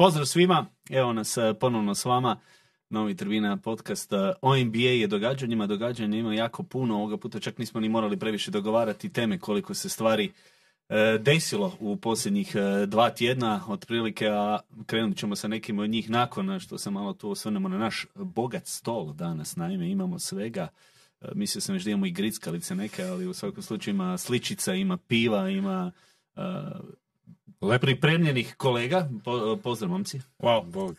Pozdrav svima, evo nas e, ponovno s vama. Novi Tribina podcast o NBA je događanjima, događanja ima jako puno, ovoga puta čak nismo ni morali previše dogovarati teme koliko se stvari e, desilo u posljednjih e, dva tjedna otprilike, a krenut ćemo sa nekim od njih nakon što se malo tu osvrnemo na naš bogat stol danas. Naime, imamo svega, mislio sam već da imamo i grickalice neke, ali u svakom slučaju ima sličica, ima piva, ima. Pripremljenih kolega. Po, pozdrav, momci. Wow, Bog.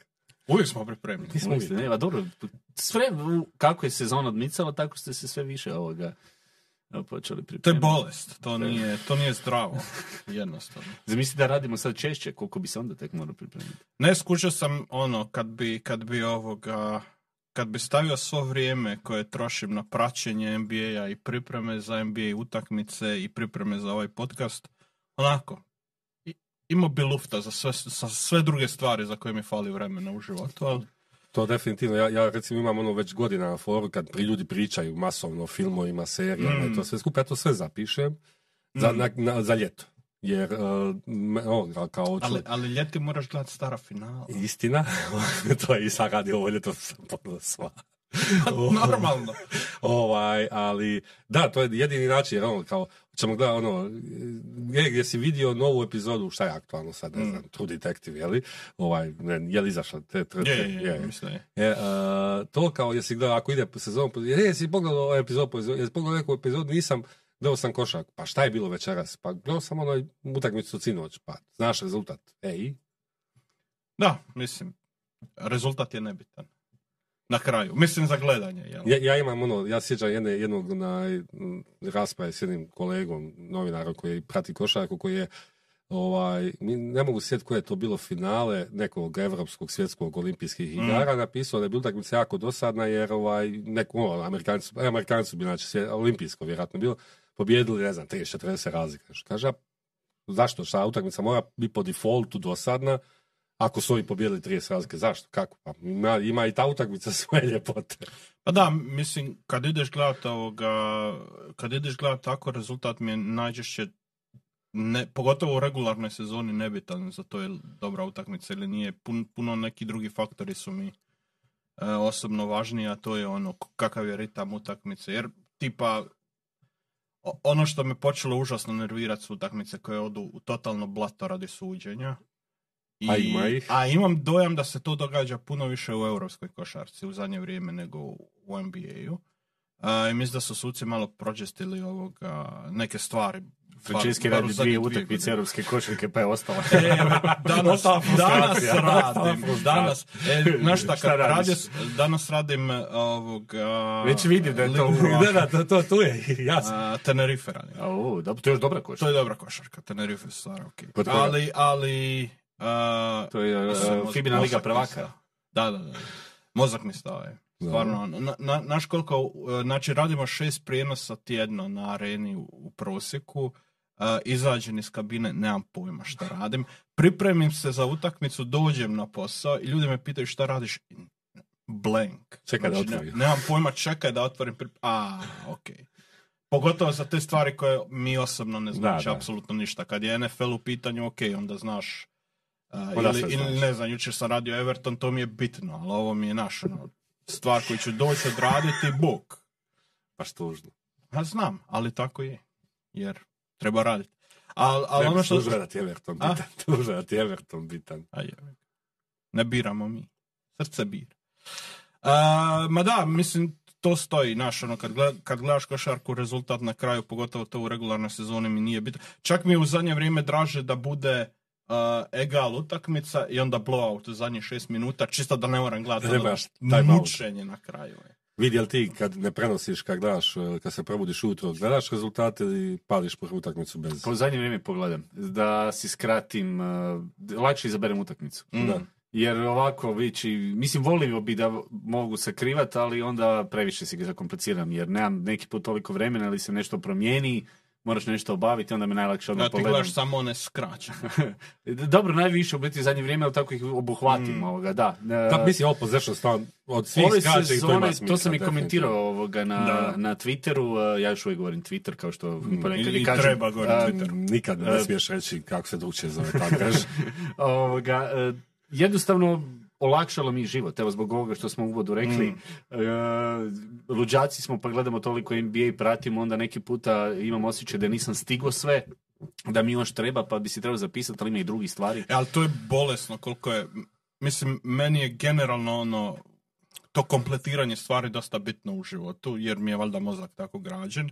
uvijek smo pripremljeni. Nismo uvijek. Ne, a dobro, sve, kako je sezona odmicala, tako ste se sve više ovoga počeli To je pripremiti. bolest, to nije, to nije zdravo, jednostavno. Zamislite da radimo sad češće, koliko bi se onda tek morao pripremiti. Ne skušao sam ono, kad bi, kad bi ovoga, kad bi stavio svo vrijeme koje trošim na praćenje NBA-a i pripreme za NBA utakmice i pripreme za ovaj podcast, onako, i- imao bi lufta za sve, za sve druge stvari za koje mi fali vremena u životu, ali To definitivno, ja, ja recimo imam ono već godina na foru kad pri ljudi pričaju masovno o filmovima, serijama i to sve skupa, ja to sve zapišem za, na, na- za ljeto. Jer, uh, kao hoću- ali, ali ljeti moraš gledati stara finala. istina, to je i sad radi ovo ljeto sam. Normalno. ovaj, ali da, to je jedini način, jer ono, kao, ćemo gledati ono, gdje, gdje si vidio novu epizodu, šta je aktualno sad, ne znam, True Detective, je li? Ovaj, ne, je li izašla? Te, te, Je, je, je, mislim je. A, to kao jesi gledao, ako ide po- je, jesi pogledao ovaj epizod, jesi pogledao neku epizodu, nisam, gledao sam košak, pa šta je bilo večeras? Pa gledao sam onoj utakmicu sinoć, pa znaš rezultat. E, i? Da, mislim, rezultat je nebitan. Na kraju. Mislim za gledanje, jel? Ja, ja imam ono, ja sjećam jedne, jednog na mm, rasprave s jednim kolegom, novinarom koji prati košarku, koji je ovaj, ne mogu sjetiti koje je to bilo finale nekog evropskog svjetskog olimpijskih igara, napisao da je bila utakmica jako dosadna jer ovaj, neko, ono, Amerikanci, su- Amerikanci bili, znači, svje- olimpijsko vjerojatno bilo, pobjedili, ne znam, 30-40 razlika. Što Kaže, zašto? Šta utakmica mora biti po defaultu dosadna, ako su ovi pobijedili 30 razlike, zašto? Kako? Pa ima, ima i ta utakmica svoje ljepote. Pa da, mislim, kad ideš gledat ovoga, kad ideš gledat tako, rezultat mi je najčešće ne, pogotovo u regularnoj sezoni nebitan za to je dobra utakmica ili nije. Pun, puno neki drugi faktori su mi e, osobno važniji, a to je ono kakav je ritam utakmice. Jer tipa ono što me počelo užasno nervirati su utakmice koje odu u totalno blato radi suđenja. A ima ih. A imam dojam da se to događa puno više u europskoj košarci u zadnje vrijeme nego u NBA-u. A, I mislim da su suci malo pročistili ovoga, neke stvari. U radi dvije dvije utakmice europske košarke, pa je ostala. E, danas, danas radim, danas, e, znaš šta, Šta kad radiš? danas radim e, ovoga... Već vidim da je to Da, da, to, to, tu je, jasno. a, Tenerife radim. Au, dobro, to je još dobra To košarka. je dobra košarka, Tenerife su stvar, ok. Kod koga? Ali, ali... a, To je uh, Fibina Liga prvaka. Da, da, da. Mozak mi stao je. Stvarno, na, na, naš koliko, uh, znači radimo šest prijenosa tjedno na areni u, u prosjeku, uh, izađem iz kabine, nemam pojma šta radim, pripremim se za utakmicu, dođem na posao i ljudi me pitaju šta radiš, blank. Čekaj da Znači, ne- nemam pojma, čekaj da otvorim, prip- a, ok. Pogotovo za te stvari koje mi osobno ne znači da. apsolutno ništa. Kad je NFL u pitanju, ok, onda znaš Uh, ili, ili ne znam, jučer sam radio Everton, to mi je bitno, ali ovo mi je naš, ono, stvar koju ću doći odraditi, buk. Baš tužno. Ja znam, ali tako je, jer treba raditi. Al, ali ono što... Tužno je da ti Everton bitan. Tužno da ti Everton bitan. A je, ne biramo mi. Srce bira. A, ma da, mislim, to stoji, znaš, ono, kad, gled, kad gledaš košarku, rezultat na kraju, pogotovo to u regularnoj sezoni mi nije bitno. Čak mi je u zadnje vrijeme draže da bude uh, egal utakmica i onda blowout u zadnjih šest minuta, čisto da ne moram gledati Da ne ono out. mučenje na kraju. je. Vidjel ti kad ne prenosiš, kad gledaš, eh, kad se probudiš ujutro, gledaš rezultate ili pališ prvu utakmicu bez... Po zadnje vrijeme pogledam. Da si skratim, uh, lakše izaberem utakmicu. Mm. Da. Jer ovako vići, mislim volio bi da mogu sakrivati, ali onda previše si ga zakompliciram, jer nemam neki put toliko vremena ili se nešto promijeni, moraš nešto obaviti, onda me najlakše odmah Da ti pogledam. gledaš samo one skraćene. Dobro, najviše u biti zadnje vrijeme, ali tako ih obuhvatim Mm. ovoga, da. Da, mislim, ovo possession stan od svih Ove to sezone, ima to, smisla, sam i komentirao ovoga na, Da. na Twitteru, uh, ja još uvijek govorim Twitter, kao što ponekad I- i i kažem. treba govoriti Uh, Twitter. Nikad ne E, smiješ reći kako se drugčije zove ta ovoga, uh, jednostavno olakšalo mi život. Evo zbog ovoga što smo u uvodu rekli. Mm. E, luđaci smo pa gledamo toliko NBA i pratimo, onda neki puta imam osjećaj da nisam stigo sve, da mi još treba, pa bi si trebao zapisati, ali ima i drugih stvari. E, ali to je bolesno koliko je, mislim, meni je generalno ono, to kompletiranje stvari dosta bitno u životu, jer mi je valjda mozak tako građen.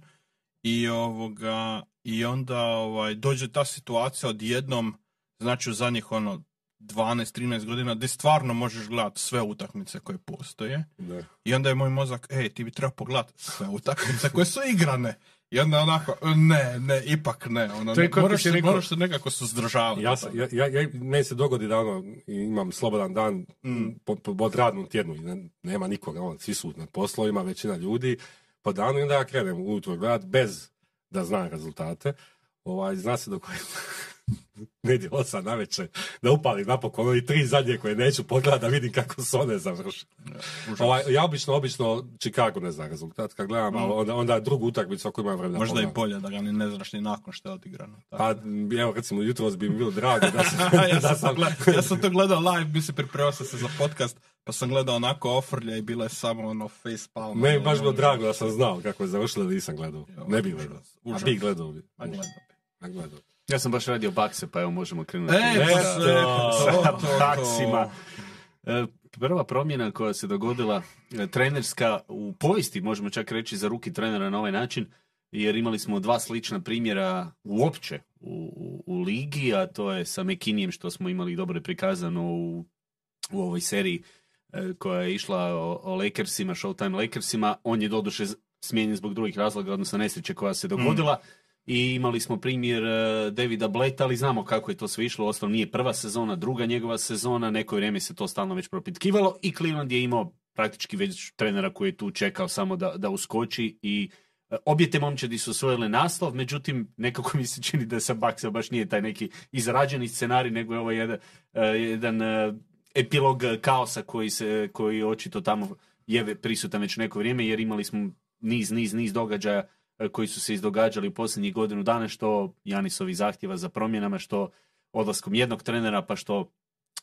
I ovoga, i onda ovaj, dođe ta situacija odjednom, znači u zadnjih ono 12-13 godina, gdje stvarno možeš gledati sve utakmice koje postoje. Da. I onda je moj mozak, ej, ti bi trebao pogledati sve utakmice koje su igrane. I onda onako, ne, ne, ipak ne. Ono, To je ne, moraš, se, rekao- moraš se nekako suzdržavati. Ja, ja, ja, ja- meni se dogodi da ono, imam slobodan dan Mm. po, po, po radnom tjednu ne- nema nikoga, ono, svi su na poslovima, većina ljudi po danu i onda ja krenem ujutro gledat bez da znam rezultate. Ovaj, zna se do koje negdje osam na da upalim napokon ono i tri zadnje koje neću pogledat da vidim kako su one završile. Ovaj, ja obično, obično Chicago ne znam rezultat kad gledam, ali onda, onda drugu utakmicu ako imam vremena Možda i pogledam. bolje da ga ni ne znaš ni nakon što je odigrano. Pa, evo, recimo, jutros bi mi bilo drago da sam, ja, da sam to gled- ja sam to gledao live, mislim, pripremao sam se za podcast, pa sam gledao onako ofrlja i bilo je samo ono face palm. Meni baš bilo drago da sam znao kako je završilo da nisam gledao. Ne bi gledao. A bi gledao bi. Pa gledao bi. A gledao. Ja sam baš radio bakse, pa evo možemo krenuti. E, to, to. Baksima. E, Prva promjena koja se dogodila, e, trenerska u povijesti, možemo čak reći za ruki trenera na ovaj način, jer imali smo dva slična primjera uopće u, u, u ligi, a to je sa Mekinijem što smo imali dobro prikazano u, u ovoj seriji e, koja je išla o, o Lakersima, Showtime Lakersima. On je doduše smijenjen zbog drugih razloga, odnosno nesreće koja se dogodila. I imali smo primjer e, Davida Bleta, ali znamo kako je to sve išlo. Ostalo nije prva sezona, druga njegova sezona, neko vrijeme se to stalno već propitkivalo i Cleveland je imao praktički već trenera koji je tu čekao samo da, da uskoči i e, obje te momčadi su osvojile naslov, međutim nekako mi se čini da sa Baksa baš nije taj neki izrađeni scenarij, nego je ovo jedan, e, jedan epilog kaosa koji, se, koji očito tamo je prisutan već neko vrijeme, jer imali smo niz, niz, niz događaja koji su se izdogađali u posljednjih godinu dana, što Janisovi zahtjeva za promjenama, što odlaskom jednog trenera, pa što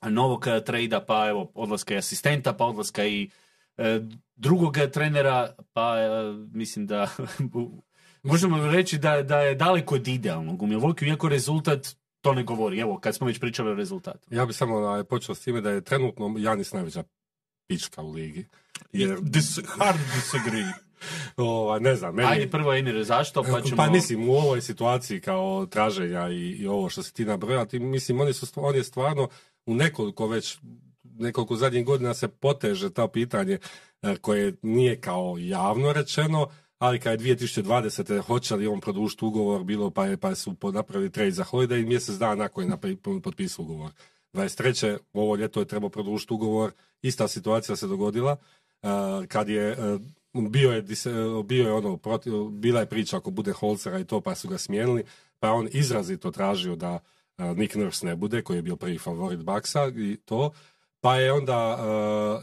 novog e, trejda, pa evo odlaska i asistenta, pa odlaska i e, drugog trenera, pa e, mislim da možemo reći da, da je daleko od idealnog u Milwaukee, iako rezultat to ne govori. Evo, kad smo već pričali o rezultatu. Ja bi samo počeo s time da je trenutno Janis najveća pička u ligi. Jer, Dis, hard disagree. Ovaj, ne znam, meni... Ajde prvo Emire, zašto? Pa ćemo... Pa mislim, u ovoj situaciji kao traženja i, i ovo što se ti nabrojati, mislim, oni su, on je stvarno u nekoliko već, nekoliko zadnjih godina se poteže ta pitanje e, koje nije kao javno rečeno, ali kad je 2020. hoće li on produžiti ugovor, bilo pa, je, pa su napravili trade za Holiday i mjesec dana nakon je napri- potpisao ugovor. 23. ovo ljeto je trebao produžiti ugovor, ista situacija se dogodila, e, kad je e, bio je, bio je ono, protiv, bila je priča ako bude Holcera i to, pa su ga smijenili, pa on izrazito tražio da e, Nick Nurse ne bude, koji je bio prvi favorit Baksa i to, pa je onda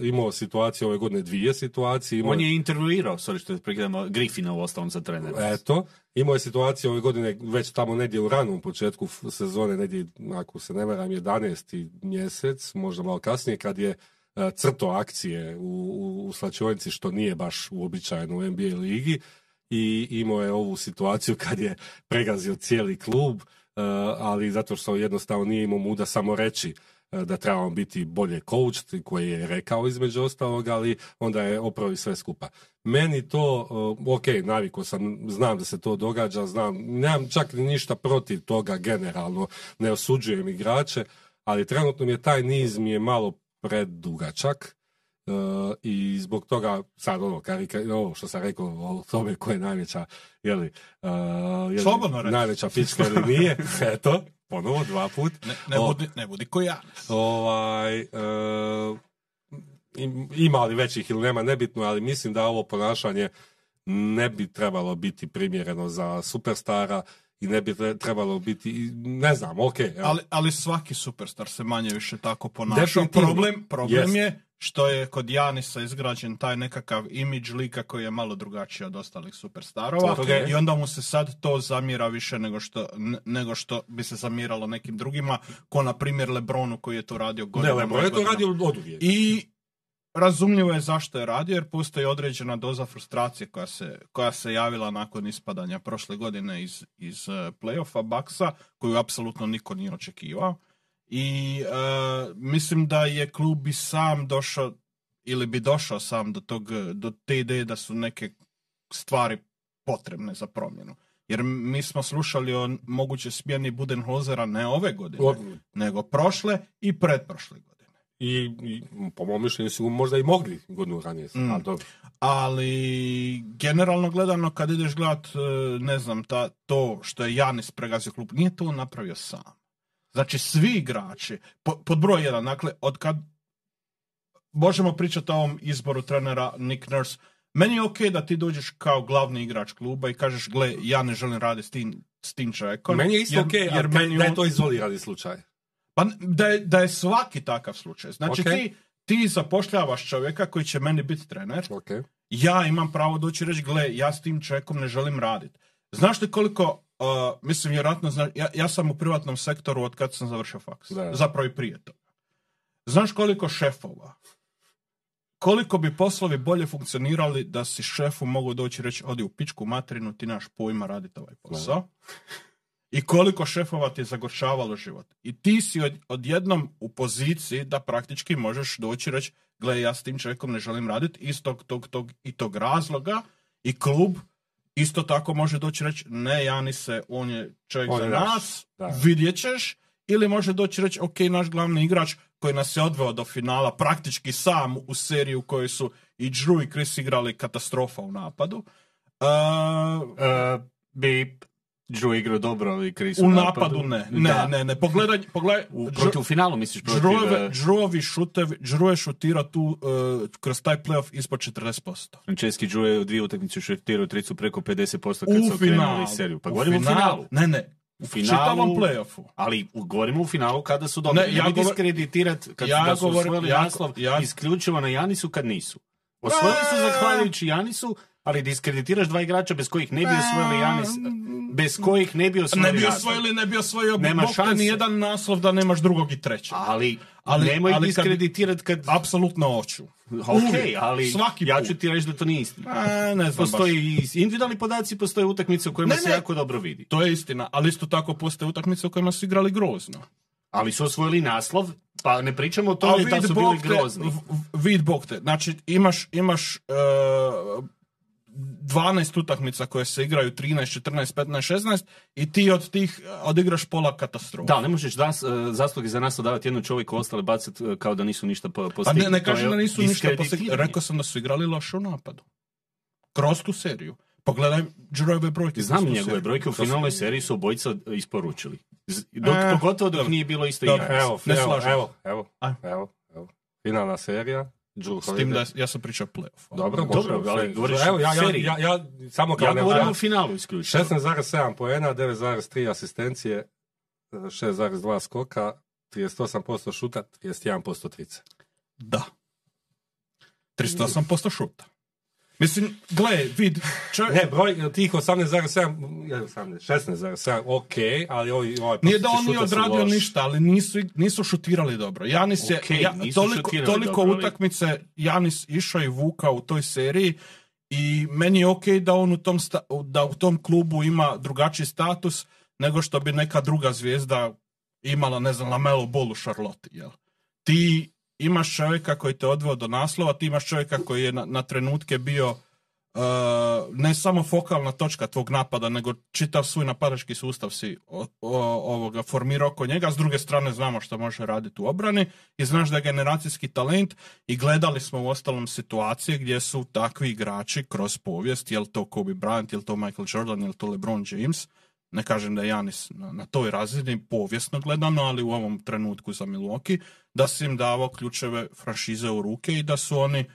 e, imao situaciju ove godine dvije situacije. Imao On je intervjuirao, sorry što prekidamo, Griffina u ostalom za trenera. Eto, imao je situaciju ove godine već tamo negdje u ranom početku sezone, negdje, ako se ne varam, 11. mjesec, možda malo kasnije, kad je crto akcije u, u, u slačionici, što nije baš uobičajeno u NBA ligi, i imao je ovu situaciju kad je pregazio cijeli klub, e, ali zato što jednostavno nije imao muda samo reći e, da trebamo biti bolje coached, koji je rekao između ostalog, ali onda je opravi sve skupa. Meni to, e, ok, naviko sam, znam da se to događa, znam, nemam čak ni ništa protiv toga generalno, ne osuđujem igrače, ali trenutno mi je taj niz mi je malo predugačak, e, i zbog toga sad ono, karika, ovo što sam rekao o tome ko je najveća, uh, jeli Slobodno reći. najveća pička ili nije, eto, ponovo dva put. Ne, ne, O. budi, ne budi ko ja. Ovaj, e, im- ima li većih ili nema, nebitno, ali mislim da ovo ponašanje ne bi trebalo biti primjereno za superstara i ne bi tre- trebalo biti, ne znam, ok. evo. Ali, ali svaki superstar se manje više tako. Definitivno. Problem, problem Jest. je što je kod Janisa izgrađen taj nekakav imidž lika koji je malo drugačiji od ostalih superstarova Ok. i onda mu se sad to zamjera više nego što, ne- nego što bi se zamjeralo nekim drugima, ko na primjer Lebronu koji je to radio ne, godinama. Lebron i je to radio od uvijek. I razumljivo je zašto je radio, jer postoji određena doza frustracije koja se, koja se javila nakon ispadanja prošle godine iz, iz uh, playoffa Baksa, koju apsolutno niko nije očekivao. I uh, mislim da je klub i sam došao, ili bi došao sam do, tog, do te ideje da su neke stvari potrebne za promjenu. Jer mi smo slušali o moguće smjeni Budenholzera ne ove godine, Od- nego prošle i pretprošle godine. I, i po mom mišljenju su možda i mogli godinu ranije. Mm. ali dobro. ali generalno gledano kad ideš gledat, e, ne znam, ta, to što je Janis pregazio klub, nije to on napravio sam. Znači svi igrači, po- pod broj jedan, dakle, od kad možemo pričati o ovom izboru trenera Nick Nurse, meni je ok da ti dođeš kao glavni igrač kluba i kažeš, gle, ja ne želim raditi s tim, s tim čovjekom. Meni je isto jer- ok, jer jer meni da je to izolirani slučaj. Pa da je, da je svaki takav slučaj. Znači Ok. ti, ti zapošljavaš čovjeka koji će meni biti trener, Ok. ja imam pravo doći i reći, gle, ja s tim čovjekom ne želim raditi. Znaš li koliko, uh, mislim, vjerojatno, zna, ja, ja sam u privatnom sektoru od kad sam završio faks. Da. Zapravo i prije toga. Znaš koliko šefova, koliko bi poslovi bolje funkcionirali da si šefu mogu doći i reći, odi u pičku materinu, ti naš pojma raditi ovaj posao. I koliko šefova ti je zagorčavalo život. I ti si od, odjednom u poziciji da praktički možeš doći i reći, gle, ja s tim čovjekom ne želim raditi iz tog, tog, tog i tog razloga i klub isto tako može doći reći, ne, Jani se, on je čovjek On za nas, da. vidjet ćeš, ili može doći reći, ok, naš glavni igrač koji nas je odveo do finala praktički sam u seriju u kojoj su i Drew i Chris igrali katastrofa u napadu. Uh, Uh, bi Drew igrao dobro i Chris u napadu ne, ne, Da. ne, ne. Pogledaj, pogledaj, U, protiv, u finalu misliš protiv... Uh, Drew-ovi šutevi, Drew je šutirao tu uh, kroz taj playoff ispod 40%. Franceski Drew je u dvije utakmice šutirao tricu preko 50% kad U su okrenuli seriju. Pa govorimo u finalu. Ne, ne. U U finalu- playoffu. Ali u- govorimo u finalu kada su dobili. Ne, ja govor- diskreditirat kad ja da su govorim- osvojili ja- naslov ja- isključivo na Janisu kad nisu. Osvojili su zahvaljujući Janisu, ali diskreditiraš dva igrača bez kojih ne bi osvojili Janis, bez kojih ne bi osvojili Ne bi osvojili, ne bi osvojio Nema šanse. ni jedan naslov da nemaš drugog i trećeg. Ali, Ali- nemoj ali kad- diskreditirat kad... Apsolutno hoću. Ok, uvijek, ali svaki ja ću ti reći da to nije istina. A, ne znam Postoji baš. i individualni podaci, postoje utakmice u kojima Ne, se ne. jako dobro vidi. To je istina, ali isto tako postoje utakmice u kojima su igrali grozno. Ali su osvojili naslov, pa ne pričamo o tome da su bili grozni. vid Bog te. Znači, imaš, imaš uh, 12 utakmica koje se igraju 13, 14, 15, 16 i ti od tih uh, odigraš pola katastrofa. Da, ne možeš das, e, zasluge za nas davati jednom čovjeku, ostale bacati e, kao da nisu ništa po- Pa postigli. ne, ne kažem da nisu ništa postigli. Rekao sam da su igrali loše u napadu. Kroz tu seriju. Pogledaj Džurove brojke. Znam njegove seriju. brojke, u finalnoj seriji su obojica isporučili. Dok, E, pogotovo dok dobro. nije bilo isto. Evo, Ne evo, evo, evo, evo, evo. Finalna serija. Drew S tim da ja sam pričao playoff. Dobro, Dobro, može, ali govoriš Evo, ja, o ja, seriji. ja, ja, samo kao Ja govorim o finalu isključivo. 16,7 poena, 9,3 asistencije, 6,2 skoka, 38% šuta, 31% trice. Da. 38% šuta. Mislim, gle, vid, čovjek, Ne, broj tih 18,7, je 18, 16,7, ok, ali ovi, ovaj Nije da on nije odradio ništa, ali nisu, nisu šutirali dobro. Janis je, Ok, ja, nisu toliko, toliko dobro, utakmice Janis išao i vukao u toj seriji i meni je ok da on u tom, sta- da u tom klubu ima drugačiji status nego što bi neka druga zvijezda imala, ne znam, Lamelo Ball u Charlotte, jel? Ti imaš čovjeka koji te odveo do naslova, ti imaš čovjeka koji je na, na trenutke bio uh, ne samo fokalna točka tvog napada, nego čitav svoj napadački sustav si o- o- ovoga formirao oko njega. S druge strane znamo što može raditi u obrani i znaš da je generacijski talent i gledali smo u ostalom situacije gdje su takvi igrači kroz povijest, jel to Kobe Bryant, jel to Michael Jordan, jel to LeBron James, ne kažem da je Janis na, na toj razini povijesno gledano, ali u ovom trenutku za Milwaukee, da si im davao ključeve franšize u ruke i da su oni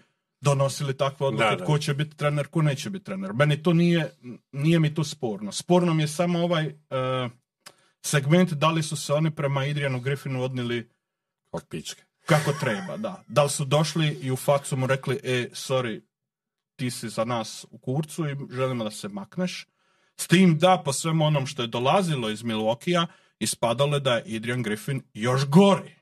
donosili takve odluke Da, da. ko će biti trener, ko neće biti trener. Meni to nije, nije mi to sporno. Sporno mi je samo ovaj e, segment da li su se oni prema Adrianu Griffinu odnili Od pičke. kako treba, da. Da li su došli i u facu mu rekli, e, sorry, ti si za nas u kurcu i želimo da se makneš. S tim da, po svemu onom što je dolazilo iz Milwaukee-a, ispadalo je da je Adrian Griffin još gori.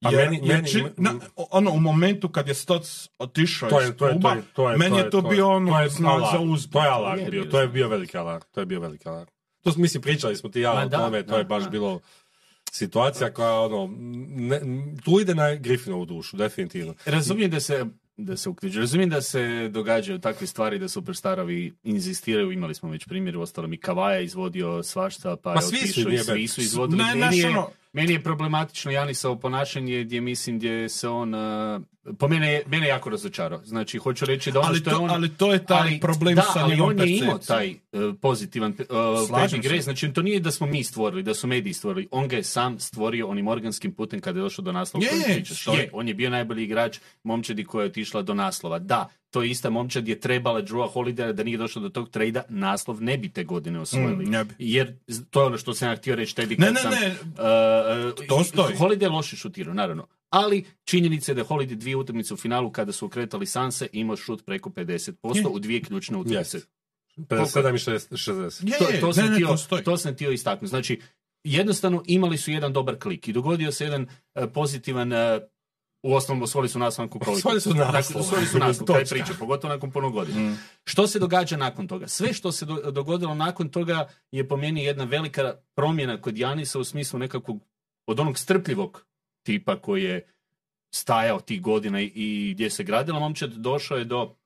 Pa Jer, meni- jer meni- či- na- ono, u momentu kad je Stoc otišao To iz je, to je, to kluba, je, to je, meni je to bio ono to je znak alarm. za uzbud. To je alarm bio, bio to je bio veliki alarm. To je bio veliki alarm. To smo, mislim, pričali smo ti ja o tome, to da, je baš da. bilo situacija koja, ono, ne, tu ide na Griffinovu dušu, definitivno. Razumijem da se da se uključu. Razumijem da se događaju takve stvari da superstarovi inzistiraju, imali smo već primjer, uostalom i Kavaja izvodio svašta, pa, Pa je svi su, otišao i svi su izvodili. Ne, meni, je, ono- meni je problematično Janisovo ponašanje gdje mislim gdje se on, uh, po mene, je- mene je jako razočarao. Znači, hoću reći da ono ali, što je to, on... ali to je taj ali, problem da, sa ali on je imao taj uh, pozitivan uh, pedigree, se. znači to nije da smo mi stvorili, da su mediji stvorili, on ga je sam stvorio onim organskim putem kada je došao do naslova Je, je, je. Je, on je bio najbolji igrač momčadi koja je otišla do naslova. Da, to je ista momčad je trebala Drewa Holidaya da nije došlo do tog trejda, naslov ne bi te godine osvojili. Mm, ne bi. Jer to je ono što sam ja htio reći tebi Ne, kad ne, sam... ne, Uh, To stoji. Holiday je loše šutirao, naravno. Ali činjenica je da Holiday dvije utakmice u finalu kada su okretali Sanse imao šut preko 50% Je. u dvije ključne utakmice. Jeste. 57 i 60. 60. je, To, sam ne, ne, htio, to sam htio istaknuti. Znači, jednostavno imali su jedan dobar klik i dogodio se jedan e, pozitivan e, u osnovom osvojili su naslov nakon koliko? Osvojili su Nakon- naslov. Osvojili su naslov, Točka. priče, pogotovo nakon puno godina. Mm. Što se događa nakon toga? Sve što se do- dogodilo nakon toga je po meni jedna velika promjena kod Janisa u smislu nekakvog od onog strpljivog tipa koji je stajao tih godina i, gdje se gradila momčad, došao je do,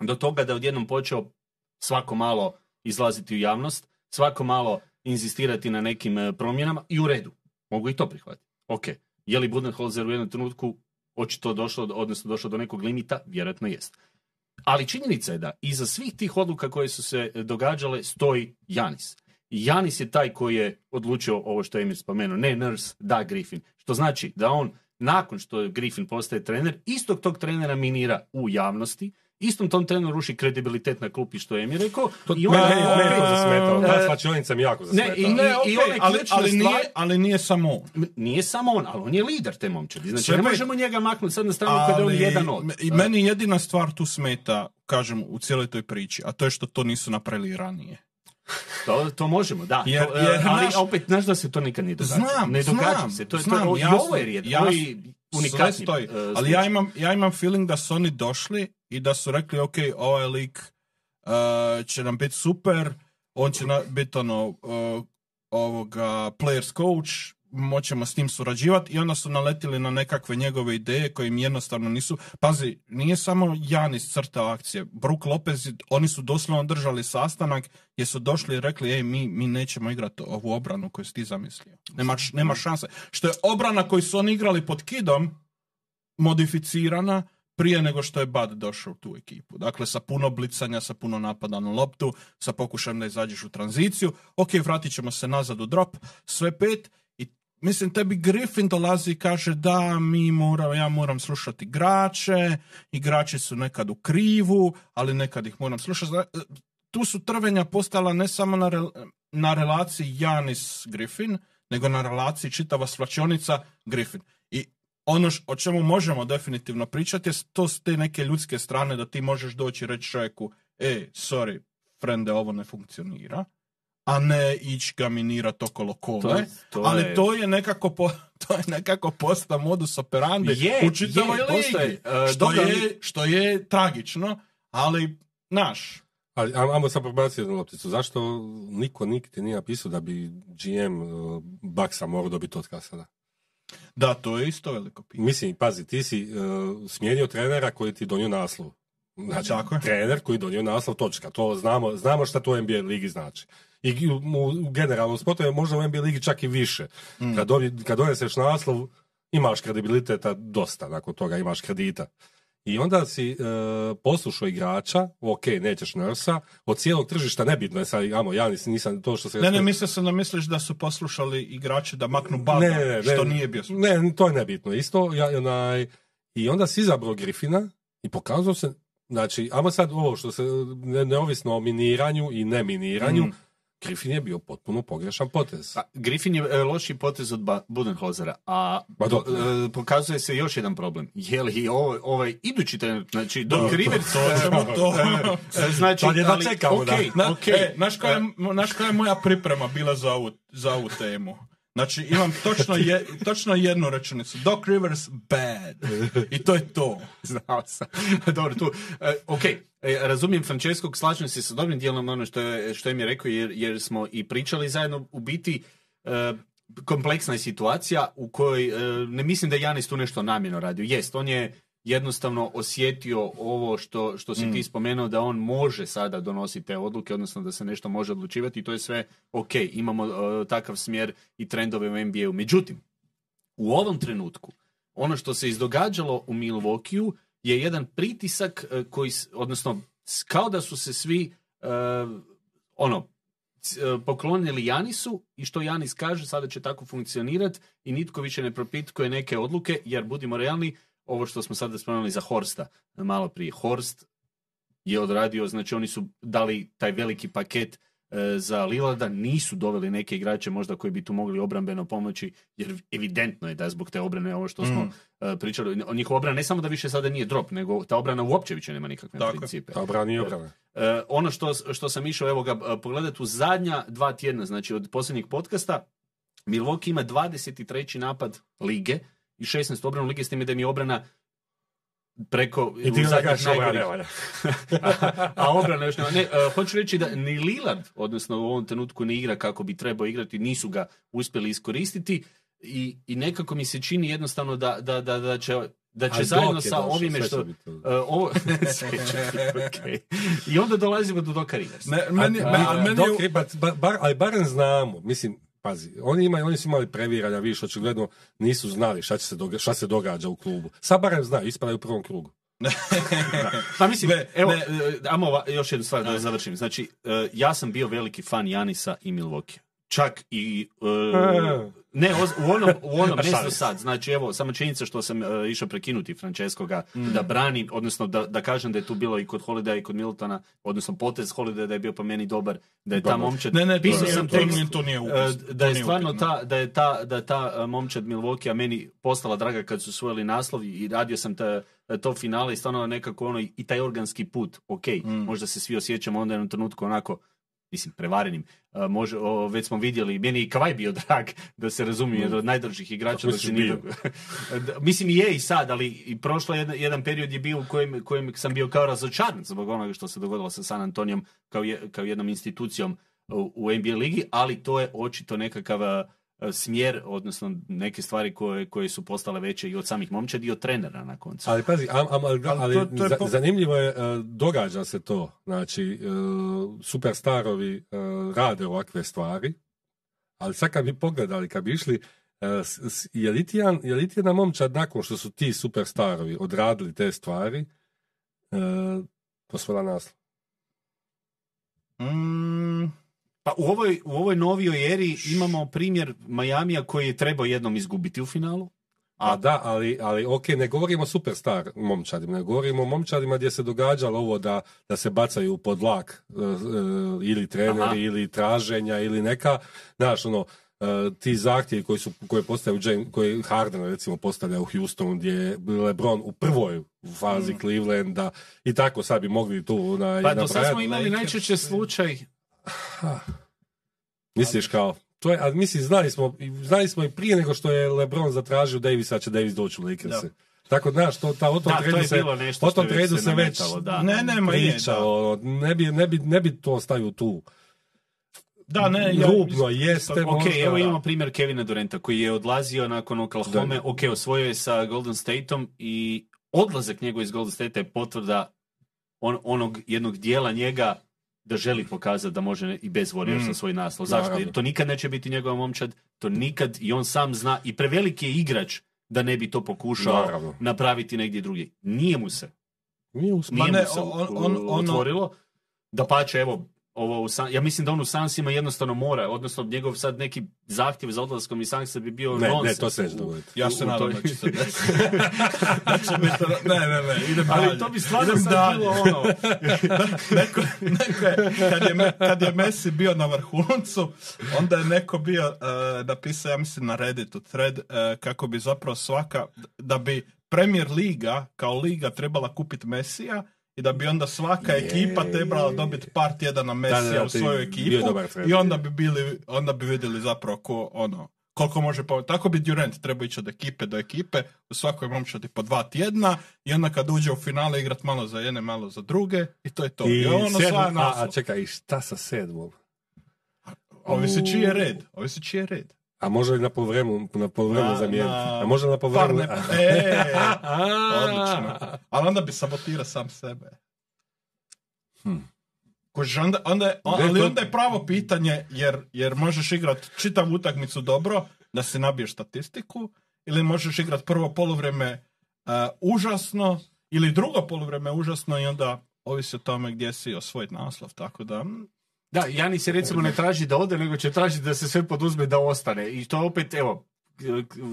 do toga da je odjednom počeo svako malo izlaziti u javnost, svako malo inzistirati na nekim e, promjenama i u redu. Mogu i to prihvatiti. Ok. Je li Budenholzer u jednom trenutku očito došlo, odnosno došlo do nekog limita? Vjerojatno jest. Ali činjenica je da iza svih tih odluka koje su se e, događale stoji Janis. Janis je taj koji je odlučio ovo što je Emir spomenuo, ne Nurse, da Griffin. Što znači da on, nakon što Griffin postaje trener, istog tog trenera minira u javnosti, istom tom treneru ruši kredibilitet na klupi što je Emir rekao. To, I mene, onda mene, opet- mene to zasmetalo. E, Ta svačionica mi jako zasmetala. i- Ne, i okej, one ali, ali, nije, ali nije samo on. Nije samo on, ali on je lider te momčadi. Znači, Sve ne možemo njega maknuti sad na stranu kada je on Ali jedan od. I meni jedina stvar tu smeta, kažem, u cijeloj toj priči, a to je što to nisu napravili ranije. To, to možemo, da. Jer- to, jer, ali znaš- opet, znaš da se to nikad ne događa. Znam, ne događa znam, se. To, je- znam, to, I jasno, ovo je rijetko. jasno. Unikatni stoji. e, Ali ja imam, ja imam feeling da su oni došli i da su rekli, ok, ovaj lik uh, će nam biti super, on će na, biti ono, uh, ovoga, players coach, moćemo s njim surađivati i onda su naletili na nekakve njegove ideje koje im jednostavno nisu... Pazi, nije samo Janis crtao akcije. Brook Lopez, oni su doslovno držali sastanak gdje su došli i rekli, ej, mi, mi nećemo igrati ovu obranu koju si ti zamislio. Nema, nema šanse. Što je obrana koju su oni igrali pod kidom, modificirana prije nego što je Bud došao u tu ekipu. Dakle, sa puno blicanja, sa puno napada na loptu, sa pokušajem da izađeš u tranziciju. Ok, vratit ćemo se nazad u drop, sve pet. Mislim, tebi Griffin dolazi i kaže da, mi moram, ja moram slušati igrače, igrači su nekad u krivu, ali nekad ih moram slušati. Zna- Tu su trvenja postala ne samo na, rel- na relaciji Janis-Griffin, nego na relaciji čitava svlačionica Griffin. I ono š- o čemu možemo definitivno pričati je to s te neke ljudske strane da ti možeš doći i reći čovjeku e, sorry, frende, ovo ne funkcionira, a ne ići ga minirat okolo kole. To- to ali je- to je nekako po, to je nekako posta modus operandi Je, u čitavoj je, e, što, dobro, je, što je tragično, ali naš, Ali ajmo sad prebaciti jednu lopticu. Zašto niko nikti nije napisao da bi GM uh, Baksa morao dobiti otkaz sada? da, to je isto veliko pitanje. Mislim, pazi, ti si uh, smijenio trenera koji ti donio naslov. Znači, Tako je. trener koji donio naslov, točka. To znamo, znamo šta to NBA ligi znači. I u, u generalnom sportu je možda u NBA ligi čak i više. Mm. Kad, dobi- kad doneseš naslov, imaš kredibiliteta dosta, nakon toga imaš kredita. I onda si e, poslušao igrača, ok, nećeš Nursa, od cijelog tržišta nebitno je sad, amo, ja nis- nisam to što se... Ne, ne, mislio sam da misliš da su poslušali igrače da maknu Bada, Ne, ne, ne, što ne. nije bio slučaj. Ne, to je nebitno. Isto, ja, onaj, i onda si izabrao Griffina I pokazao se, znači, ama sad ovo što se, ne, neovisno o miniranju i neminiranju, Mm. Griffin je bio potpuno pogrešan potez. Pa, Griffin je e, loši potez od Ba- Budenholzera, a Ma do- dobro. e, pokazuje se još jedan problem. Je li ovo, ovaj idući trener, znači Doc Da, Rivers, to- to ćemo to. e, e, znači, ali, čekamo, da. Na, okej. e, znaš, koja je, koja je moja priprema bila za ovu, za ovu temu? Znači, imam točno, je, točno jednu rečenicu. Doc Rivers bad. I to je to. Znao sam. Dobro, tu. E, ok, e, razumijem Franceskog, slažem se sa dobrim dijelom ono što je, što je mi rekao, jer, jer smo i pričali zajedno u biti e, kompleksna je situacija u kojoj e, ne mislim da je Janis tu nešto namjerno radio. Jest, on je jednostavno osjetio ovo što, što si ti spomenuo da on može sada donositi te odluke, odnosno da se nešto može odlučivati i to je sve ok, imamo e, takav smjer i trendove u NBA-u. Međutim, u ovom trenutku ono što se izdogađalo u Milwaukee je jedan pritisak e, koji, odnosno kao da su se svi e, ono poklonili Janisu i što Janis kaže sada će tako funkcionirati i nitko više ne propitkuje neke odluke jer budimo realni ovo što smo sada spomenuli za Horsta malo prije. Horst je odradio, znači oni su dali taj veliki paket e, za Lillarda, nisu doveli neke igrače možda koji bi tu mogli obrambeno pomoći, jer evidentno je da zbog te obrane ovo što smo Mm. e, pričali, o njihova obrana ne samo da više sada nije drop, nego ta obrana uopće više nema nikakve Tako je. principe. Obrana i obrana. E, ono što, što sam išao evo ga pogledati u zadnja dva tjedna, znači od posljednjeg podcasta, Milwaukee ima 23. napad lige i 16 obranu lige, s time da mi je obrana preko I ti najgorih- ne valja. a obrana još nema. Ne, e, hoću reći da ni Lillard, odnosno u ovom trenutku ne igra kako bi trebao igrati, nisu ga uspjeli iskoristiti i, i nekako mi se čini jednostavno da, da, da, da će, da će zajedno sa došao, ovime što... to. e, ovo, okej. I onda dolazimo do Doka Riversa. Ne, meni, A- a- meni ali barem znamo, mislim, pazi, oni, imaju, oni su imali previranja, više, očigledno nisu znali šta, će se doga- šta se događa u klubu. Sad barem znaju, ispadaju u prvom krugu. Pa mislim, Ne, evo, ne. e, ova- još jednu stvar da završim. Znači, e, ja sam bio veliki fan Janisa i Milwaukee. Čak i... e, ne, oz- u onom, u onom za se. sad. Znači, evo, samo činjenica što sam e, išao prekinuti Franceskoga da branim, odnosno da, da kažem da je tu bilo i kod Holidaya i kod Miltona, odnosno potez Holidaya da je bio po meni dobar, da je ta Dobar. momčad... Ne, ne, pisao sam to tekst, to nije upis, da to je stvarno upitno. ta, da je ta, da je ta momčad Milwaukee meni postala draga kad su osvojili naslov i radio sam ta, to finale i stvarno nekako ono i taj organski put, ok, Mm. možda se svi osjećamo onda u trenutku onako mislim, prevarenim. A, može, o, već smo vidjeli, meni je i Kavaj bio drag, da se razumije, jedan od najdržih igrača. Dok se nije Da, mislim i je i sad, ali i prošlo jedan, jedan period je bio u kojem, kojem sam bio kao razočaran zbog onoga što se dogodilo sa San Antonijom kao, je, kao jednom institucijom u, u NBA ligi, ali to je očito nekakav a, smjer, odnosno neke stvari koje, koje su postale veće i od samih momčadi i od trenera na koncu. Ali pazi, am, am, ali, ali to- to je za- po- zanimljivo je, e, događa se to. Znači, e, superstarovi e, rade ovakve stvari, ali sad kad bi pogledali, kad bi išli, e, je li ti jedan, je li ti jedna momčad nakon što su ti superstarovi odradili te stvari, e, osvojila naslov? Mm, Pa u ovoj, u ovoj novijoj eri imamo primjer Majamija koji je trebao jednom izgubiti u finalu. A da, ali, ali ok, ne govorimo o superstar momčadima, ne govorimo o momčadima gdje se događalo ovo da, da se bacaju pod vlak e, e, ili treneri, Aha. ili traženja, ili neka, znaš, ono, e, ti zahtjevi koji su, koje postaju James, koji Harden recimo postavlja u Houstonu gdje je LeBron u prvoj fazi Clevelanda i tako sad bi mogli tu na, Mm. Pa do sad smo imali najčešće slučaj Misliš kao, to je, a mislim, znali smo, i- znali smo i prije nego što je LeBron zatražio Davisa, će Davis doći u Lakerse. Tako, znaš, to, ta, o tom Da, to tredu se, bilo nešto o tom tredu se se već da. Ne, ne, ma je, da. pričalo, ne bi, ne, bi, ne bi to stavio tu. Da, ne, ja, Rubno jeste, Ok, možda, evo da. imamo primjer Kevina Durenta koji je odlazio nakon Oklahoma, ok, osvojio je sa Golden Stateom i odlazak njegov iz Golden State je potvrda on, onog jednog dijela njega da želi pokazati da može i bez Warriorsa Mm. svoj naslov. Zašto? Jer to nikad neće biti njegova momčad, to nikad i on sam zna i preveliki je igrač da ne bi to pokušao Naravno. napraviti negdje drugdje. Nije mu se Nije uspio. nije ne, mu se on- on- ono- otvorilo. Da pače, evo, ovo u San- ja mislim da on u Sansima jednostavno mora, odnosno njegov sad neki zahtjev za odlaskom iz Sansa bi bio Ne, ne, nonsens to se neće dogoditi. Ja se nadam toj- da će se desiti. ne, ne, ne, idem Ali dalje. to bi stvarno Idem sad dalje. bilo ono... neko, neko je, kad je, kad je Messi bio na vrhuncu, onda je neko bio uh, napisao, ja mislim na Redditu thread, uh, kako bi zapravo svaka, da bi Premier Liga kao liga trebala kupiti Mesija i da bi onda svaka Je. ekipa trebala dobiti par tjedana Mesija u svoju ekipu i onda bi bili, onda bi vidjeli zapravo ko, ono, koliko može pomoći. Tako bi Durant trebao ići od ekipe do ekipe, u svakoj momčadi po dva tjedna i onda kad uđe u finale igrat malo za jedne, malo za druge i to je to. I, I ono sva a, a čekaj, šta sa sedmom? Ovisi čiji je red. Ovisi čiji je red. A može na polovremenu, na polovremenu Na- zamijeniti? na A može na Par polovremenu... ne... E, odlično. Ali onda bi sabotira sam sebe. Hmm. Kužiš, onda, onda, ali onda je pravo pitanje, jer, jer možeš igrat čitavu utakmicu dobro, da si nabiješ statistiku, ili možeš igrat prvo poluvreme uh, užasno, ili drugo poluvreme užasno i onda ovisi o tome gdje si osvojit naslov, tako da... mm, Da, Janis se recimo ne traži da ode, nego će tražiti da se sve poduzme da ostane. I to opet, evo,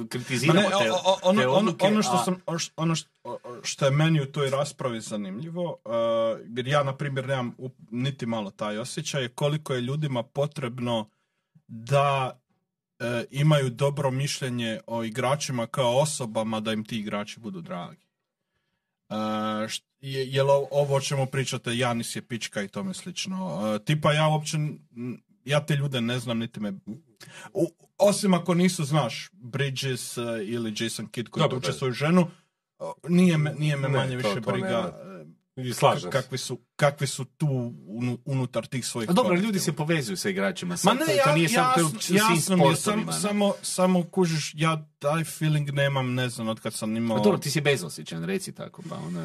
kritiziramo ne, te, ono, te ono, odluke, ono što sam, oš- ono što, što je meni u toj raspravi zanimljivo, uh, jer ja na primjer nemam up- niti malo taj osjećaj, je koliko je ljudima potrebno da e, imaju dobro mišljenje o igračima kao osobama da im ti igrači budu dragi. E, št- je, jel ovo o čemu pričate, Janis je pička i tome slično. E, tipa ja uopće, ja te ljude ne znam, niti me... U- osim ako nisu, znaš, Bridges e, ili Jason Kidd koji tuče svoju ženu, nije me, nije me Ne, manje to- više to briga I slažem se. kakvi su, kakvi su tu unu- unutar tih svojih A dobro, ljudi se povezuju sa igračima. Ma ne, to, ja, to nije je u jasno, jasno sam, samo, samo kužiš, ja taj feeling nemam, ne znam, od kad sam imao... A dobro, ti si bezosjećan, reci tako, pa onda...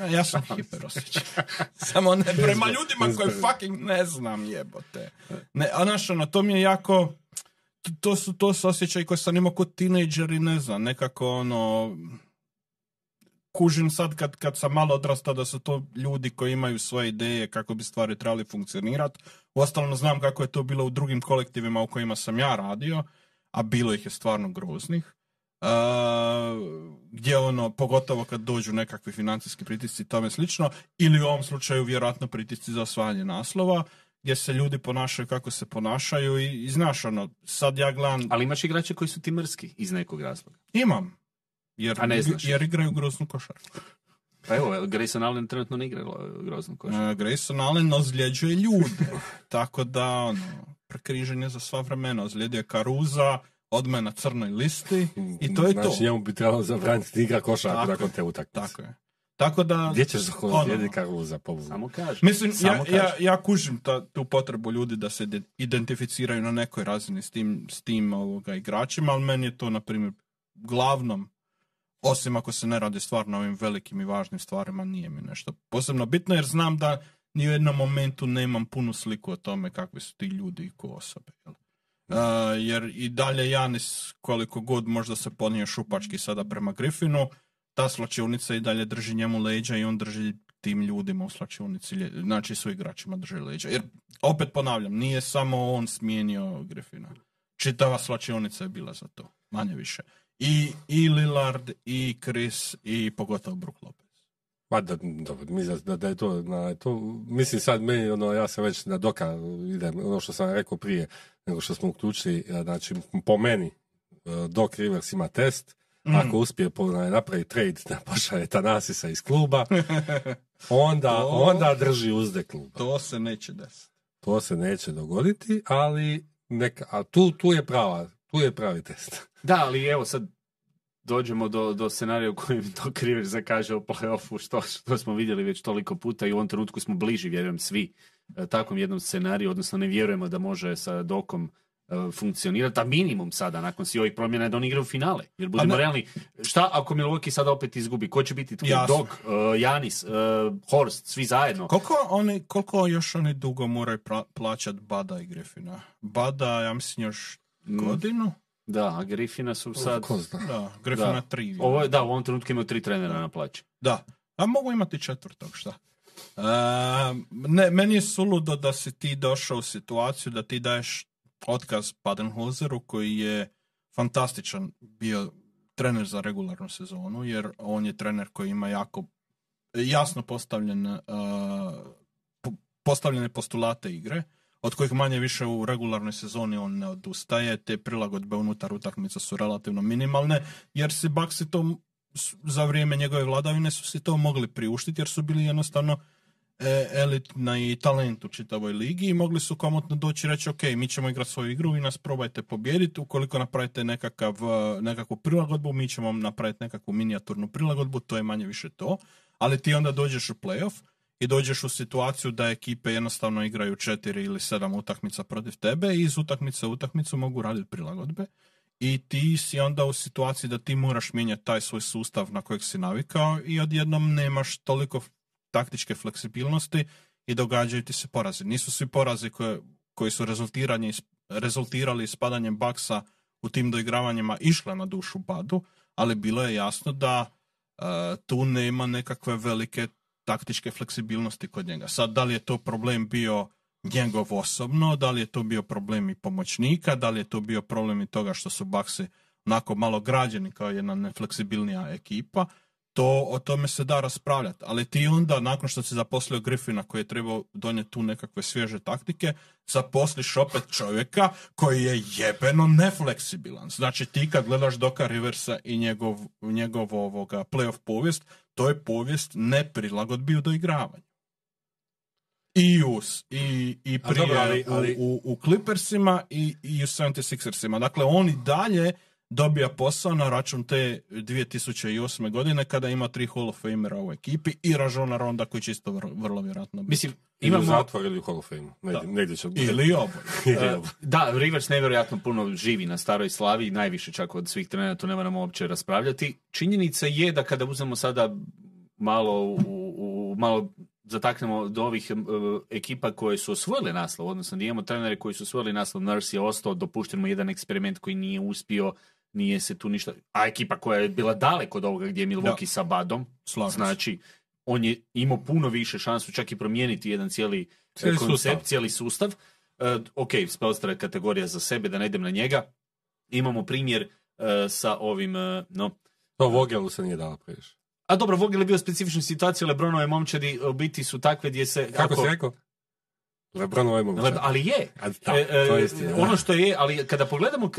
Ja, ja sam hiperosjećan. samo ne prema ljudima koje fucking ne znam jebote. Ne, a znaš, ono, to mi je jako... to- su, to su osjećaji koje sam imao kod tinejdžeri, ne znam, nekako ono... Kužim sad kad, kad sam malo odrastao da su to ljudi koji imaju svoje ideje kako bi stvari trebali funkcionirati. Uostalom znam kako je to bilo u drugim kolektivima u kojima sam ja radio, a bilo ih je stvarno groznih. Uh, gdje ono, pogotovo kad dođu nekakvi financijski pritisci i tome slično, ili u ovom slučaju vjerojatno pritisci za osvajanje naslova, gdje se ljudi ponašaju kako se ponašaju i, i znaš ono, sad ja gledam, Ali imaš igrače koji su ti mrski iz nekog razloga. imam, jer, A ne znaš. jer igraju groznu košarku. Pa evo, Grayson Allen trenutno ne igra groznu košarku. Uh, Grayson Allen ozljeđuje ljude, tako da ono, prekrižen je za sva vremena, ozlijedio je Karuza, odmah je na crnoj listi i to je to. Znači, njemu bi trebalo zabraniti da igra košarku Tako nakon te utakmice. Tako je. Tako da, Gdje ćeš Ono. Karuza, pobogu? Samo kaže. Mislim, Samo ja, kaže. ja, ja kužim ta, tu potrebu ljudi da se ide- identificiraju na nekoj razini s tim, s tim ovoga, igračima, ali meni je to, na primjer, glavnom, osim ako se ne radi stvarno o ovim velikim i važnim stvarima, nije mi nešto posebno bitno, jer znam da ni u jednom momentu nemam punu sliku o tome kakvi su ti ljudi ko osobe. Jel? Uh, jer i dalje Janis, koliko god možda se ponio šupački sada prema Griffinu, ta slačionica i dalje drži njemu leđa i on drži tim ljudima u slačionici, znači su igračima drži leđa. Jer, opet ponavljam, nije samo on smijenio Griffina. Čitava slačionica je bila za to, manje više. I, i Lillard, i Chris, i pogotovo Brook Lopez. Pa da, mislim da, da je to, na, to, mislim sad meni, ono, ja sam već na doka, idem, ono što sam rekao prije, nego što smo uključili, e, znači, po meni, e, Doc Rivers ima test, Mm. ako uspije po, napraviti trade da pošalje Tanasisa iz kluba, onda, To- onda drži uzde kluba. To se neće desiti. To se neće dogoditi, ali neka, a tu, tu je prava, tu je pravi test. Da, ali evo sad dođemo do, do scenarija u kojem to Kriver zakaže u play-offu, što, što smo vidjeli već toliko puta i u ovom trenutku smo bliži, vjerujem svi, e, takvom jednom scenariju, odnosno ne vjerujemo da može sa Dokom e, funkcionirati, a minimum sada, nakon svih ovih promjena, je da on igra u finale. Jer budemo ne- realni, šta ako Milwaukee sada opet izgubi? Ko će biti tu? Jasno. Dok, e, Janis, e, Horst, svi zajedno. Koliko, oni, koliko još oni dugo moraju pra, plaćati Bada i Griffina? Bada, ja mislim, još Mm. godinu? Da, a Griffina su sad... Ko zna. Da, Griffina Da. tri. Ovo, je- da, u ovom trenutku imaju tri trenera na plaći. Da. A mogu imati četvrtog, šta? E, ne, meni je suludo da si ti došao u situaciju da ti daješ otkaz Badenhozeru koji je fantastičan bio trener za regularnu sezonu, jer on je trener koji ima jako jasno postavljen, uh, po- postavljene postulate igre, od kojih manje više u regularnoj sezoni on ne odustaje, te prilagodbe unutar utakmica su relativno minimalne, jer si Bucksi to za vrijeme njegove vladavine su si to mogli priuštiti, jer su bili jednostavno e, elitna i talent u čitavoj ligi i mogli su komotno doći i reći ok, mi ćemo igrati svoju igru, vi nas probajte pobijediti, ukoliko napravite nekakav, e, nekakvu prilagodbu, mi ćemo vam napraviti nekakvu minijaturnu prilagodbu, to je manje više to, ali ti onda dođeš u playoff i dođeš u situaciju da ekipe jednostavno igraju četiri ili sedam utakmica protiv tebe i iz utakmice u utakmicu mogu raditi prilagodbe i ti si onda u situaciji da ti moraš mijenjati taj svoj sustav na kojeg si navikao i odjednom nemaš toliko taktičke fleksibilnosti i događaju ti se porazi. Nisu svi porazi koje, koji su rezultirani, rezultirali ispadanjem baksa u tim doigravanjima išle na dušu Badu, ali bilo je jasno da e, tu nema nekakve velike taktičke fleksibilnosti kod njega. Sad, da li je to problem bio njegov osobno, da li je to bio problem i pomoćnika, da li je to bio problem i toga što su Baksi onako malo građeni kao jedna nefleksibilnija ekipa, to o tome se da raspravljati. Ali ti onda, nakon što si zaposlio Griffina koji je trebao donijeti tu nekakve svježe taktike, zaposliš opet čovjeka koji je jebeno nefleksibilan. Znači ti kad gledaš Doka Riversa i njegov, njegov ovoga playoff povijest, to je povijest neprilagodbi u doigravanju. I u, s- i, i A prije dobro, ali- ali- U, u, u Clippersima i, i u 76ersima. Dakle, on i dalje dobija posao na račun te 2008. godine kada ima tri Hall of Famera u ekipi i Ražona Ronda koji će isto vrlo, vrlo vjerojatno biti. Mislim, Ili u imamo... zatvor ili u Hall of Fame. Negdje, negdje će... Ili oboje. E. Da, Rivers nevjerojatno puno živi na staroj slavi, najviše čak od svih trenera, to ne moramo uopće raspravljati. Činjenica je da kada uzmemo sada malo, u, u- malo zataknemo do ovih e, ekipa koje su osvojile naslov, odnosno da imamo trenere koji su osvojili naslov, Nurse je ostao, dopušten mu jedan eksperiment koji nije uspio, nije se tu ništa, a ekipa koja je bila daleko od ovoga gdje je Milwaukee sa Badom, Slažem se. znači on je imao puno više šansu čak i promijeniti jedan cijeli, Cijeli e, koncept, sustav. cijeli sustav. E, ok, Spelstra je kategorija za sebe, da ne idem na njega. Imamo primjer e, sa ovim, e, no, To Vogelu se nije dalo previše. a dobro, Vogel je bio specifična situacija, Lebronove momčadi u biti su takve gdje se... Kako ako- si rekao? Lebronova ima Leb- ali je. A, da, E, e, to je da. ono što je, ali kada pogledamo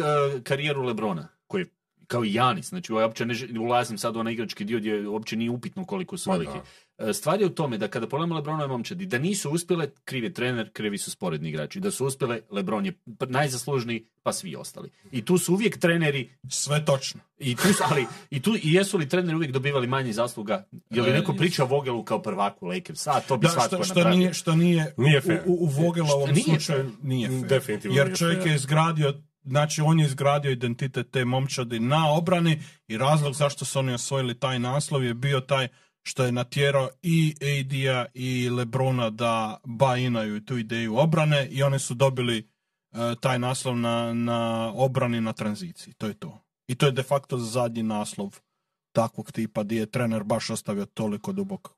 karijeru Lebrona, koji je kao i Janis, znači ja uopće ne ulazim sad u onaj igrački dio gdje uopće nije upitno koliko su veliki. E, Stvar je u tome da kada pogledamo Lebronove momčadi, da nisu uspjele, kriv je trener, krivi su sporedni igrači. Da su uspjele, Lebron je najzaslužniji, pa svi ostali. I tu su uvijek treneri, Sve točno. i tu, su- ali, i tu i jesu li treneri uvijek dobivali manje zasluga? Je li E, neko priča o Vogelu kao prvaku Lakers? A, to bi Da, svatko što, što napravio. nije, što nije, Nije fair. u, u, u Vogelovom slučaju nije fair. Definitivno Jer čovjek je izgradio, znači on je izgradio identitet te momčadi na obrani i razlog zašto su oni osvojili taj naslov je bio taj što je natjerao i AD-a i Lebrona da bajinaju tu ideju obrane i oni su dobili e, taj naslov na, na obrani na tranziciji. To je to. I to je de facto zadnji naslov takvog tipa gdje je trener baš ostavio toliko dubok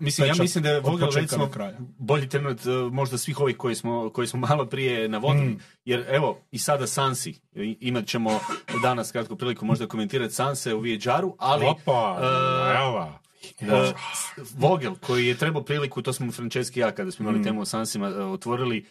Mislim, ja mislim da je Vogel recimo bolji trener od uh, možda svih ovih koji smo, koji smo malo prije navodili. Mm. Jer evo, i sada Sansi, imat ćemo danas kratku priliku možda komentirati Sanse u Vijeđaru, ali Opa, e, najava. e, Vogel koji je trebao priliku, to smo u Franceschi i ja kada smo imali Mm. temu o Sansima otvorili,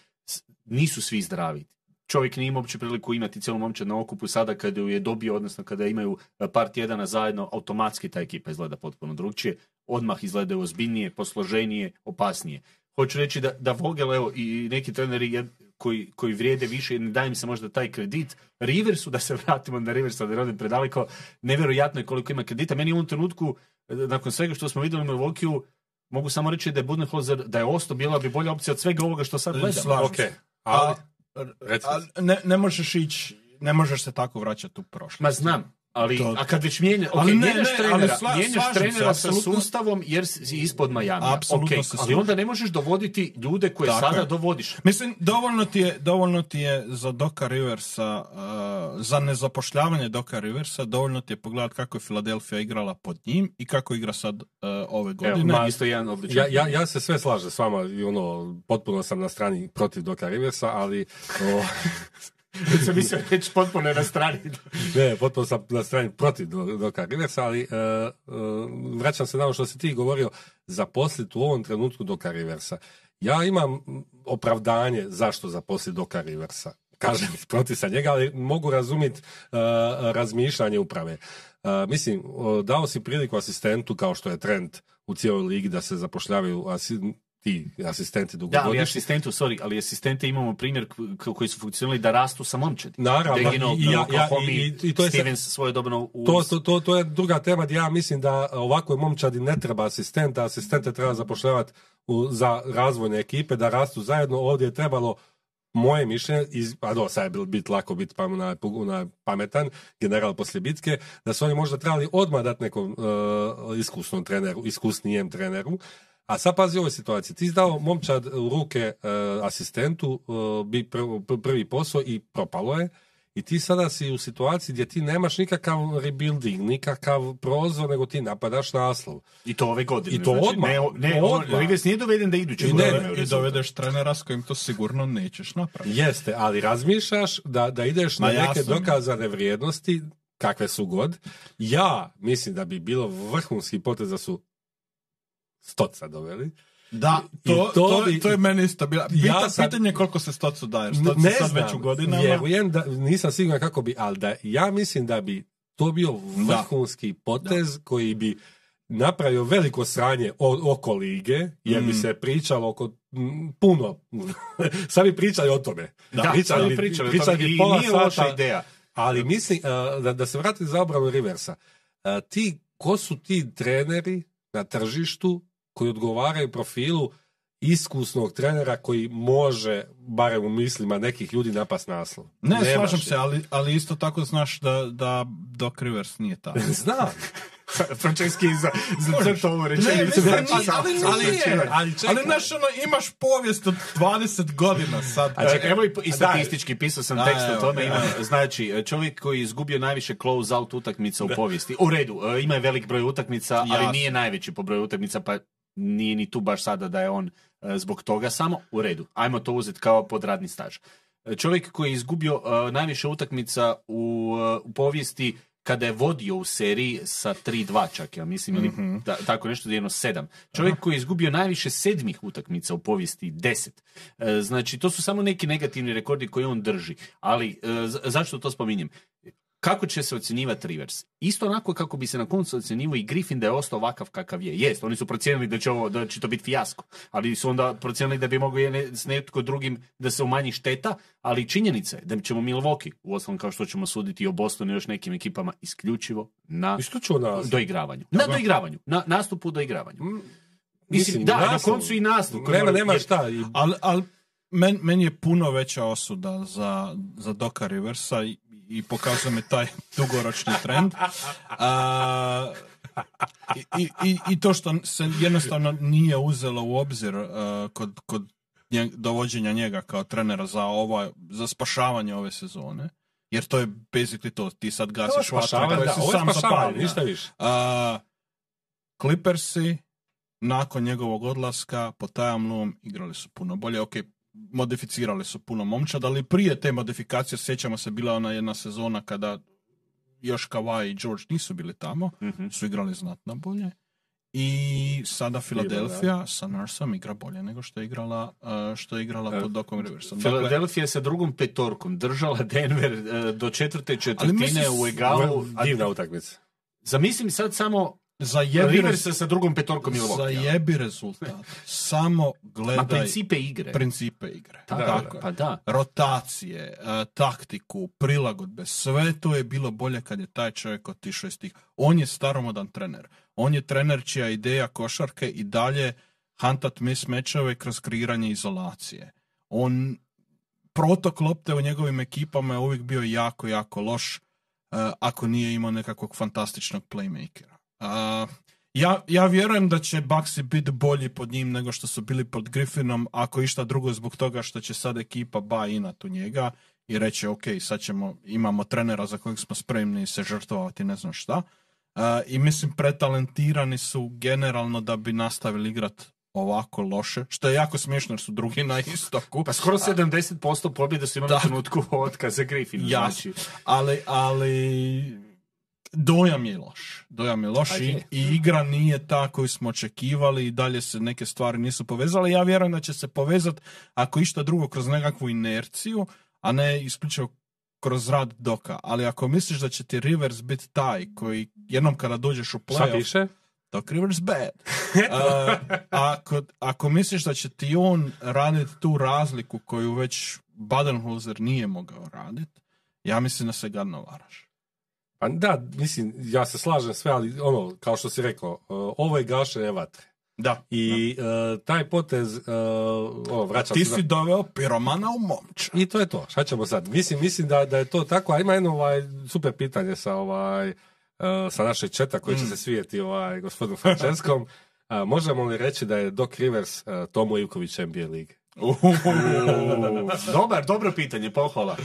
nisu svi zdravi. Čovjek nije imao uopće priliku imati cijelu momčad na okupu sada kada ju je dobio, odnosno kada imaju par tjedana zajedno, automatski ta ekipa izgleda potpuno drugčije. Odmah izgledaju ozbiljnije, posloženije, opasnije. Hoću reći da, da Vogel, evo, i neki treneri jed- koji, koji vrijede više, i ne daje im se možda taj kredit. Riversu, da se vratimo na Riversa, da ne odim predaleko, nevjerojatno je koliko ima kredita. Meni u ovom trenutku, e, nakon svega što smo vidjeli u Milwaukee, mogu samo reći da je Budenholzer, da je Osto bila bi bolja opcija od svega ovoga što sad gledamo. Slažem Ok, se. ali... A, a ne, ne možeš ići, ne možeš se tako vraćati u prošlost. Ma znam, Ali, To- a kad već mijenja, Ali okay, ne, mijenjaš ne, trenera, ali sla- mijenjaš slažem se, trenera sa apsolutno. sustavom jer si ispod Majamija. Apsolutno Ok, se ali onda ne možeš dovoditi ljude koje Tako sada je. dovodiš. Mislim, dovoljno ti je, dovoljno ti je za Doka Riversa, uh, za nezapošljavanje Doka Riversa, dovoljno ti je pogledati kako je Filadelfija igrala pod njim i kako igra sad uh, ove Evo, godine. ma, isto jedan odličan. Ja, ja, ja se sve slažem s vama i ono, potpuno sam na strani protiv Doka Riversa, ali o, sam mislio reći potpuno na strani. ne, potpuno sam na strani protiv Do- Doka Riversa, ali e, e, vraćam se na ono što si ti govorio, zaposliti u ovom trenutku Doka Riversa. Ja imam opravdanje zašto zaposliti Doka Riversa. Kažem, protiv sam njega, ali mogu razumjeti razmišljanje uprave. E, mislim, dao si priliku asistentu kao što je trend u cijeloj ligi da se zapošljavaju asi- ti asistenti Da, ali dugogodišnji. asistentu, sorry, ali asistente imamo primjer koji su funkcionirali da rastu sa momčadi. Naravno, Deginov, i- ja- ja- i- i to je Stevens svojedobno u... To, to, to, to je druga tema gdje ja mislim da ovakvoj momčadi ne treba asistenta, asistente treba zapošljavati za razvojne ekipe, da rastu zajedno. Ovdje je trebalo moje mišljenje, iz, a do, sad je bilo biti lako biti pa, na, na pametan, general poslije bitke, da su oni možda trebali odmah dati nekom uh, iskusnom treneru, iskusnijem treneru, a sad pazi ovoj situaciji. Ti si dao momčad u ruke uh, asistentu, uh, bi prv- pr- prvi posao i propalo je. I ti sada si u situaciji gdje ti nemaš nikakav rebuilding, nikakav prozor, nego ti napadaš naslov. I to ove godine. I to znači, odmah. Ne, ne, To on- odmah. Rivers nije doveden da iduće I godine ne, I dovedeš trenera s kojim to sigurno nećeš napraviti. Jeste, ali razmišljaš da, da ideš na Ma neke jasno dokazane vrijednosti, kakve su god. Ja mislim da bi bilo vrhunski potez da su stoca doveli. Da, to, to to, bi- to je meni isto bilo. Pita, Ja sam- Pitanje je koliko se stocu daješ. Ne Stoci sad znam, već u godinama. vjerujem da, nisam siguran kako bi, ali da ja mislim da bi to bio vrhunski potez koji bi napravio veliko sranje o- oko lige, jer bi Mm. se pričalo oko m, puno. Sad bi pričali o tome. Da, pričali, sad bi- bi pričali o pričali bi pola nije sata, ideja. Ali mislim, uh, da, da se vratim za obranu Riversa. Uh, ti, ko su ti treneri na tržištu koji odgovaraju profilu iskusnog trenera koji može, barem u mislima nekih ljudi, napast naslov? Ne, Nemaš slažem je. se, ali, ali isto tako znaš da, da Doc Rivers nije tako. Znam. Frančeski za, za ovu Ne, rečenicu. mislim, Znači, ali, ali, ali- nije. ali znaš, ono, imaš povijest od 20 godina sad. A čekaj, evo i, i statistički pisao sam Da, tekst o tome. Ima, znači, čovjek koji je izgubio najviše close out utakmica u povijesti. U redu, e, ima je velik broj utakmica, ali nije najveći po broju utakmica, pa nije ni tu baš sada da je on e, zbog toga samo. U redu, ajmo to uzeti kao podradni staž. E, Čovjek koji je izgubio e, najviše utakmica u, u povijesti kada je vodio u seriji sa 3-2 čak, ja mislim, ili ta- tako nešto, jedno 7. Čovjek koji je izgubio najviše sedmih utakmica u povijesti, 10. E, Znači, to su samo neki negativni rekordi koje on drži. Ali, e, za- zašto to spominjem? Kako će se ocjenjivati Rivers? Isto onako kako bi se na koncu ocjenjivao i Griffin da je ostao ovakav kakav je. Jest, oni su procijenili da će, ovo, da će to biti fijasko, ali su onda procijenili da bi mogao jedne- s netko drugim da se umanji šteta, ali činjenica je da ćemo Milwaukee, uostalom kao što ćemo suditi i o Bostonu i još nekim ekipama, isključivo na doigravanju. Na doigravanju. Na nastupu u doigravanju. Mm, Mislim, da, na koncu i nastup. Nema, nema Jer- šta. I, Ali al, men, meni je puno veća osuda za, za Doka Riversa i, pokazuje me taj dugoročni trend. A, i, i, i, to što se jednostavno nije uzelo u obzir a, kod, kod nje- dovođenja njega kao trenera za, ova, za spašavanje ove sezone. Jer to je basically to, ti sad Ovo gasiš koje da, si ovo sam zapalio. ništa više. A, Clippersi nakon njegovog odlaska po tajamnom igrali su puno bolje. Ok, modificirali su puno momčad, ali prije te modifikacije sjećamo se bila ona jedna sezona kada još Kawhi i George nisu bili tamo, Mhm. su igrali znatno bolje. I sada Philadelphia sa Nursom igra bolje nego što je igrala, uh, što je igrala E, pod Dokom Riversom. Dakle, Philadelphia je sa drugom petorkom držala Denver e, do četvrte četvrtine mislim, u egalu. Divna utakmica. zamislim sad samo za jebi, Riversa sa drugom petorkom za Milwaukee. jebi rezultat. Samo gledaj Ma principe igre. principe igre. Da, Tako je. Pa da. rotacije, e, taktiku, prilagodbe, sve to je bilo bolje kad je taj čovjek otišao iz tih. On je staromodan trener. On je trener čija ideja košarke i dalje hantat mismečeve kroz kreiranje izolacije. On protok lopte u njegovim ekipama je uvijek bio jako, jako loš. ako nije imao nekakvog fantastičnog playmakera. Uh, ja, ja vjerujem da će Baxi biti bolji pod njim nego što su bili pod Griffinom, ako išta drugo zbog toga što će sad ekipa ba inat u njega i reći ok, sad ćemo, imamo trenera za kojeg smo spremni se žrtvovati, ne znam šta. Uh, I mislim, pretalentirani su generalno da bi nastavili igrat ovako loše, što je jako smiješno jer su drugi na istoku. Pa skoro 70% pobjede su imali u trenutku otkaza Griffin. Znači. Ali, ali dojam je loš. Dojam je loš i, i, igra nije ta koju smo očekivali i dalje se neke stvari nisu povezale. Ja vjerujem da će se povezati ako išta drugo kroz nekakvu inerciju, a ne isključivo kroz rad doka. Ali ako misliš da će ti Rivers biti taj koji jednom kada dođeš u playoff... piše? Doc Rivers bad. uh, ako, ako misliš da će ti on raditi tu razliku koju već Badenholzer nije mogao raditi, ja mislim da se gadno varaš. Pa da, mislim, ja se slažem sve, ali ono, kao što si rekao, uh, ovo je gašenje vatre. Da. I uh, taj potez, uh, ono, vraća Ti si doveo piromana u momča. I to je to. Šta ćemo sad? Mislim, mislim da, da je to tako, a ima jedno ovaj, super pitanje sa ovaj, sa našeg četa koji će mm. se svijeti ovaj, gospodinu Franceskom. možemo li reći da je Doc Rivers Tomo Ivković NBA lige? Dobar, dobro pitanje, pohvala.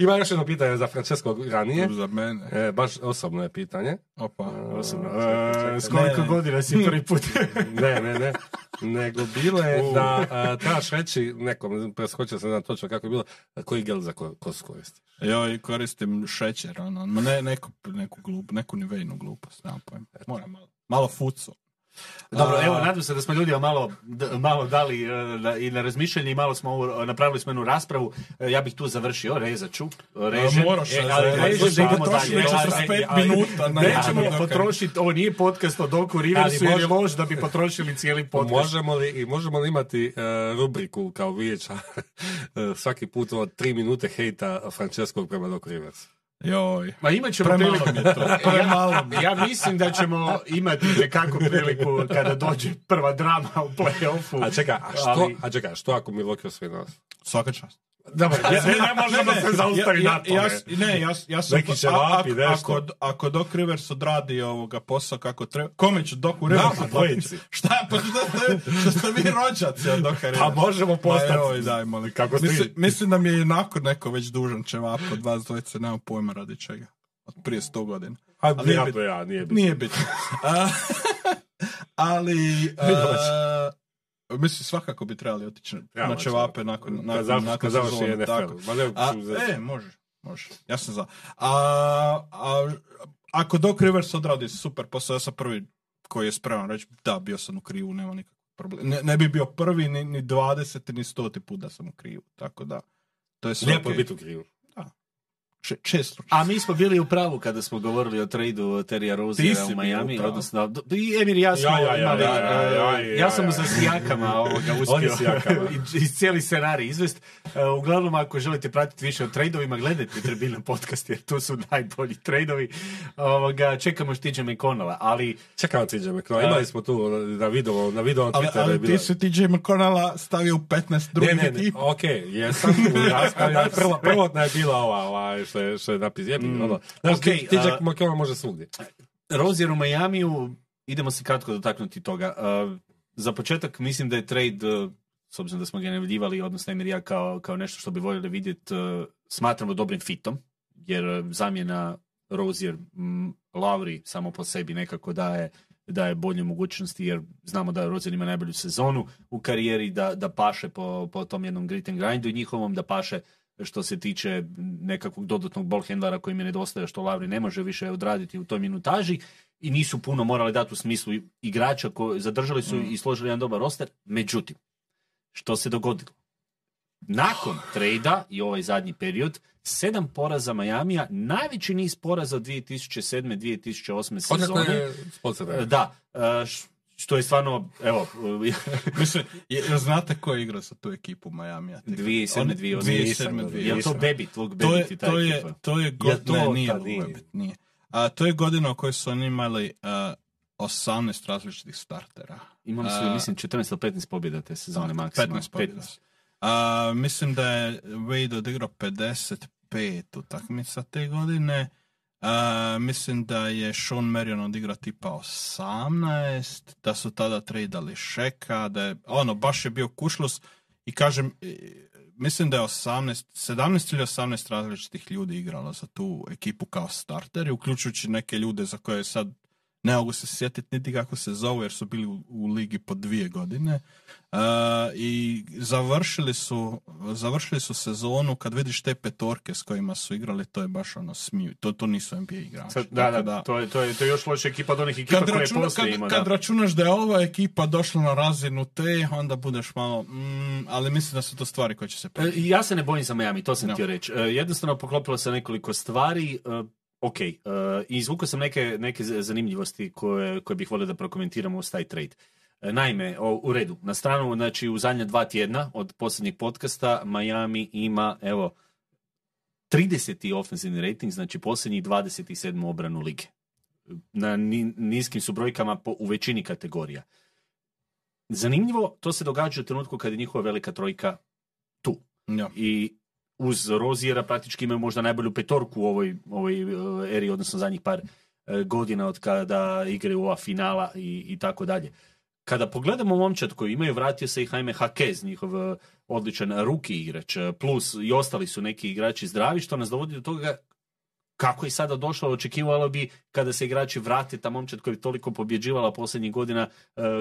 Ima još jedno pitanje za Francesco ranije. Za mene. E, baš osobno je pitanje. Opa, osobno. E, s koliko godina si prvi put? ne, ne, ne. Nego bilo je da a, trebaš reći nekom, preskočio sam na točno kako je bilo, koji gel za ko, kosu koristiš? Ja koristim šećer, ono, ne, neku, neku, glup, neku nivejnu glupost, nemam pojma. Moram malo, malo fucu. Dobro, evo, nadam se da smo ljudima malo, malo dali e, i na razmišljanje i malo smo napravili smo jednu raspravu. E, ja bih tu završio, rezat ću. Režem. Moraš, e, ali režem da dalje. 45 minuta. Nećemo potrošiti, ovo nije podcast o Doku Riversu jer je lož da bi potrošili cijeli podcast. Možemo li, možemo li imati rubriku kao vijeća svaki put od tri minute hejta Franceskog prema Doku Riversu? Joj. Ma imat ćemo priliku. ja, ja mislim da ćemo imati nekakvu priliku kada dođe prva drama u play-offu. A čekaj, a što, ali... a čekaj, što ako mi lokio sve nas? Svaka čast. Dobro, ja, ne, ne možemo se zaustaviti na tome. Ja, ne, ja, ja sam... Neki a, ako, ako Doc Rivers odradi ovoga posao kako treba... Kome će Doc Rivers odraditi? Šta, pa što ste, što ste vi rođaci od Doc Rivers? Pa možemo postati. Oj, daj, molim. Kako mislim, mislim da mi je jednako neko već dužan čevap od vas dvojice, nema pojma radi čega. Od prije sto godina. A, nije ja, bit, ja, nije bitno. Nije bitno. ali... Uh, Mislim, svakako bi trebali otići ja, na čevape nakon, nakon, nakon, nakon sezonu. Tako. A, e, može, može. Ja sam za. A, a, ako Doc Rivers odradi super posao, ja sam prvi koji je spreman reći da, bio sam u krivu, nema nikakvog problema. Ne, ne bi bio prvi, ni, ni 20, ni 100 put da sam u krivu. Tako da, to je sve Lijepo okay. biti u krivu često. A mi smo bili u pravu kada smo govorili o tradu Terija Roziera u Miami, odnosno i Emir ja smo ja, ja, imali, ja, ja, sam za sijakama ovoga uspio i, cijeli scenarij izvest. E, uglavnom, ako želite pratiti više o tradovima, gledajte Tribina podcast, jer tu su najbolji tradovi. Ovoga, čekamo TJ McConnella, ali... Čekamo TJ McConnella, imali smo tu na video, na video na Twitteru. Ali, ti su TJ McConnella stavio u 15 drugih ne, ne, ne, ok, jesam prvotna je bila ova, ova što je, što je napis. Jebi, mm. ono. Znaš, okay, ti Jack uh, može svugdje. Rozier u Majamiju, idemo se kratko dotaknuti toga. Uh, za početak mislim da je trade, uh, s obzirom da smo ga najavljivali, odnosno Emir ja kao, kao nešto što bi voljeli vidjeti, uh, smatramo dobrim fitom, jer zamjena Rozier m, Lavri samo po sebi nekako daje daje bolje mogućnosti jer znamo da Rozier ima najbolju sezonu u karijeri, da, da paše po, po tom jednom grit and grindu njihovom, da paše što se tiče nekakvog dodatnog ball handlera koji mi nedostaje što Lavri ne može više odraditi u toj minutaži i nisu puno morali dati u smislu igrača koji zadržali su mm. i složili jedan dobar roster. Međutim, što se dogodilo? Nakon trejda i ovaj zadnji period, sedam poraza Majamija, najveći niz poraza od 2007. 2008. sezone. Da, što je stvarno, evo... Mislim, je, znate ko je igrao sa tu ekipu Miami? 2007. 2008. Je to Bebi, tvog Bebi to je, to je, to je godina, ne, nije, nije. nije. A, to je godina u kojoj su oni imali uh, 18 različitih startera. Imali su, uh, mislim, 14 ili 15 pobjeda te sezone maksimum. 15 pobjeda. Uh, mislim da je Wade odigrao 55 pet utakmica te godine. A, mislim da je Sean Marion odigrao tipa 18, da su tada tradali Šeka, da je, ono, baš je bio kušlus i kažem, e, mislim da je 18, 17 ili 18 različitih ljudi igralo za tu ekipu kao starteri, uključujući neke ljude za koje sad ne mogu se sjetiti niti kako se zovu jer su bili u, u ligi po dvije godine. Uh, I završili su, završili su sezonu, kad vidiš te petorke s kojima su igrali, to je baš ono smiju. To, to nisu NBA igrači. Sad, da, Tako da, to je, to je, to je još loša ekipa od onih ekipa kad, koje računa, kad, ima. kad da. računaš da je ova ekipa došla na razinu te, onda budeš malo, mm, ali mislim da su to stvari koje će se E, Ja se ne bojim za Miami, to sam Da. htio reći. E, Jednostavno poklopilo se nekoliko stvari. e, Ok, i izvukao sam neke, neke zanimljivosti koje, koje bih volio da prokomentiramo uz taj trade. E, Naime, o, u redu, na stranu, znači u zadnja dva tjedna od posljednjeg podcasta Miami ima, evo, 30. ofenzivni rating, znači posljednjih 27. obranu lige. Na ni- niskim su brojkama po, u većini kategorija. Zanimljivo, to se događa u trenutku kad je njihova velika trojka tu. Ja. I uz Rozijera praktički imaju možda najbolju petorku u ovoj, ovoj e, eri, odnosno zadnjih par e, godina od kada igraju ova finala i, i tako dalje. Kada pogledamo momčad koji imaju, vratio se i Jaime Hakez, njihov e, odličan ruki igrač, plus i ostali su neki igrači zdravi, što nas dovodi do toga kako je sada došlo, očekivalo bi kada se igrači vrate, ta momčad koja je toliko pobjeđivala posljednjih godina,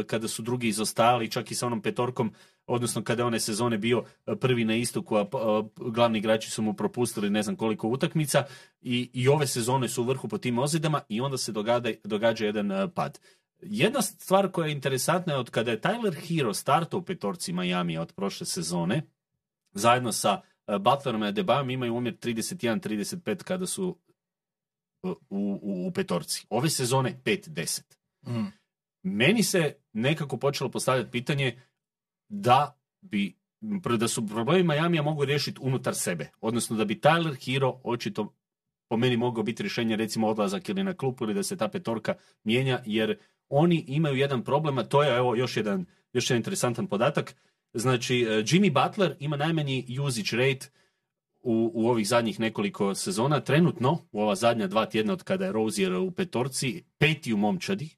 kada su drugi izostajali, čak i sa onom petorkom, odnosno kada je one sezone bio e, prvi na istoku, a a glavni igrači su mu propustili ne znam koliko utakmica i, i ove sezone su u vrhu po tim ozidama i onda se događa, događa jedan e, pad. Jedna stvar koja je interesantna je od kada je Tyler Hero startao u petorci Miami od prošle sezone, zajedno sa e, Butlerom i Adebayom imaju umjer 31-35 kada su e, u, u, u petorci. Ove sezone 5-10 Mm. meni se nekako počelo postavljati pitanje da bi da su problemi Majamija mogu riješiti unutar sebe. Odnosno da bi Tyler Hero očito po meni mogao biti rješenje recimo odlazak ili na klupu ili da se ta petorka mijenja jer oni imaju jedan problem, a to je evo još jedan, još jedan interesantan podatak. Znači, eh, Jimmy Butler ima najmanji usage rate u, u ovih zadnjih nekoliko sezona. Trenutno, u ova zadnja dva tjedna od kada je Rozier u petorci, peti u momčadi,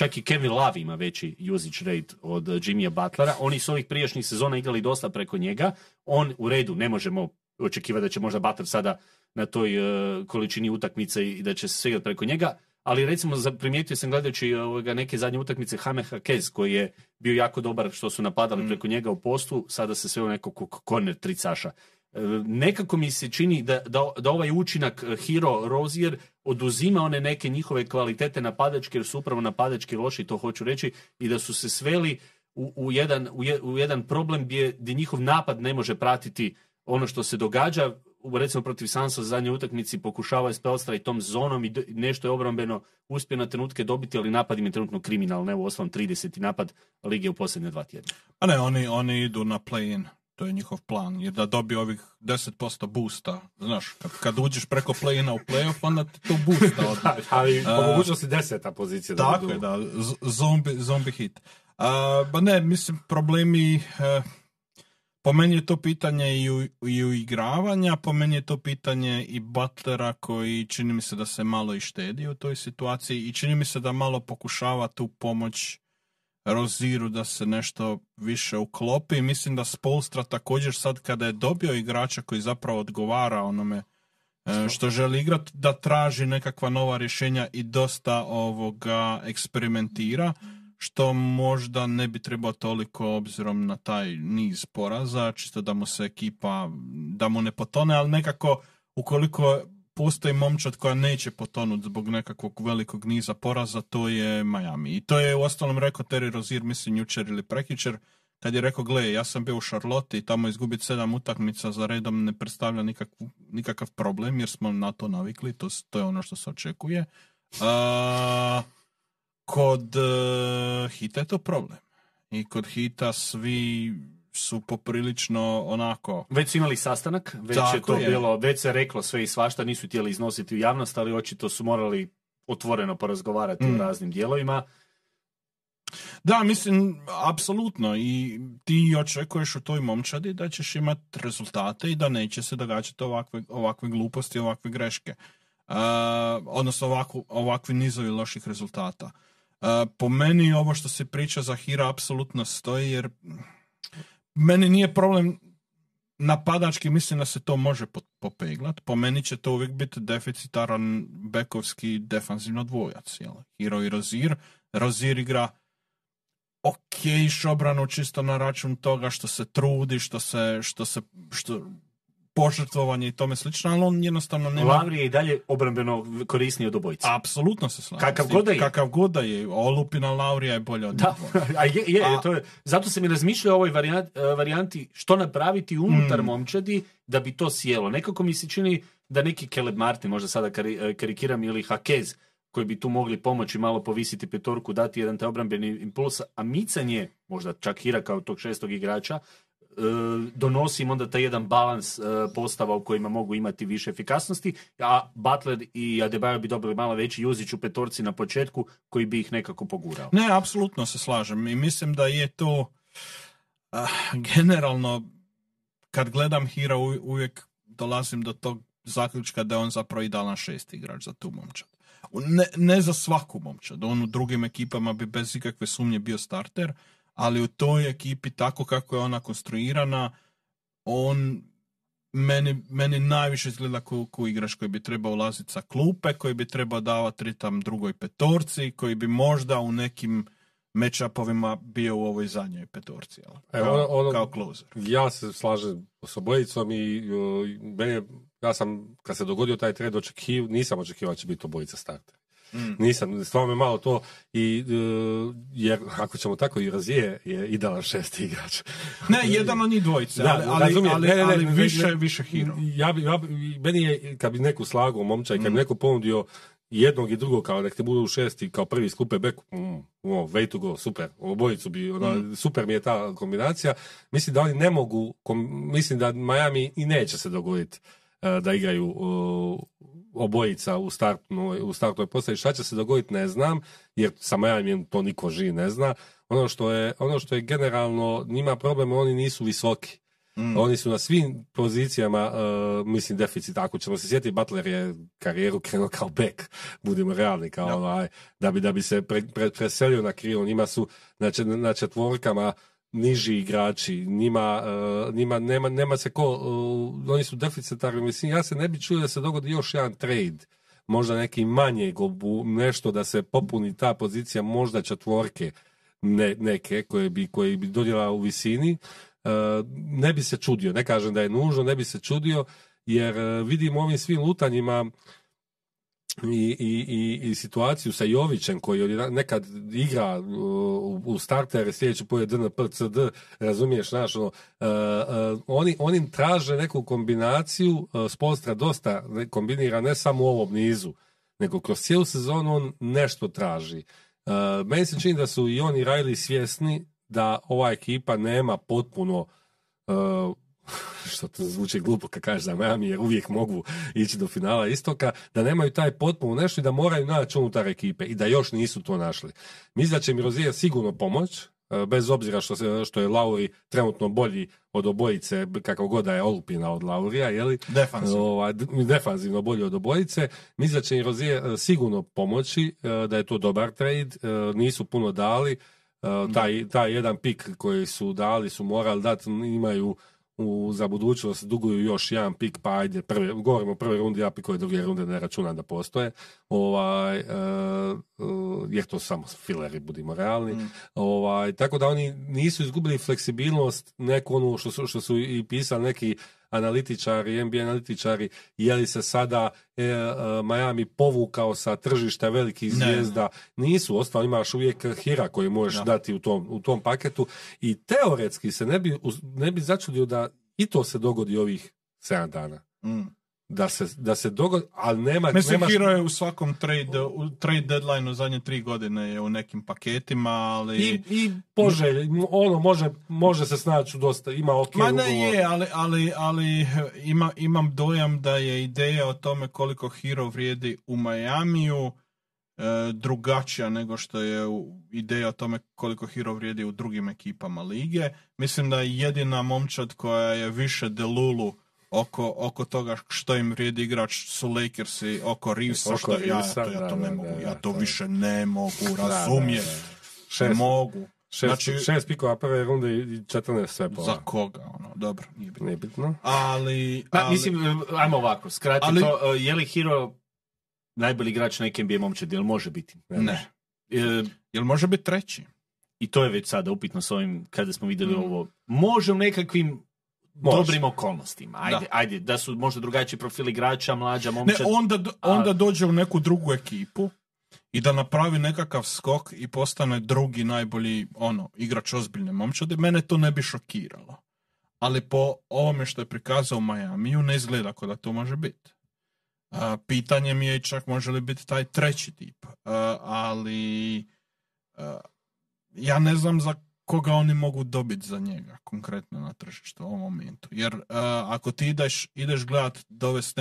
čak i Kevin Love ima veći usage rate od uh, Jimmya Butlera. Oni su ovih prijašnjih sezona igrali dosta preko njega. On u redu, ne možemo očekivati da će možda Butler sada na toj uh, količini utakmice i da će se sve igrati preko njega. Ali recimo primijetio sam gledajući ovoga, neke zadnje utakmice Hame Hakez koji je bio jako dobar što su napadali preko njega u postu, sada se sve u nekog korner tricaša. E, nekako mi se čini da, da, da ovaj učinak Hero Rozier oduzima one neke njihove kvalitete napadačke, jer su upravo napadački loši, to hoću reći, i da su se sveli u, u, jedan, u, je- u jedan problem gdje, gdje njihov napad ne može pratiti ono što se događa. Recimo protiv Sansa u zadnjoj utakmici pokušava Spelstra i tom zonom i nešto je obrambeno uspio na trenutke dobiti, ali napad im je trenutno kriminal, evo osnovan 30. napad lige u posljednje dva tjedna. A ne, oni, oni idu na play-in. To je njihov plan. Jer da dobiju ovih 10% boosta. Znaš, kad, kad uđeš preko play-ina u play-off, onda ti to boosta od, Ali po mogućnosti deseta pozicija. da Tako je, da, z- zombi, zombi hit. A, ba ne, mislim, problemi, eh, po meni je to pitanje i, u, i uigravanja, po meni je to pitanje i Butlera koji čini mi se da se malo i štedi u toj situaciji i čini mi se da malo pokušava tu pomoć Roziru da se nešto više uklopi. Mislim da Spolstra također sad kada je dobio igrača koji zapravo odgovara onome e, što želi igrati, da traži nekakva nova rješenja i dosta ovoga eksperimentira, što možda ne bi trebao toliko obzirom na taj niz poraza, čisto da mu se ekipa, da mu ne potone, ali nekako ukoliko postoji momčad koja neće potonuti zbog nekakvog velikog niza poraza, to je Miami. I to je u ostalom rekao Terry Rozier, mislim, jučer ili prekjučer, kad je rekao, gle, ja sam bio u Charlotte i tamo izgubiti sedam utakmica za redom ne predstavlja nikakvu, nikakav problem, jer smo na to navikli, to, to je ono što se očekuje. A, kod e, Hita je to problem. I kod Hita svi su poprilično onako... Već su imali sastanak, već je Tako to je. bilo, već se reklo sve i svašta, nisu htjeli iznositi u javnost, ali očito su morali otvoreno porazgovarati Mm. o raznim dijelovima. Da, mislim, apsolutno. I ti očekuješ u toj momčadi da ćeš imati rezultate i da neće se događati ovakve, ovakve gluposti, ovakve greške. Uh, odnosno ovakvu, ovakvi nizovi loših rezultata. Uh, po meni ovo što se priča za Hira apsolutno stoji jer meni nije problem napadački mislim da se to može popeglat. Po meni će to uvijek biti deficitaran bekovski defanzivno dvojac. Jel? Hiro i Rozir. Rozir igra ok obranu čisto na račun toga što se trudi, što se, što se, što, požrtvovanje i tome slično, ali on jednostavno nema... Lavri je i dalje obrambeno korisniji od obojica. Apsolutno se slažem. Kakav god da je. Kakav god da je. Olupina Laurija je bolja od da. A je, je, A... To je, zato se mi razmišlja o ovoj varijanti što napraviti unutar mm. momčadi da bi to sjelo. Nekako mi se čini da neki Caleb Martin, možda sada karikiram, ili Hakez, koji bi tu mogli pomoći malo povisiti petorku, dati jedan taj obrambeni impuls, a micanje, možda čak Hira kao tog šestog igrača, e, donosi im onda taj jedan balans e, postava u kojima mogu imati više efikasnosti, a Butler i Adebayo bi dobili malo veći juzić u petorci na početku koji bi ih nekako pogurao. Ne, apsolutno se slažem i mislim da je to generalno kad gledam Hira uvijek dolazim do tog zaključka da je on zapravo idealan šest igrač za tu momčad. Ne, ne za svaku momčad, on u drugim ekipama bi bez ikakve sumnje bio starter, ali u toj ekipi tako kako je ona konstruirana, on meni, meni najviše izgleda kao, kao igrač koji bi trebao ulaziti sa klupe, koji bi trebao davati ritam drugoj petorci, koji bi možda u nekim matchupovima bio u ovoj zadnjoj petorci, jel? Kao, ono, ono, kao closer. Ja se slažem s obojicom i meni ja sam, kad se dogodio taj trend, očekivao, nisam očekivao će biti obojica starter. Mm. Nisam, stvarno me malo to i uh, jer ako ćemo tako i razije je idealan šesti igrač. Ne, jedan od njih dvojice, da, ali, ali, ali, ne, ne, ali više, ne, više hero. Ja bi, ja bi, meni je, kad bi neku slagao momča i kad bi mm. neko ponudio jednog i drugog kao nek te budu u šesti kao prvi skupe beku, mm, oh, way to go, super, obojicu bi, ona, mm. super mi je ta kombinacija. Mislim da oni ne mogu, kom, mislim da Miami i neće se dogoditi E, da igraju obojica u, startnoj, u startnoj postavi. Šta će se dogoditi ne znam, jer sa Miami to niko živi ne zna. Ono što je, ono što je generalno, njima problem, oni nisu visoki. Mm. Oni su na svim pozicijama, uh, mislim, deficit. Ako ćemo se sjetiti, Butler je karijeru krenuo kao back, budimo realni, kao ovaj, da bi, da bi se pre, pre, preselio na krilo. Njima su znači, na četvorkama niži igrači, njima, uh, njima nema, nema se ko, uh, oni su deficitarni, mislim, ja se ne bi čuo da se dogodi još jedan trade, možda neki manje, nešto da se popuni ta pozicija, možda četvorke ne, neke koje bi, koje bi dodjela u visini, uh, ne bi se čudio, ne kažem da je nužno, ne bi se čudio, jer vidim ovim svim lutanjima i, i, i, situaciju sa Jovićem koji nekad igra u, u startere, sljedeći poje DNP, CD, razumiješ, znaš, ono, uh, uh, oni, oni traže neku kombinaciju, uh, Spolstra dosta kombinira ne samo u ovom nizu, nego kroz cijelu sezonu on nešto traži. Uh, meni se čini da su i oni Riley svjesni da ova ekipa nema potpuno što to zvuči glupo kad kažeš za Miami, jer uvijek mogu ići do finala istoka, da nemaju taj potpuno nešto i da moraju naći unutar ekipe i da još nisu to našli. Mislim da će mi Rozier sigurno pomoć, e, bez obzira što, se, što je Lauri trenutno bolji od obojice, kako god da je Olupina od Laurija, je Defanzivno. Ovaj, defanzivno bolji od obojice. Mislim da će im Rozier e, sigurno pomoći, e, da je to dobar trade, nisu puno dali, taj, taj jedan pik koji su dali su morali dati, imaju u, za budućnost duguju još jedan pik, pa ajde, prve, govorimo o prvoj rundi, ja pikove druge runde ne računam da postoje, ovaj, uh, jer to samo fileri, budimo realni. Mm. Ovaj, tako da oni nisu izgubili fleksibilnost, neku onu što su, što su i pisali neki analitičari, NBA analitičari, je li se sada e, Miami povukao sa tržišta velikih zvijezda, nisu, ostalo imaš uvijek hira koji možeš dati u tom, u tom paketu i teoretski se ne bi, ne bi začudio da i to se dogodi ovih 7 dana. Mm da se, da se dogodi, ali nema... Mislim, nemaš... Hero je u svakom trade, u trade deadline u zadnje tri godine je u nekim paketima, ali... I, i poželj, ono može, može se snaći dosta, ima ok Ma ne je, ali, ali, ali ima, imam dojam da je ideja o tome koliko Hero vrijedi u Majamiju drugačija nego što je ideja o tome koliko Hero vrijedi u drugim ekipama lige. Mislim da je jedina momčad koja je više delulu oko, oko toga što im vrijedi igrač su Lakersi, oko Reevesa, Oko što ja, Reevesa, to, ja to ne da, mogu, da, ja to da. više ne mogu Da, da, razumjeti. Ne mogu. šest, Znači- šest pikova prve runde i 14 svepova. Za koga, ono, dobro, nije bitno. Nije bitno. Ali, Pa, ali- mislim, e, ajmo ovako, skrati Ali- to, e, je li Hero najbolji igrač neke NBA momčadi, jel može biti? ne. E, Jel može biti treći? I to je već sada upitno s ovim, kada smo vidjeli Mm. ovo. Može u nekakvim Može. dobrim okolnostima. Ajde, Da. ajde, da su možda drugačiji profil igrača, mlađa Ne, momčad. onda, do- A- onda dođe u neku drugu ekipu i da napravi nekakav skok i postane drugi najbolji ono, igrač ozbiljne momčade, mene to ne bi šokiralo. Ali po ovome što je prikazao u Majamiju ne izgleda kao da to može biti. Pitanje mi je čak može li biti taj treći tip. A, ali a, ja ne znam za koga oni mogu dobiti za njega konkretno na tržištu u ovom momentu. Jer a, ako ti ideš, ideš gledat dovesti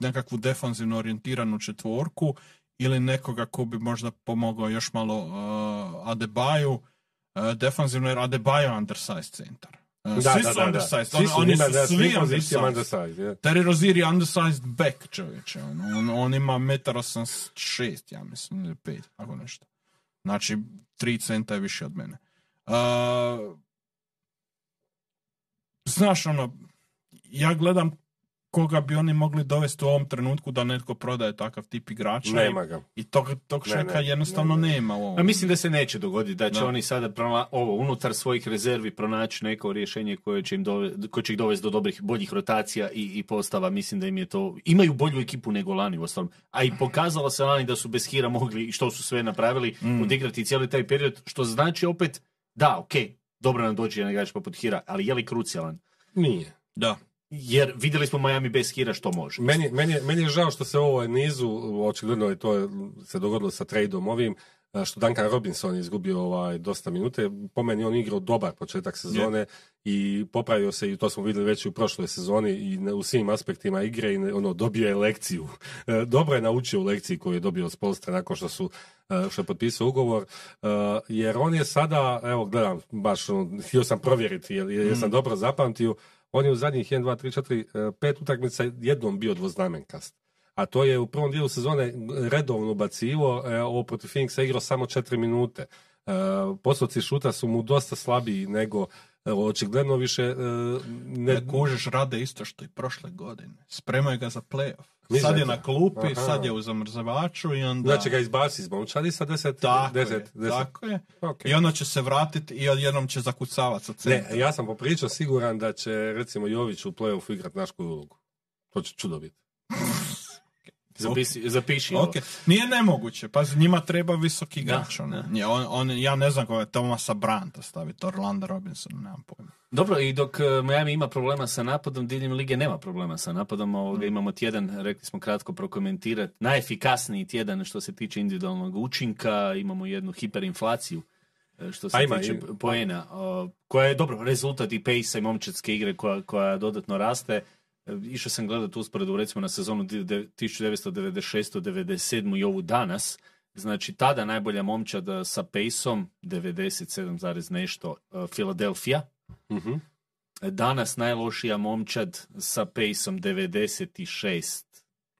nekakvu defanzivno orijentiranu četvorku ili nekoga ko bi možda pomogao još malo uh, Adebaju, uh, defanzivno jer Adebayo je undersized centar. Uh, Da, svi da, su da, da. undersized. Svi Oni, su oni su da, svi undersized. undersized, je. Terry Rozier je undersized back čovječe. ono. On, on ima 1,86 ja mislim, ili 5, ako nešto. Znači, 3 centa je više od mene. Uh, znaš, ono, ja gledam koga bi oni mogli dovesti u ovom trenutku da netko prodaje takav tip igrača. Nema ga. I tog, tog Ne, šeka ne, jednostavno ne, ne. nema u ovom. A mislim da se neće dogoditi, da će Da. oni sada pronala- ovo, unutar svojih rezervi pronaći neko rješenje koje će, im dove, koje će ih dovesti do dobrih, boljih rotacija i, i postava. Mislim da im je to... Imaju bolju ekipu nego lani u ostalom. A i pokazalo se lani da su bez Hira mogli i što su sve napravili, Mm. odigrati cijeli taj period, što znači opet, da, ok, dobro nam dođe jedan igrač poput Hira, ali je li krucijalan? Nije. Da. Jer vidjeli smo Miami bez Hira što može. Meni, meni, je- meni je žao što se u ovoj nizu, očigledno je to se dogodilo sa tradeom ovim, što Duncan Robinson je izgubio ovaj, dosta minute. Po meni on igrao dobar početak sezone i popravio se i to smo vidjeli već i u prošloj sezoni i u svim aspektima igre i ono, dobio je lekciju. E, Dobro je naučio u lekciji koju je dobio od Spolstra nakon što su e, što je potpisao ugovor, e, jer on je sada, evo gledam, baš ono, htio sam provjeriti jer, jer sam dobro zapamtio, on je u zadnjih 1, 2, 3, 4, 5 utakmica jednom bio dvoznamenkast. A to je u prvom dijelu sezone redovno bacivo, e, ovo protiv Phoenixa igrao samo 4 minute. E, Postoci šuta su mu dosta slabiji nego e, očigledno više e, ne, Ne kužiš rade isto što i prošle godine. Spremaju ga za playoff. Misliš Sad je na klupi, Aha. sad je u zamrzavaču i onda... Znači ga izbaci iz momčadi sa 10 Tako 10 je, 10. tako je. Ok. I onda će se vratiti i odjednom će zakucavati sa Ne, centra. ja sam popričao siguran da će recimo Jović u play-offu igrat naš koju ulogu. To će čudo biti. Zapisi, zapiši ovo. Ok, nije nemoguće, pazi, njima treba visoki igrač. Da, ono. On, on, ja ne znam koga je Tomasa Branta staviti, Orlando Robinson, nemam pojma. Dobro, i dok e, Miami ima problema sa napadom, diljem lige nema problema sa napadom. Ovoga, imamo tjedan, rekli smo kratko prokomentirati, najefikasniji tjedan što se tiče individualnog učinka. Imamo jednu hiperinflaciju e, što se A ima tiče poena, koja je dobro rezultat i pace i momčadske igre koja, koja dodatno raste. Išao sam gledati usporedu recimo na sezonu 1996-97 i ovu danas. Znači, tada najbolja momčad e, sa paceom, 97, zarez nešto, e, Philadelphia. Mhm. Danas najlošija momčad sa paceom 96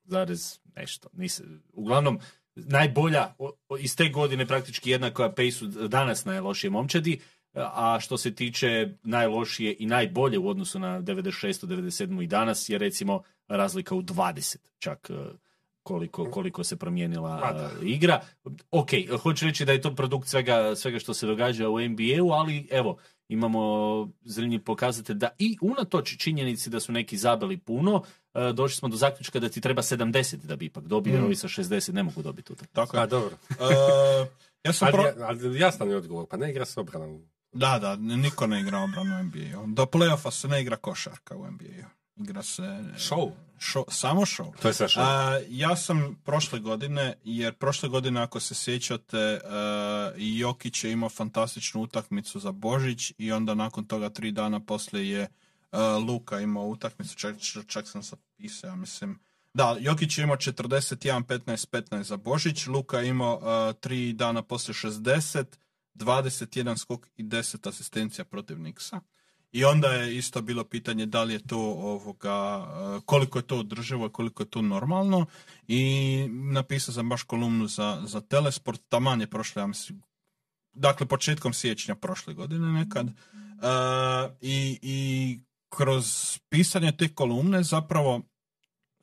zarez nešto. Nis, uglavnom, najbolja iz te godine praktički jednaka paceu danas najlošije momčadi, a što se tiče najlošije i najbolje u odnosu na 96. 97. i danas je recimo razlika u 20 čak e, koliko, koliko se promijenila e, igra. Ok, hoću reći da je to produkt svega, svega što se događa u NBA-u, ali evo, imamo zanimljiv pokazatelj da i unatoč činjenici da su neki zabili puno, e, došli smo do zaključka da ti treba 70 da bi ipak dobio, Mm. ovi sa 60 ne mogu dobiti utakmicu. Tako je. A dobro. E, ja sam Ali, pro... ja- ali jasan je odgovor, pa ne igra s obranom. Da, da, niko ne igra obranu u NBA-u. Do playoffa se ne igra košarka u NBA-u. Igra se... Show. Show, samo show. To je sve što. A, ja sam prošle godine, jer prošle godine ako se sjećate, uh, Jokić je imao fantastičnu utakmicu za Božić i onda nakon toga tri dana poslije je uh, Luka imao utakmicu, čak, čak sam zapisao, ja mislim, Da, Jokić je imao 41, 15, 15 za Božić, Luka je imao uh, tri dana poslije 60, 21 skok i 10 asistencija protiv Niksa. I onda je isto bilo pitanje da li je to ovoga, koliko je to održivo koliko je to normalno. I napisao sam baš kolumnu za, za Telesport, taman je prošle, ja mislim, dakle početkom siječnja prošle godine nekad. Uh, i, I kroz pisanje te kolumne zapravo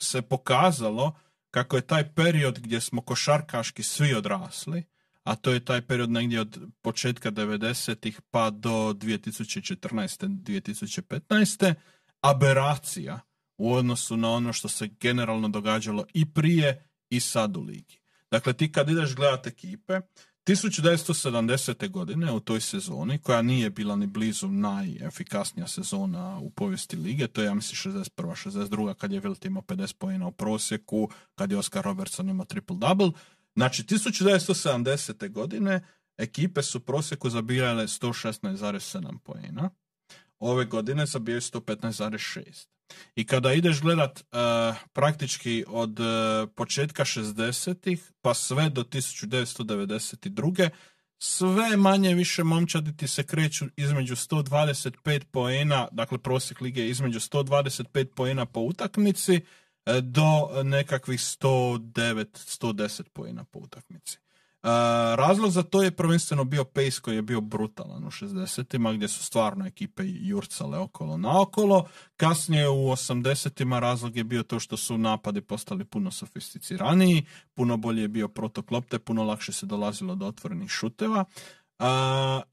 se pokazalo kako je taj period gdje smo košarkaški svi odrasli, a to je taj period negdje od početka 90-ih pa do 2014. 2015. aberacija u odnosu na ono što se generalno događalo i prije i sad u ligi. Dakle, ti kad ideš gledati ekipe, 1970. godine u toj sezoni, koja nije bila ni blizu najefikasnija sezona u povijesti lige, to je ja mislim 61. 62. kad je Wilt imao 50 pojena u prosjeku, kad je Oscar Robertson imao triple-double. Znači, 1970. godine ekipe su u prosjeku zabijale 116,7 pojena. Ove godine zabijaju 115,6. I kada ideš gledat uh, praktički od uh, početka 60-ih pa sve do 1992. sve manje više momčadi ti se kreću između 125 poena, dakle prosjek lige između 125 poena po utakmici do nekakvih 109, 110 poena po utakmici razlog za to je prvenstveno bio pace koji je bio brutalan u 60-ima gdje su stvarno ekipe jurcale okolo naokolo. Kasnije u 80-ima razlog je bio to što su napadi postali puno sofisticiraniji, puno bolje je bio protok lopte, puno lakše se dolazilo do otvorenih šuteva.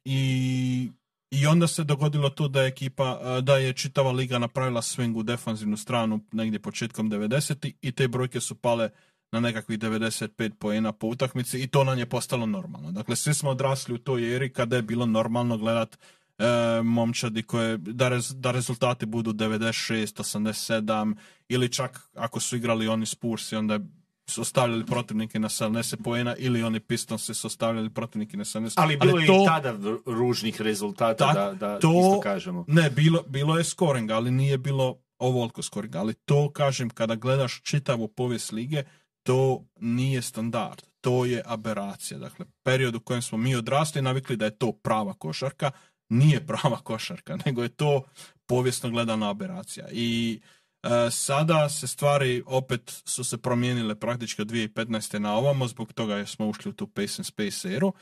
i i onda se dogodilo to da je ekipa, da je čitava liga napravila swing u defanzivnu stranu negdje početkom 90 i te brojke su pale na nekakvih 95 poena po utakmici i to nam je postalo normalno. Dakle, svi smo odrasli u toj eri kada je bilo normalno gledat e, momčadi koje, da, rez, da rezultati budu 96, 87 ili čak ako su igrali oni Spursi onda su ostavljali protivnike na 70 poena ili oni Pistonsi su ostavljali protivnike na 70. Ali bilo je to, i tada ružnih rezultata da, da to, isto kažemo. Ne, bilo, bilo je scoring, ali nije bilo ovoliko scoring. Ali to kažem, kada gledaš čitavu povijest lige, to nije standard, to je aberacija. Dakle, period u kojem smo mi odrasli navikli da je to prava košarka, nije prava košarka, nego je to povijesno gledana aberacija. I sada se stvari opet su se promijenile praktički od 2015. na ovamo, zbog toga smo ušli u tu pace and space eru.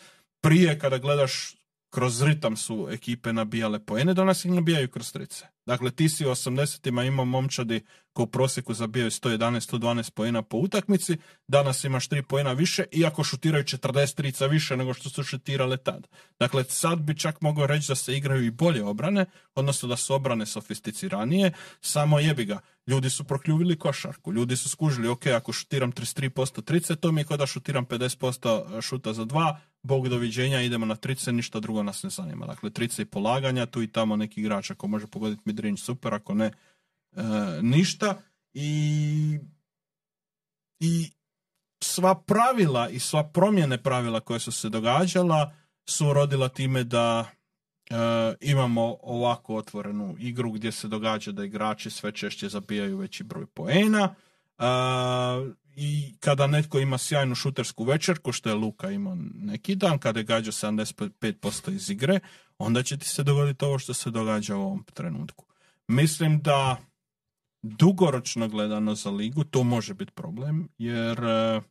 Prije kada gledaš kroz ritam su ekipe nabijale poene, danas ih nabijaju kroz trice. Dakle, ti si u 80-ima imao momčadi ko u prosjeku zabijaju 111-112 poena po utakmici, danas imaš 3 poena više, iako šutiraju 40 trica više nego što su šutirale tad. Dakle, sad bi čak mogao reći da se igraju i bolje obrane, odnosno da su obrane sofisticiranije, samo jebi ga. Ljudi su prokljuvili košarku, ljudi su skužili, ok, ako šutiram 33% trice, to mi je šutiram 50% šuta za dva, bog doviđenja, idemo na trice, ništa drugo nas ne zanima. Dakle, trice i polaganja, tu i tamo neki igrač ako može pogoditi midrange super, ako ne, e, ništa. I, I sva pravila i sva promjene pravila koje su se događala su rodila time da e, imamo ovako otvorenu igru gdje se događa da igrači sve češće zabijaju veći broj poena. E, i kada netko ima sjajnu šutersku večerku, što je Luka imao neki dan, kada je gađao 75% iz igre, onda će ti se dogoditi ovo što se događa u ovom trenutku. Mislim da dugoročno gledano za ligu to može biti problem, jer uh,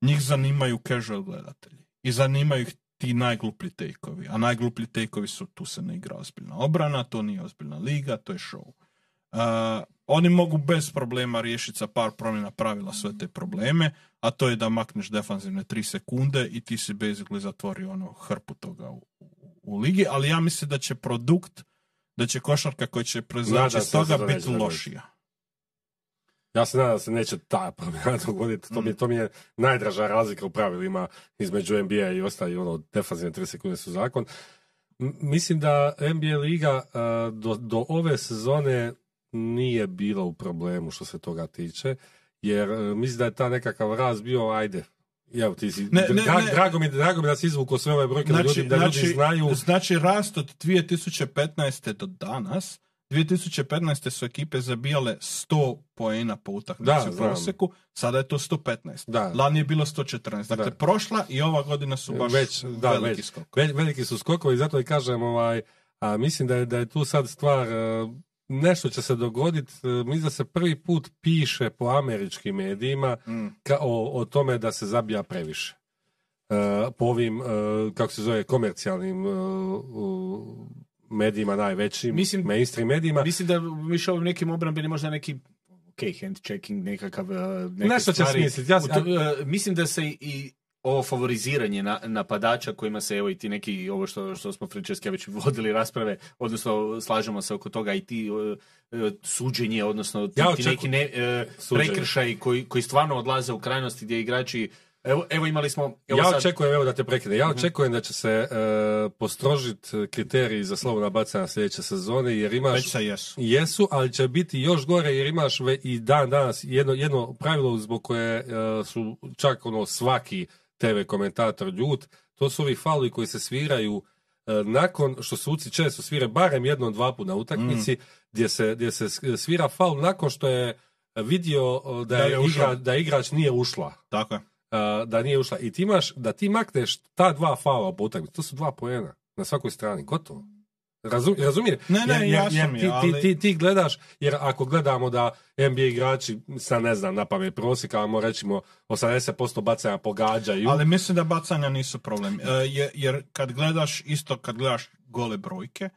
njih zanimaju casual gledatelji i zanimaju ih ti najgluplji tejkovi, a najgluplji tejkovi su tu se ne igra ozbiljna obrana, to nije ozbiljna liga, to je show. Uh, oni mogu bez problema riješiti sa par promjena pravila sve te probleme, a to je da makneš defanzivne tri sekunde i ti si basically zatvorio ono hrpu toga u, u, ligi, ali ja mislim da će produkt, da će košarka koja će proizaći iz toga biti lošija. Ja se nadam da se neće ta promjena dogoditi. To, mi, mm. to mi je najdraža razlika u pravilima između NBA i ostali ono, defanzivne tri sekunde su zakon. mislim da NBA liga do, do ove sezone nije bila u problemu što se toga tiče, jer e, mislim da je ta nekakav raz bio, ajde, Evo, ti si, ne, ne, ne. Drago, mi, drago mi da si izvukao sve ove brojke, znači, da, ljudi, da znači, ljudi znaju. Znači, rast od 2015. do danas 2015. su ekipe zabijale 100 poena po utakmici u prosjeku, sada je to 115. Da. Lani je bilo 114. Dakle, Da. prošla i ova godina su baš Već, da, veliki već. skok. Veliki su skokovi, zato i kažem, ovaj, a mislim da je, da je tu sad stvar, e, nešto će se dogoditi, e, mislim da se prvi put piše po američkim medijima Mm. ka, o, o tome da se zabija previše. E, po ovim, e, kako se zove, komercijalnim e, u- medijima najvećim, Mislim- mainstream medijima. Mislim da više ovim nekim obrambenim možda neki ok, hand checking, nekakav uh, neke Nešto će smisliti. Ja, to- uh, mislim da se i ovo favoriziranje na, napadača kojima se evo i ti neki ovo što, što smo Francesca već vodili rasprave, odnosno slažemo se oko toga i ti uh, uh, suđenje, odnosno ti, Ja ti neki ne, uh, Suđenje. prekršaji koji, koji stvarno odlaze u krajnosti gdje igrači Evo, evo imali smo... Evo ja sad, Mhm. očekujem, evo da te prekine, ja očekujem da će se e, postrožiti kriteriji za slobodna bacanja sljedeće sezone, jer imaš... Već se jesu. Jesu, ali će biti još gore jer imaš ve, i dan danas jedno, jedno pravilo zbog koje e, su čak ono svaki TV komentator ljut, to su ovi faulovi koji se sviraju e, nakon što suci često svire barem jednom dva puta na utakmici gdje, se, gdje se svira faul nakon što je vidio e, da, Da je igra, da igrač nije ušla Tako je. a, da nije ušla. I ti imaš, da ti makneš ta dva faula po utakmici, to su dva poena na svakoj strani, gotovo. Razum, razumije? Ne, ne, jer, jer, jasno jer mi je, ti, ti, ali- ti, ti gledaš, jer ako gledamo da NBA igrači, sad ne znam, na pamet prosjeka, ajmo rećimo 80% bacanja pogađaju. Ali mislim da bacanja nisu problem. E, je- jer kad gledaš, isto kad gledaš gole brojke, e,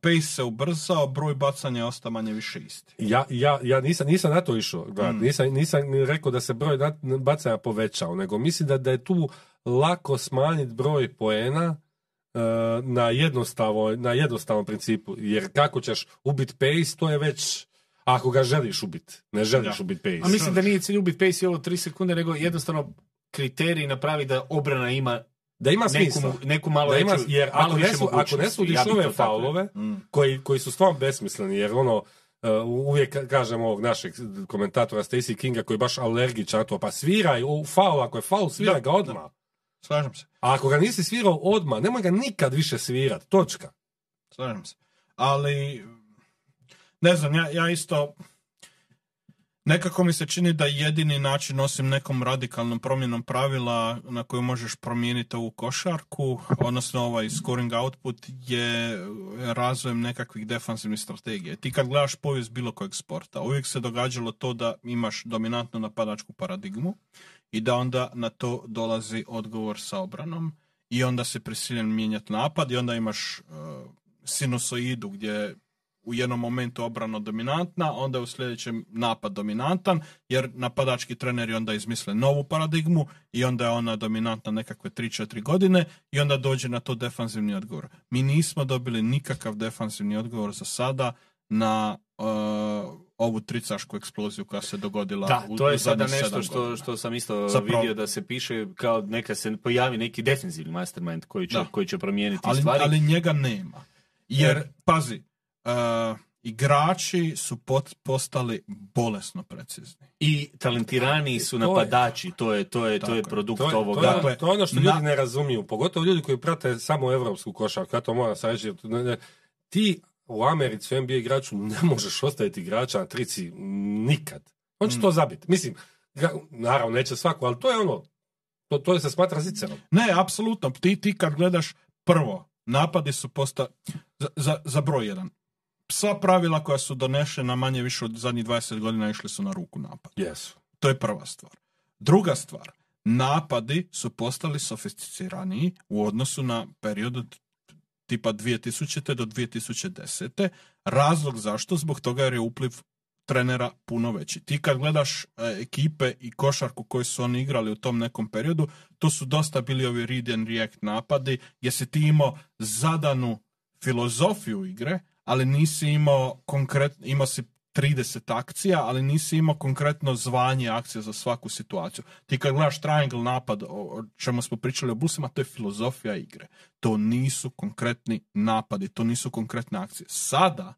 pace se ubrzao, broj bacanja je ostao manje više isti. Ja, ja, ja nisam, nisam na to išao. Mm. nisam, nisam ni rekao da se broj bacanja povećao, nego mislim da, da je tu lako smanjiti broj poena na jednostavno, na jednostavnom principu, jer kako ćeš ubiti pace, to je već ako ga želiš ubiti, ne želiš Da. ubiti pace. A mislim da nije cilj ubiti pace i ovo 3 sekunde, nego jednostavno kriterij napravi da obrana ima da ima neku, smisla. neku malo Da ima, veću, jer malo ako ne, su, ako ne sudiš Ja ove faulove, Mm. koji, koji su stvarno besmisleni, jer ono, uh, uvijek ka- kažem ovog našeg komentatora Stacy Kinga koji je baš alergičan to, pa sviraj u faul, ako je faul, sviraj Da, ga odmah. Slažem se. A ako ga nisi svirao odmah, nemoj ga nikad više svirat, točka. Slažem se. Ali, ne znam, ja, ja isto, nekako mi se čini da jedini način, osim nekom radikalnom promjenom pravila na koju možeš promijeniti ovu košarku, odnosno ovaj scoring output, je razvojem nekakvih defansivnih strategija. Ti kad gledaš povijest bilo kojeg sporta, uvijek se događalo to da imaš dominantnu napadačku paradigmu i da onda na to dolazi odgovor sa obranom i onda se prisiljen mijenjati napad i onda imaš uh, sinusoidu gdje je u jednom momentu obrana dominantna, onda u sljedećem napad dominantan, jer napadački treneri onda izmisle novu paradigmu i onda je ona dominantna nekakve 3-4 godine i onda dođe na to defanzivni odgovor. Mi nismo dobili nikakav defanzivni odgovor za sada na uh, ovu tricašku eksploziju koja se dogodila Da, u, to je u sada nešto što, što sam isto Zapravo- vidio da se piše kao neka se pojavi neki defensivni mastermind koji će, Da. koji će promijeniti ali, stvari. ali njega nema. Jer, pazi, uh, igrači su pot- postali bolesno precizni. I talentirani su To je- napadači, to je, to je, to je produkt To je, ovoga. to, je, Dakle, to je ono što na- ljudi ne razumiju, pogotovo ljudi koji prate samo evropsku košarku, ja to moram sad reći, jer ti u Americi u NBA igraču ne možeš ostaviti igrača na trici nikad. On Mm. će to zabiti. Mislim, naravno neće svako, ali to je ono, to, to se smatra zicerom. Ne, apsolutno. Ti, ti kad gledaš prvo, napadi su posta... Za, za, za broj jedan. Sva pravila koja su donešena manje više od zadnjih 20 godina išli su na ruku napad. Jesu. To je prva stvar. Druga stvar, napadi su postali sofisticiraniji u odnosu na period od tipa 2000. do 2010. Razlog zašto? Zbog toga jer je upliv trenera puno veći. Ti kad gledaš e, ekipe i košarku koju su oni igrali u tom nekom periodu, to su dosta bili ovi read and react napadi, gdje si ti imao zadanu filozofiju igre, ali nisi imao konkretno, imao si 30 akcija, ali nisi imao konkretno zvanje akcije za svaku situaciju. Ti kad gledaš triangle napad, o čemu smo pričali o busima, to je filozofija igre. To nisu konkretni napadi, to nisu konkretne akcije. Sada,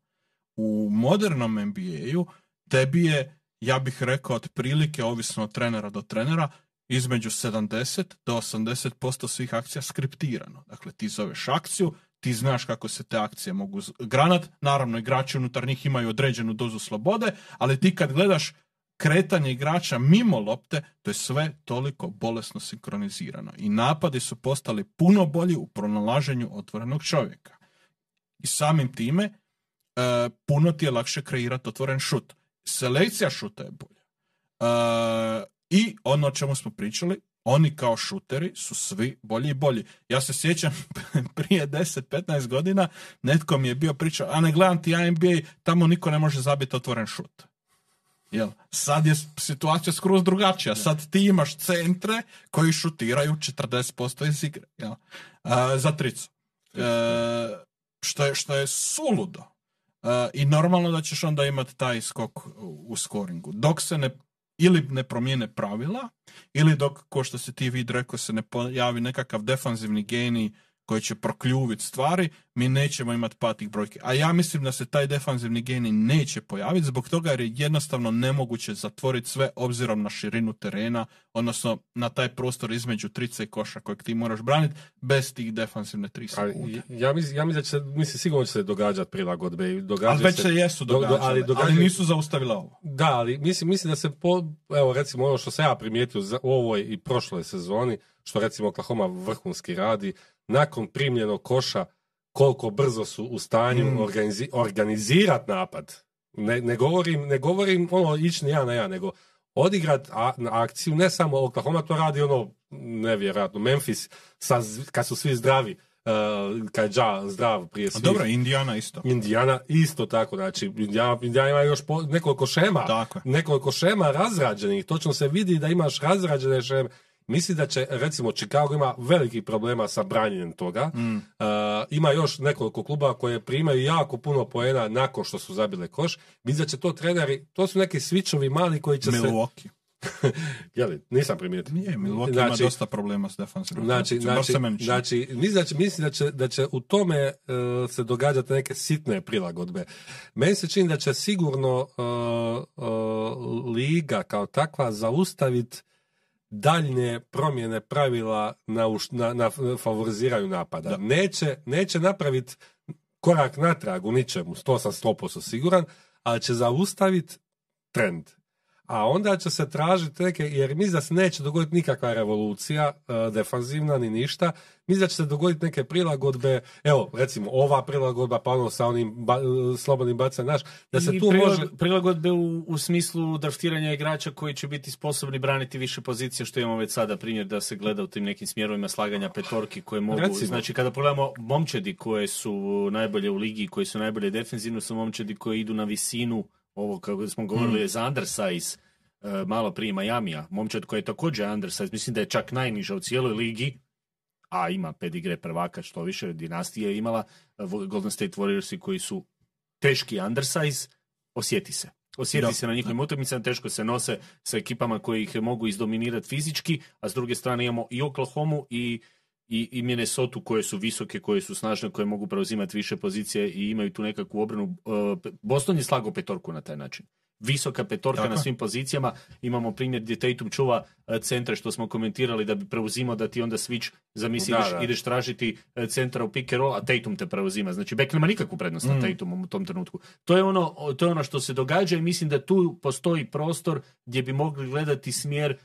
u modernom NBA-u, tebi je, ja bih rekao, otprilike, ovisno od trenera do trenera, između 70 do 80% svih akcija skriptirano. Dakle, ti zoveš akciju, ti znaš kako se te akcije mogu granat. Naravno, igrači unutar njih imaju određenu dozu slobode, ali ti kad gledaš kretanje igrača mimo lopte, to je sve toliko bolesno sinkronizirano. I napadi su postali puno bolji u pronalaženju otvorenog čovjeka. I samim time, e, puno ti je lakše kreirati otvoren šut. Selekcija šuta je bolja. E, I ono o čemu smo pričali, oni kao šuteri su svi bolji i bolji. Ja se sjećam prije 10-15 godina netko mi je bio pričao, a ne gledam ti ja NBA, tamo niko ne može zabiti otvoren šut. Jel? Sad je situacija skroz drugačija. Sad ti imaš centre koji šutiraju 40% iz igre. Jel? A, za tricu. E, što, je, što je suludo. E, I normalno da ćeš onda imati taj skok u, u skoringu. Dok se ne ili ne promijene pravila, ili dok, ko što se ti vid rekao, se ne pojavi nekakav defanzivni genij koji će prokljuviti stvari, mi nećemo imati pad tih brojki. A ja mislim da se taj defanzivni genij neće pojaviti zbog toga jer je jednostavno nemoguće zatvoriti sve obzirom na širinu terena, odnosno na taj prostor između trice i koša kojeg ti moraš braniti bez tih defanzivne tri Ali sekunde. ja mislim, ja mislim da će se, mislim sigurno će se događati prilagodbe. događa Ali već se jesu do- do- događale, ali ali, događaju- nisu zaustavile ovo. Da, ali mislim, mislim da se po, evo recimo ono što sam ja primijetio za- u ovoj i prošloj sezoni, što recimo Oklahoma vrhunski radi, nakon primljenog koša koliko brzo su u stanju Mm. organizi, organizirat napad. Ne, ne govorim, ne govorim ono ići ja na ja, nego odigrat a, na akciju, ne samo Oklahoma to radi ono nevjerojatno, Memphis sa, kad su svi zdravi, uh, kad Ja zdrav prije A svih. dobro, Indiana isto. Indijana isto tako, znači Indijana, Indijana ima još po, nekoliko šema, Tako nekoliko šema razrađenih, točno se vidi da imaš razrađene šeme. Mislim da će, recimo, Chicago ima velikih problema sa branjenjem toga. Mm. Uh, ima još nekoliko kluba koje primaju jako puno poena nakon što su zabile koš. Mislim da će to treneri, to su neki svičovi mali koji će Milwaukee. se... Jeli, nisam primijetio. Nije, Milwaukee Znači- ima dosta problema s defanzivnom. Znači, znači, čini. znači, mislim da će, da će, u tome e, se događati neke sitne prilagodbe. Meni se čini da će sigurno e, e, liga kao takva zaustaviti daljnje promjene pravila na, na, na favoriziraju napada. Da. Neće, neće napraviti korak natrag u ničemu, to sam 100% siguran, ali će zaustaviti trend. A onda će se tražiti neke, jer mislim da se neće dogoditi nikakva revolucija e, defanzivna ni ništa, mislim da će se dogoditi neke prilagodbe, evo recimo ova prilagodba pa ono sa onim ba, e, slobodnim bacanjem, naš, da se I tu prilag- može... prilagodbe u, u smislu draftiranja igrača koji će biti sposobni braniti više pozicije, što imamo već sada primjer da se gleda u tim nekim smjerovima slaganja petorki koje mogu... Recimo. Znači, kada pogledamo momčadi koje su najbolje u ligi, koji su najbolje defensivno, su momčadi koji idu na visinu, ovo kako smo govorili je za undersize, e, malo prije Majamija, momčad koji je također undersize, mislim da je čak najniža u cijeloj ligi, a ima pedigre prvaka, što više, dinastija je imala, e, Golden State Warriorsi koji su teški undersize, osjeti se. Osjeti Da, se na njihovim utakmicama, teško se nose sa ekipama koji ih mogu izdominirati fizički, a s druge strane imamo i Oklahoma i, i, i Minnesota koje su visoke, koje su snažne, koje mogu preuzimati više pozicije i imaju tu nekakvu obranu. Uh, Boston je slago petorku na taj način. Visoka petorka Tako na svim pozicijama. Imamo primjer gdje Tatum čuva uh, centre što smo komentirali da bi preuzimao da ti onda switch zamisli Da, ideš, da. ideš tražiti uh, centra u pick and roll, a Tatum te preuzima. Znači Beck nema nikakvu prednost Mm. Tatumom u tom trenutku. To je, ono, to je ono što se događa i mislim da tu postoji prostor gdje bi mogli gledati smjer e,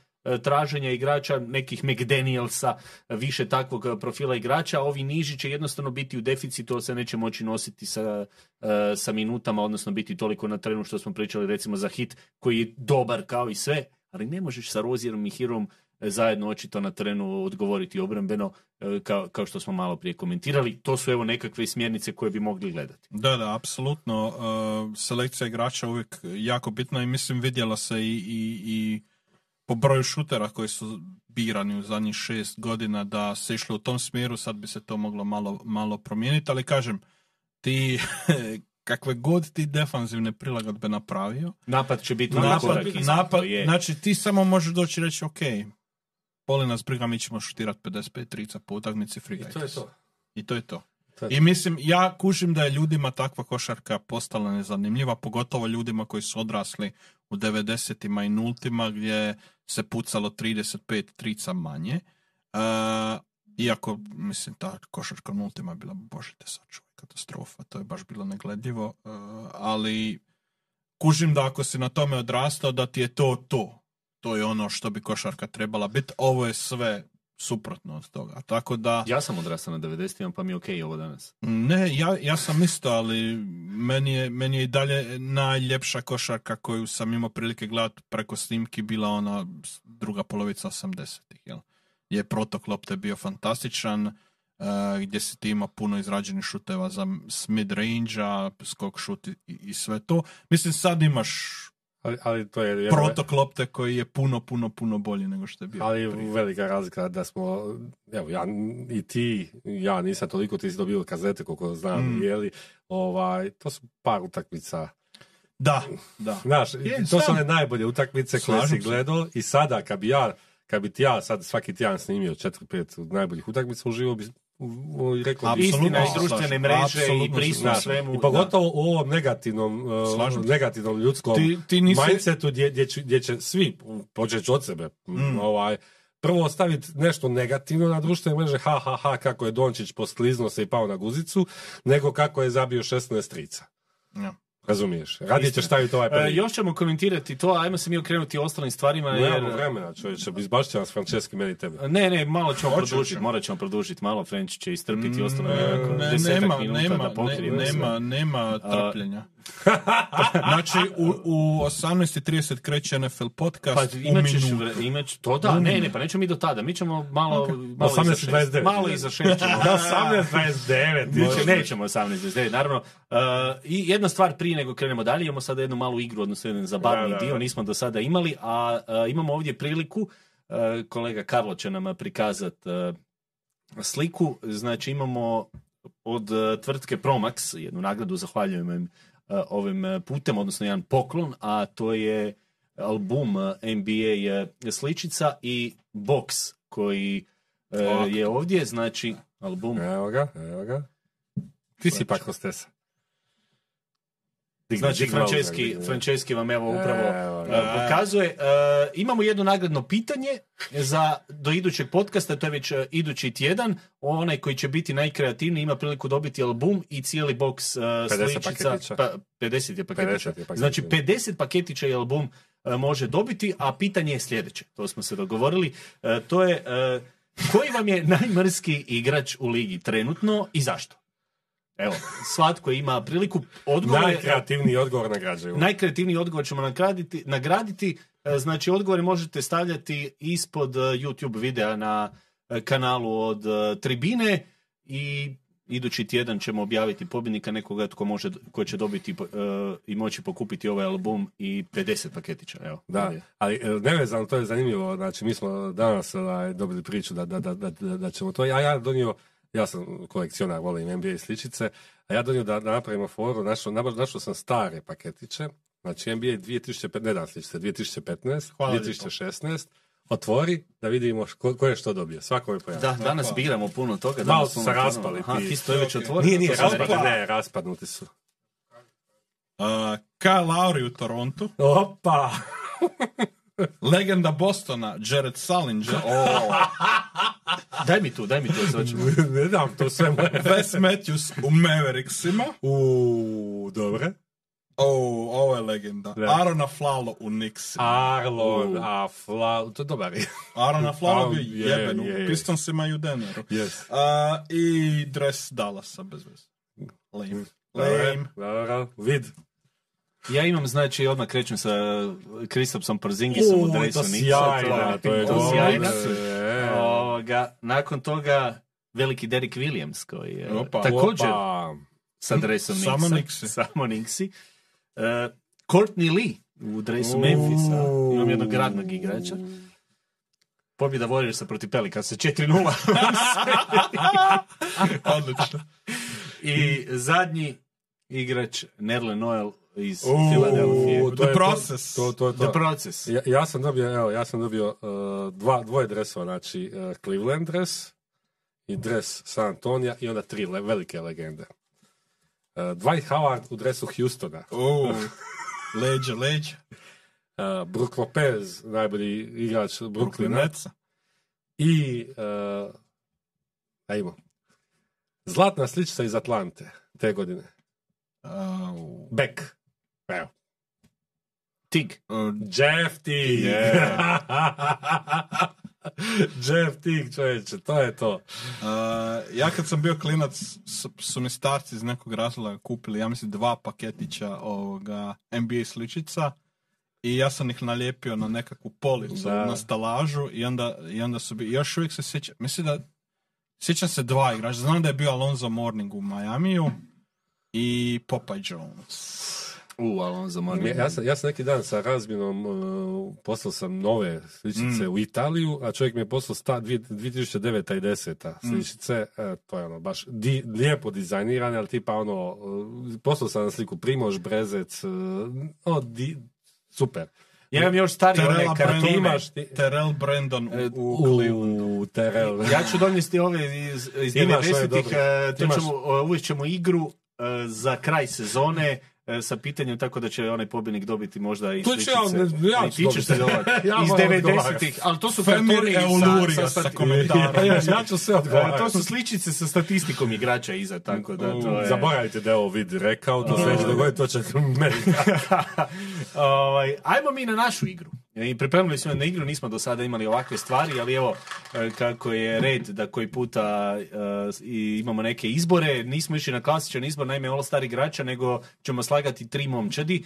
traženja igrača, nekih McDanielsa, e, više takvog e, profila igrača, ovi niži će jednostavno biti u deficitu, ali se neće moći nositi sa, e, sa minutama, odnosno biti toliko na trenu što smo pričali recimo za hit, koji je dobar kao i sve, ali ne možeš sa Rozierom i Hirom e, zajedno očito na terenu odgovoriti obrambeno, e, kao, kao što smo malo prije komentirali. To su evo nekakve smjernice koje bi mogli gledati. Da, da, apsolutno. Selekcija igrača uvijek jako bitna i mislim vidjela se i, i, i po broju šutera koji su birani u zadnjih šest godina da se išlo u tom smjeru, sad bi se to moglo malo, malo promijeniti, ali kažem, ti kakve god ti defanzivne prilagodbe napravio, Napad će biti napad, korak napad, je. znači ti samo možeš doći i reći, ok, boli nas briga, mi ćemo šutirati 55 trica po utakmici, I frigajte to je to. I to je to. I mislim, ja kužim da je ljudima takva košarka postala nezanimljiva, pogotovo ljudima koji su odrasli u 90-ima i nultima gdje se pucalo 35 trica manje. E, Iako, mislim, ta košarka nultima je bila, bože te sačuvaj, katastrofa, to je baš bilo negledljivo, uh, ali kužim da ako si na tome odrastao, da ti je to to. To je ono što bi košarka trebala biti. Ovo je sve suprotno od toga. Tako da... Ja sam odrastao na 90 pa mi je okej ovo danas. Ne, ja, ja sam isto, ali meni je, meni je i dalje najljepša košarka koju sam imao prilike gledati preko snimki bila ona druga polovica 80-ih, jel? Je protok lopte bio fantastičan, eh, gdje si ti ima puno izrađenih šuteva za s mid-range-a, skok šut i, i sve to. Mislim, sad imaš Ali, ali to je... protok lopte koji je puno, puno, puno bolji nego što je bio. Ali prije. velika razlika da smo, evo ja i ti, ja nisam toliko, ti si dobio kazete koliko znam, Mm. jeli, ovaj, to su par utakmica. Da, da. Znaš, Je, to su one najbolje utakmice koje si gledao i sada kad bi ja, kad bi ti ja sad svaki tjedan snimio 4-5 najboljih utakmica uživo bi u- bi Apsolutno. Istina i društvene mreže i pristup svemu. I pogotovo u ovom negativnom, uh, negativnom ljudskom Ti, ti nisi... mindsetu gdje, gdje, će, gdje će svi, počet ću od sebe, Mm. ovaj, prvo staviti nešto negativno na društvene mreže, ha, ha, ha, kako je Dončić poskliznuo se i pao na guzicu, nego kako je zabio 16 trica. Ja. Razumiješ? Radije ćeš staviti ovaj E, prvi. još ćemo komentirati to, ajmo se mi okrenuti ostalim stvarima. Nemamo jer... vremena, čovječe, izbašće nas Franceski, meni tebe. Ne, ne, malo ćemo Hoću, produžiti, morat ćemo produžiti, malo French će istrpiti, Mm, ostalo je ne, ne, desetak nema, minuta nema, da ne, nema, nema trpljenja. znači, u, u 18.30 kreće NFL podcast Pa u imat ćeš, minutu. vre- imat ćeš- to da, ne, ne, pa nećemo mi do tada, mi ćemo malo, malo 18 iza šest. 29. Malo iza šest ćemo. 18-29. Neće, nećemo 18 naravno. Uh, I jedna stvar prije nego krenemo dalje, imamo sada jednu malu igru, odnosno jedan zabavni Da, da, dio, nismo do sada imali, a uh, imamo ovdje priliku, uh, kolega Karlo će nam prikazati sliku, znači imamo od uh, tvrtke Promax, jednu nagradu, zahvaljujem im uh, ovim uh, putem, odnosno jedan poklon, a to je album uh, NBA sličica i box koji je ovdje, znači album Evo ga, evo ga. Ti si pak hostesa. Znači, Franceski. Franceski vam evo upravo uh, ga. pokazuje. Uh, imamo jedno nagradno pitanje za do idućeg podcasta, to je već uh, idući tjedan. Onaj koji će biti najkreativniji ima priliku dobiti album i cijeli uh, 50 sličica. paketića. Pa, 50 je paketića. 50 je paketića. Znači, 50 paketića i album uh, može dobiti, a pitanje je sljedeće. To smo se dogovorili. Uh, to je uh, koji vam je najmrski igrač u ligi trenutno i zašto? Evo, svatko ima priliku. Odgovor Najkreativniji odgovor nagrađuju. Najkreativniji odgovor ćemo nagraditi, nagraditi. E, Znači, odgovore možete stavljati ispod e, YouTube videa na e, kanalu od Tribine i idući tjedan ćemo objaviti pobjednika nekoga tko, može, ko će dobiti e, i moći pokupiti ovaj album i 50 paketića. Evo, Da, ali nevezano, to je zanimljivo. Znači, mi smo danas ovaj, dobili priču da, da, da, da, da- ćemo to. A ja donio, ja sam kolekcionar, volim NBA sličice, a ja donio da, da napravimo foru, našao, našao sam stare paketiće, znači NBA 2015, ne dan sličice, 2015, Hvala lijepo. 2016, otvori da vidimo ko, ko je što dobio. Svako je pojavio. Da, danas biramo puno toga. Malo su se raspali Aha, ti. to već otvorio. Nije, nije, rekao. ne, raspadnuti su. Uh, Kyle Lowry u Torontu, Opa! legenda Bostona, Jared Sullinger, Daj mi tu, daj mi tu. ne dam to sve. Wes Matthews u Mavericksima, Uuu, dobre. o, ovo je legenda, Da. Arona Flalo u Knicksima. Arlon, a Fla, to je dobar je. Arona Flalo A, bio je, jeben u je, je. Pistonsima i u Denveru. Yes. Uh, I dres Dallasa, bez veze. Lame. Lame. dobro, vid. Ja imam, znači, odmah krećem sa Kristopsom Porzingisom u dresu to sjajna, to je to sjajna. E. Ovoga, nakon toga veliki Derek Williams koji je Opa. također Opa. sa dresom Knicksa. Samo Knicksi. Samo Knicksi. Uh, Courtney Lee u dresu Memphisa. Imam jednog radnog igrača. Pobjeda Warriorsa protiv Pelicansa 4-0. Odlično. I zadnji igrač Nerle Noel iz Filadelfije. The je to- process. To, to, to. The Process. Ja, ja sam dobio, evo, ja sam dobio uh, dva, dvoje dresova, znači uh, Cleveland dres i dres San Antonija i onda tri le- velike legende. Uh, Dwight Howard u dresu Houstona. Leđa, leđa. Uh, Brook Lopez, najbolji igrač Brooklyn Brooklyna. Netsa. I uh, Ajmo. Zlatna sličica iz Atlante te godine. Au. Beck. Evo. Tig. Uh, Jeff Teague. Jeff Teague, čovječe, to je to. Uh, ja kad sam bio klinac su, su mi starci iz nekog razloga kupili, ja mislim, dva paketića ovoga NBA sličica i ja sam ih nalijepio na nekakvu policu, Da. na stalažu i onda, i onda su bi, još uvijek se sjećam, mislim da sjećam se dva igrača, znam da je bio Alonzo Morning u Majamiju i Popeye Jones. U, Alonzo Ja, ja, sam, ja sam neki dan sa razminom uh, poslao sam nove sličice u Italiju, a čovjek mi je poslao sta, dvije- 2009. i 10. sličice, e, to je ono baš di, lijepo dizajnirane, ali tipa ono, uh, poslao sam na sliku Primož Brezec, uh, ono, di, super. Ja imam još stari one. Brandon, imaš ti- Terrell Brandon E, u, u Clevelandu. U Terrell. Ja ću donijeti ove iz, iz Imaš ove 90-ih, dobre. e, to Imaš- ćemo, e, uvest ćemo igru e, za kraj sezone e, sa pitanjem tako da će onaj pobjednik dobiti možda i To ću sličice. ja, ja ću ti ćeš se. Ja iz moram 90-ih, odgovarati. ali to su Femir sa, sa stati- komentarom. ja, ja ću sve E, odgovarati. To su sličice sa statistikom igrača iza, tako da to je... Zaboravite da je ovo vid rekao, to se neće dogoditi, to će meni. ovaj, ajmo mi na našu igru. I pripremili smo na igru, nismo do sada imali ovakve stvari, ali evo e, kako je red da koji puta i imamo neke izbore, nismo išli na klasičan izbor, naime All Star igrača, nego ćemo slagati tri momčadi.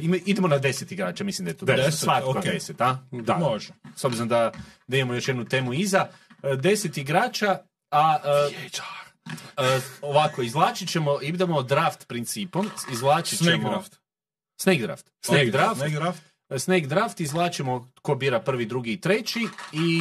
Ima- idemo na deset igrača, mislim da je to Deset. Svatko ok. deset, a? Da. Može. S obzirom da, da imamo još jednu temu iza. E, deset igrača, a ovako, izvlačit ćemo, idemo draft principom, izvlačit ćemo... Snake draft. Snake draft. Snake draft. Snake draft. Snake draft izvlačimo ko bira prvi, drugi i treći i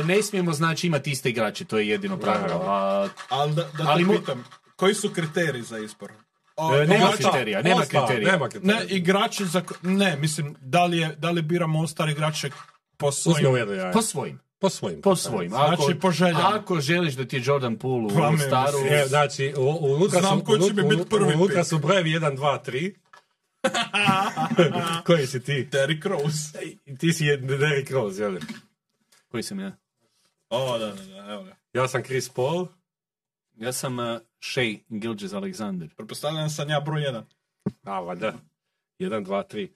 e, ne smijemo znači imati iste igrače, to je jedino pravilo. A, Ali da, da Ali te mo- pitam, koji su kriteriji za izbor? O, E, nema igrača- kriterija, nema All-Star, kriterija. Nema kriterija. Ne, igrači za... Ne, mislim, da li, je, da li biramo All-Star igrače po svojim... Po svojim. Po svojim. Po svojim. Ako, Znači, po. Ako želiš da ti je Jordan Poole u staru... E, znači, u- u- unutra Znam su, unutra pik. su brojevi 1, 2, 3. Koji si ti? Derrick Rose. Ti si je Derrick Rose, jel? Koji sam ja? O, da, da, da, evo ga. Ja sam Chris Paul. Ja sam uh, Shea Gilgis Alexander. Pretpostavljam da sam ja broj jedan. A, valjda. 1, 2, 3.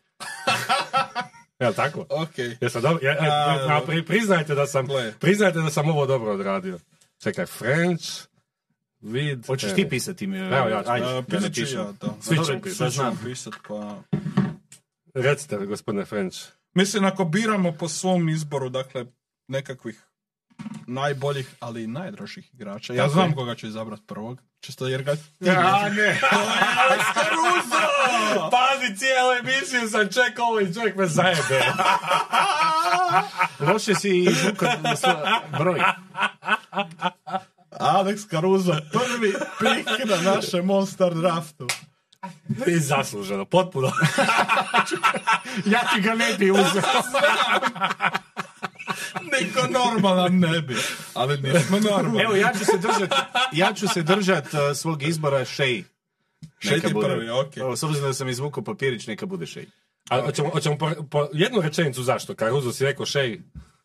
Jel tako? Ok. Jesam dobro? Ja, A, a, a, dobro. pri, priznajte da sam, Gle. priznajte da sam ovo dobro odradio. Čekaj, French, vid... Hoćeš e, ti pisati mi? Evo ja ću. Ajde, Uh, da pisat ću napišem. ja, da. Svi će pisat. znam. pa... Recite, gospodine French. Mislim, ako biramo po svom izboru, dakle, nekakvih najboljih, ali i najdražih igrača. Ja znam koga ću izabrat prvog. Čisto jer ga... A, ne! Pazi, cijelu emisiju sam čekao ovo i čovjek me zajebe. Loše si izvukao broj. Alex Caruso, prvi pik na našem Monster draftu. I zasluženo, potpuno. Ja ti ga ne bi uzeo. Niko normalan ne bi. Ali nismo normalni. Evo, ja ću se držat, ja ću se držat uh, svog izbora Shea. Neka ti bude. prvi, okej. Evo, S obzirom da sam izvukao papirić, neka bude Shea. A hoćemo, hoćemo po, po jednu rečenicu zašto? Caruso si rekao Shea.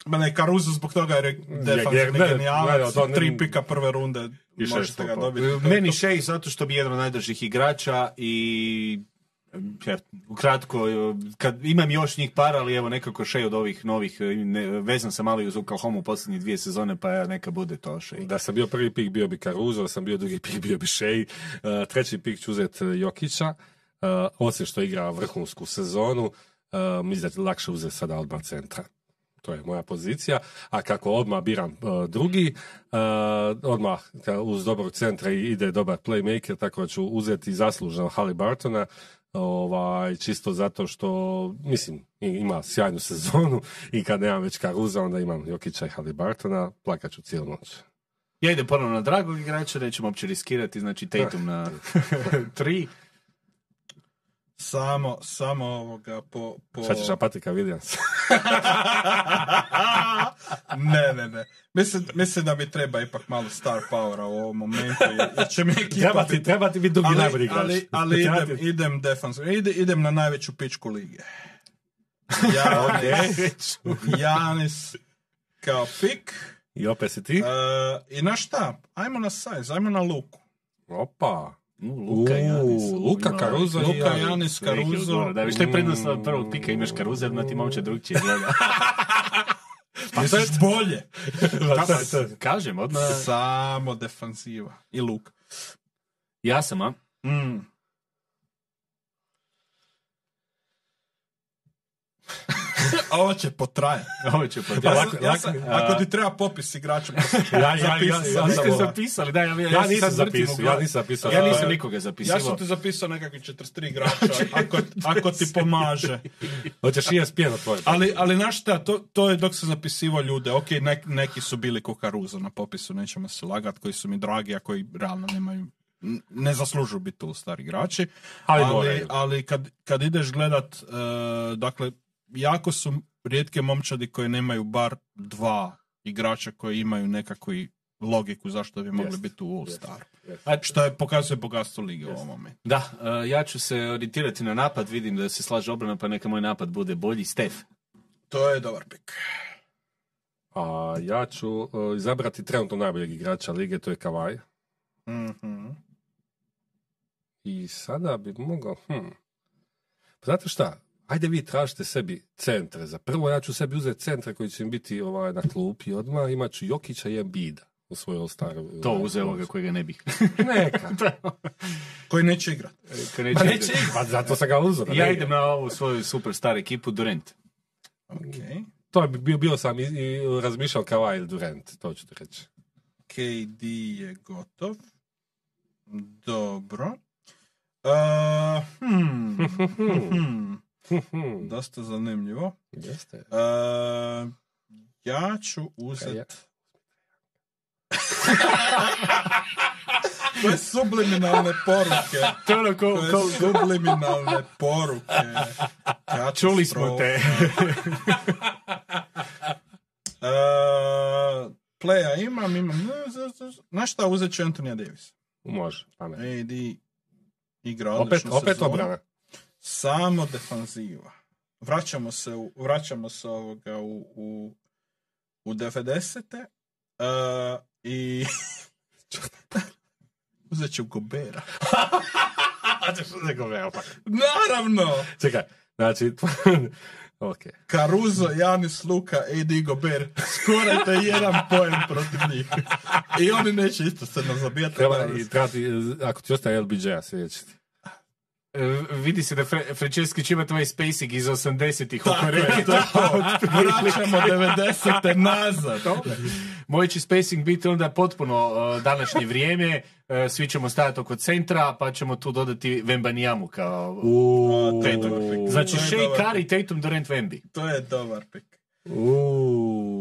Ma ne, Caruso zbog toga jer je defanzivni ne, genijalac, ne, ne- tri pika prve runde, I možete ga dobiti. To je Meni. Shea zato što bi jedan od najdražih igrača i ja, ukratko, kad imam još njih par, ali evo nekako Shea od ovih novih, ne, vezan sam malo i uz Oklahoma u posljednje dvije sezone, pa ja, neka bude to Shea. Da sam bio prvi pik, bio bi Caruso, da sam bio drugi pik, bio bi Shea. Uh, treći pik ću uzeti Jokića. Uh, osim što igra vrhunsku sezonu, uh, mislim da je lakše uzeti sada odmah centra. To je moja pozicija. A kako odmah biram uh, drugi, uh, odmah uz dobrog centra ide dobar playmaker, tako da ću uzeti zasluženo Halibartona, ovaj, čisto zato što, mislim, ima sjajnu sezonu i kad nemam već Karuza, onda imam Jokića i plakat ću cijelu noć. Ja idem ponovno na dragog igrača, nećemo uopće riskirati, znači Tatum na tri. Samo, samo ovoga po... po... Šta ćeš na Patrika Williams? ne, ne, ne. Mislim, mislim da mi treba ipak malo star powera u ovom momentu, jer, će mi ekipa treba, ti, treba ti biti drugi najbolji igrač. ali, ali idem, idem defensivno. Ide, idem na najveću pičku lige. Janis, Janis kao pik. I opet si ti? E, I na šta? Ajmo na size, ajmo na luku. Opa. U, Luka Janis. Luka i Luka Janis. Janis, odgovor. Da, što je prednost od prvog pika, imaš Caruso, jer ti momče drugčije gleda. Pa bolje. Pa to je to. Kažem, odmah. Samo defanziva. I luk. Ja sam, a? Mm. Ovo će potrajati. Ovo će Ja sam, lako- ja lako- sam, a- ako ti treba popis igrača, Ja, ja, ja, ja, Zapisao ja, sam Niste ovo. zapisali, da, ja, ja, ja nisam zapisao, ja nisam zapisao. Ja nisam nikoga ja zapisivao. sam ti zapisao nekakvih 43 igrača, ako, ako ti pomaže. Hoćeš i ESPN tvoje. Ali, ali znaš šta, to, to je dok se zapisivao ljude, ok, nek, neki su bili kukaruza na popisu, nećemo se lagat, koji su mi dragi, a koji realno nemaju, ne zaslužuju biti tu stari igrači. Ali ali, ali kad, kad ideš gledat, e, dakle, jako su rijetke momčadi koji nemaju bar dva igrača koji imaju nekakvu logiku zašto bi mogli Jest, biti u All jest. Star. A, Što je pokazuje bogatstvo lige u ovom momentu. Da, e, ja ću se orijentirati na napad, vidim da se slaže obrana, pa neka moj napad bude bolji. Stef. To je dobar pik. A ja ću uh, izabrati trenutno najboljeg igrača lige, to je Kavaj. Mhm. I sada bi mogao... Hm. Pa znate šta? Ajde vi tražite sebi centre. Za prvo ja ću sebi uzeti centre koji će im biti ovaj, na klupi odmah. Imat ću Jokića i Embida u svojoj All-Staru. To uze ovoga kojega ne bih. Neka. Koji neće igrat. Ko neće Pa igrati. neće igrati. Pa zato sam ga uzeo. da Ja idem na ovu svoju superstar ekipu Durant. Ok. To bi bio, bio sam i, i razmišljao Kavaj ili Durant, to ću ti reći. KD je gotov. Dobro. Uh, hmm. Hmm. Hmm. Dosta zanimljivo. Jeste. Uh, ja ću uzet... To je subliminalne poruke. To je ono ko, subliminalne poruke. čuli smo te. Uh, playa imam, imam. Znaš šta, uzet ću Antonija Davis. Može, pamet. AD igra Opet, odličnu opet sezonu. obrana. Samo defanziva. Vraćamo se, u, vraćamo se ovoga u, u, u 90-te uh, i uzet ću Gobera. Gobera, pa. Naravno! Čekaj, znači... ok. Caruso, Janis, Luka, AD, Gober. Skorajte jedan poen protiv njih. I oni neće isto se nam zabijati. Treba, i, treba ti, ako ti ostaje LBJ-a sljedeći. E, vidi se da Fre Franceschi će imati ovaj spacing iz 80-ih oko Tako je, reke. to je to. Vraćamo 90-te nazad. Moj će spacing biti onda potpuno e, današnje vrijeme, e, svi ćemo stajati oko centra, pa ćemo tu dodati Vembanijamu kao petom. Znači Shea Curry, Tatum, Durant, Wemby. To je dobar pik. Uuu.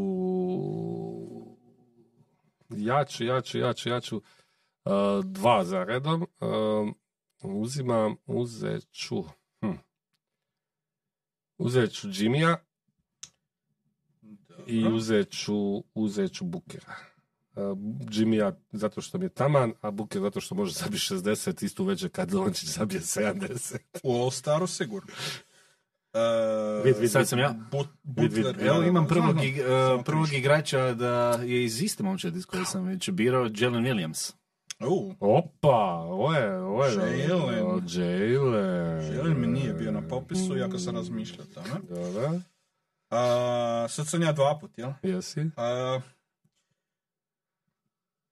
Ja ću, ja ću, ja ću, ja ću. uh, dva za redom. Um, uzimam, uzet ću. Hm. Uzet ću Jimmya i uzet ću, uzet ću Bukera. Uh, Jimmya zato što mi je taman, a Buker zato što može zabiti 60, istu večer kad Dončić zabije 70. U All-Staru sigurno. Uh, Vid, vid, Sad sam ja. But, Vid, vid. Evo imam prvog, znam, e, samo prvog igrača da je iz iste momčadi s sam već birao, Jalen Williams. U, Opa, ovo je, ovo je, Jalen. Jalen. Jalen mi nije bio na popisu, iako sam razmišljao tome. Dobro, Uh, sad sam ja dva put, jel? jesi? Uh,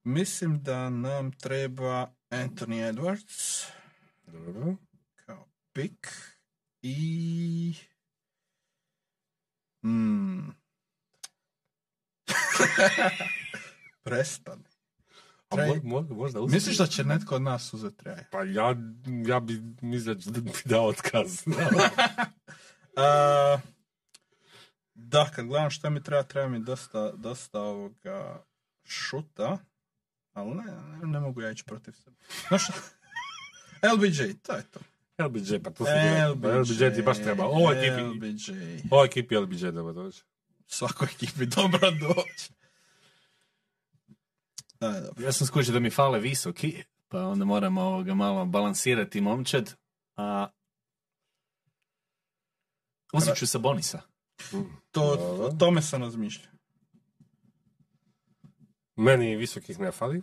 mislim da nam treba Anthony Edwards Dobro. kao pik i... Hmm. Prestani. Mo- možda uspije. Misliš da će netko od nas uzeti Treja? Pa ja, ja bi mislio da bi dao otkaz. A, da, kad gledam šta mi treba, treba mi dosta, dosta ovoga šuta, ali ne, ne, ne mogu ja ići protiv sebe. Znaš šta? LBJ, to je to. LBJ, pa to se LBJ. LBJ ti baš treba. Ovo ekipi, LBJ. ovo ekipi LBJ treba doći. Svakoj ekipi dobro doći. Da. Ja sam skužio da mi fale visoki, pa onda moram ovoga malo balansirati momčad. A... Uzet ću sa Bonisa. To, o tome sam razmišljao. Meni visokih ne fali.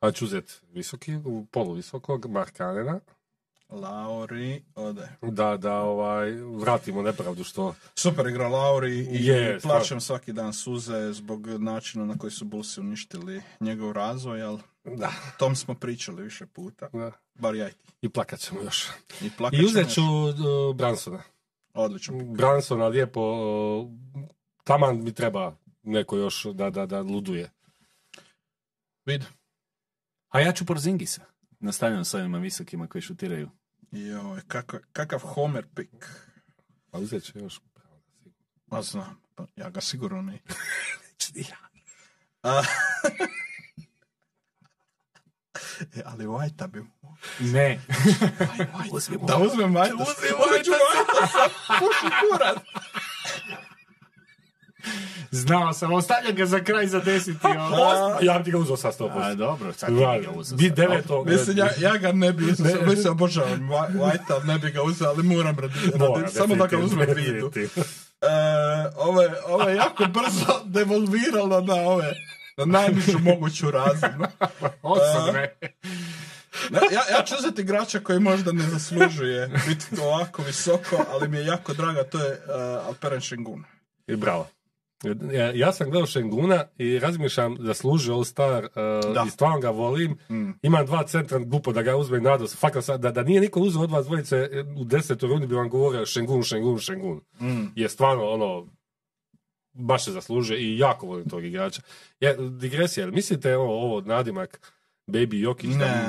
A ću uzeti visoki, u polu visokog, Markanena. Lauri ode. Da, da ovaj, vratimo nepravdu što... Super igra Lauri i Je, plaćam svaki dan suze zbog načina na koji su Bullsi uništili njegov razvoj, ali Da, o tom smo pričali više puta. da. Bar ja i ti. I plakat ćemo još. I, plakat I uzet ću još. uh, Bransona. Odlično. Bransona lijepo, uh, taman mi treba neko još da, da, da luduje. Vid. A ja ću Porzingisa. Nastavljam s ovima visokima koji šutiraju. Joj, kakav, kakav Homer pick. A uzet ću još. Ma znam, pa ja ga sigurno ne. Ja. A, e, ali White-a bi... Ne. Da uzmem White-a. Uzmem White-a. Puši kurac. Znao sam, ostavljam ga za kraj za desiti. A, ja bi ti ga uzeo sa 100%. A dobro, sad ti bi ga uzeo. Bi sad. deveto. Mislim, ja, ja ga ne bi uzeo, mislim, obožavam Whi- White-a, ali ne bi ga uzeo, ali moram radi, radi samo da ga uzmem vidu. E, ovo, je, ovo je jako brzo devolviralo na ove, na najnižu moguću razinu. Osam, ne. Ne, Ja, ja ću uzeti igrača koji možda ne zaslužuje biti ovako visoko, ali mi je jako draga, to je uh, Alperen Šengun. I bravo. Ja, ja sam gledao Šenguna i razmišljam da služi All Star uh, Da. i stvarno ga volim. Imam dva centra glupo da ga uzme nados. Fakat da, da nije niko uzeo od vas dvojice e, u desetoj rundi bi vam govorio Šengun, Šengun, Šengun. Je stvarno ono baš se zaslužuje i jako volim tog igrača. Ja, digresija, mislite ovo, ovo nadimak Baby Jokić? Ne.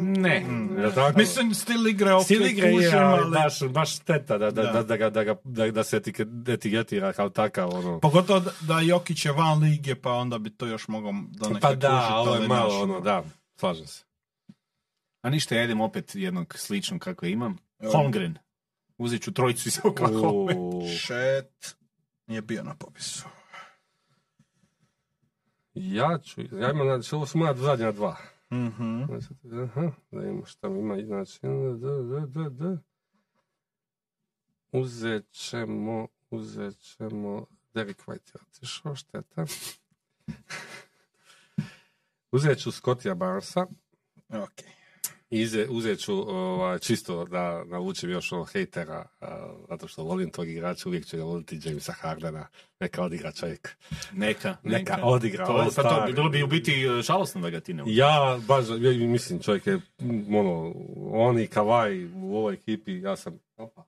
Ne. Jel tako? Mislim, stil igre ok, Stil igre je, kužim, ali baš, baš šteta da, da, Da. da, da, ga, da, ga, da, da se etike- etiketira kao takav. Ono. Pogotovo da- da Jokić je van lige, pa onda bi to još mogao da neka Pa da, ovo je malo ono, da, slažem se. A ništa, ja idem opet jednog sličnog kako imam. Holmgren. Uzet ću trojicu iz Oklahoma. Šet nije bio na popisu. Ja ću, ja imam, znači, ovo su moja zadnja dva. Mhm. Znači, aha, da imamo šta ima, znači, d, d, d, d. Uzet ćemo, uzet ćemo, Derek White je otišao, šteta. uzet ću Scottija Barnesa, Ok. I Ize, uzet ću ovaj, čisto da navučem još ono hejtera, zato što volim tog igrača, uvijek ću ga voliti Jamesa Hardena, neka odigra čovjek. Neka, Neka odigra, To, pa to bi bilo bi u biti žalosno da ga ti ne uzmeš. Ja baš, ja mislim čovjek je, ono, on i Kavaj u ovoj ekipi, ja sam, opa.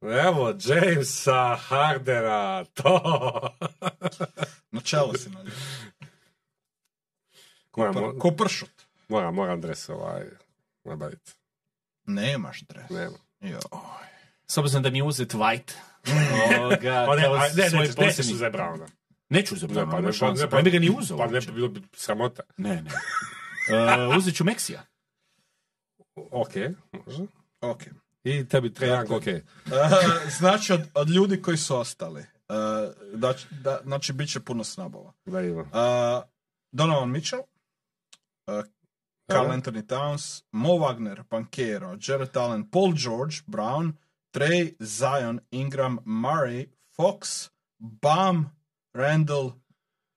Evo, Jamesa Hardena, to! Na čelo si na Ko pršut. Moram, moram dres ovaj, nabaviti. Nemaš dres. Nema. Jo. S obzirom da mi je uzet White. Ovoga, Pa ne, kao a, ne, svoj ne, posebni- nećeš uzeti Browna. Neću za Ne, Browna, pa ne, pa- Pa ne bi ga ni uzeo. Pa ne, bilo bi sramota. Ne, ne. Uh, uzet ću Meksija. Ok, može. Ok. I tebi Trajank, ok. Uh, znači, od, od ljudi koji su ostali, uh, da, da, znači, bit će puno snabova. Da ima. Uh, Donovan Mitchell, uh, Carl. Anthony Towns, Mo Wagner, Pankero, Jared Allen, Paul George, Brown, Trey, Zion, Ingram, Murray, Fox, Bam, Randall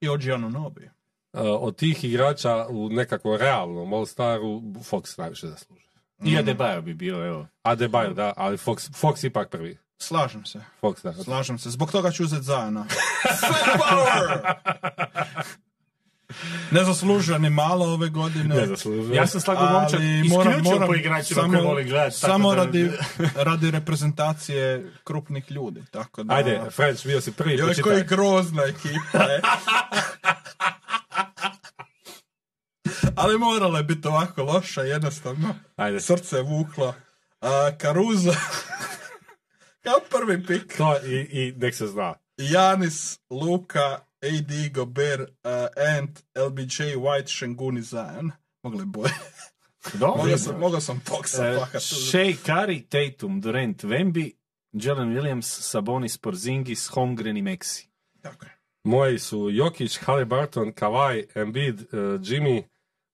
i OG Anunobi. Uh, od tih igrača u nekakvom realnom All-Staru Fox najviše zaslužuje. I Adebayo bi bio, evo. Adebayo, da, ali Fox, Fox ipak prvi. Slažem se, Fox, da. slažem se. Zbog toga ću uzeti Ziona. Fat power! Ne zaslužuje ni malo ove godine. Ne zaslužuje. Ja sam slago momčak isključio po igračima koje volim gledati. Samo da- radi, radi reprezentacije krupnih ljudi. Tako da, Ajde, French, bio si prvi, Joj, koji grozna ekipa je. Ali morala je biti ovako loša, jednostavno. Ajde. Srce je vuklo. A, Caruso, kao prvi pik. To i, i nek se zna. Janis, Luka, AD, Gobert, uh, Ant, LBJ, White, Šengun i Zion. Mogli bolje. Dobro. Mogao sam, mogao sam Foxa E, pahat. Shea Curry, Tatum, Durant, Wemby, Jalen Williams, Sabonis, Porzingis, Holmgren i Meksi. Tako je. Moji su Jokić, Halliburton, Kawhi, Embiid, uh, Jimmy,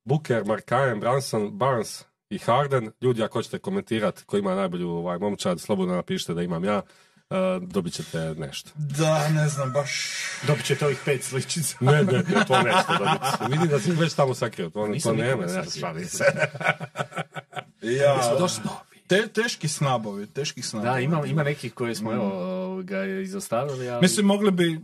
Booker, Markanen, Branson, Barnes i Harden. Ljudi, ako hoćete komentirati ko ima najbolju ovaj momčad, slobodno napišite da imam ja. Uh, dobit ćete nešto. Da, ne znam, baš... Dobit ćete ovih pet sličica. Ne, ne, ne, to nećete dobiti. Vidim da si već tamo sakrio, to, Nisam to nema, nikome ne, sakrio. šalim se. Ja, Smo došli do te, teški snabovi, teški snabovi. Da, ima, ima nekih koje smo evo, ga izostavili, ali... Mislim, mogli bi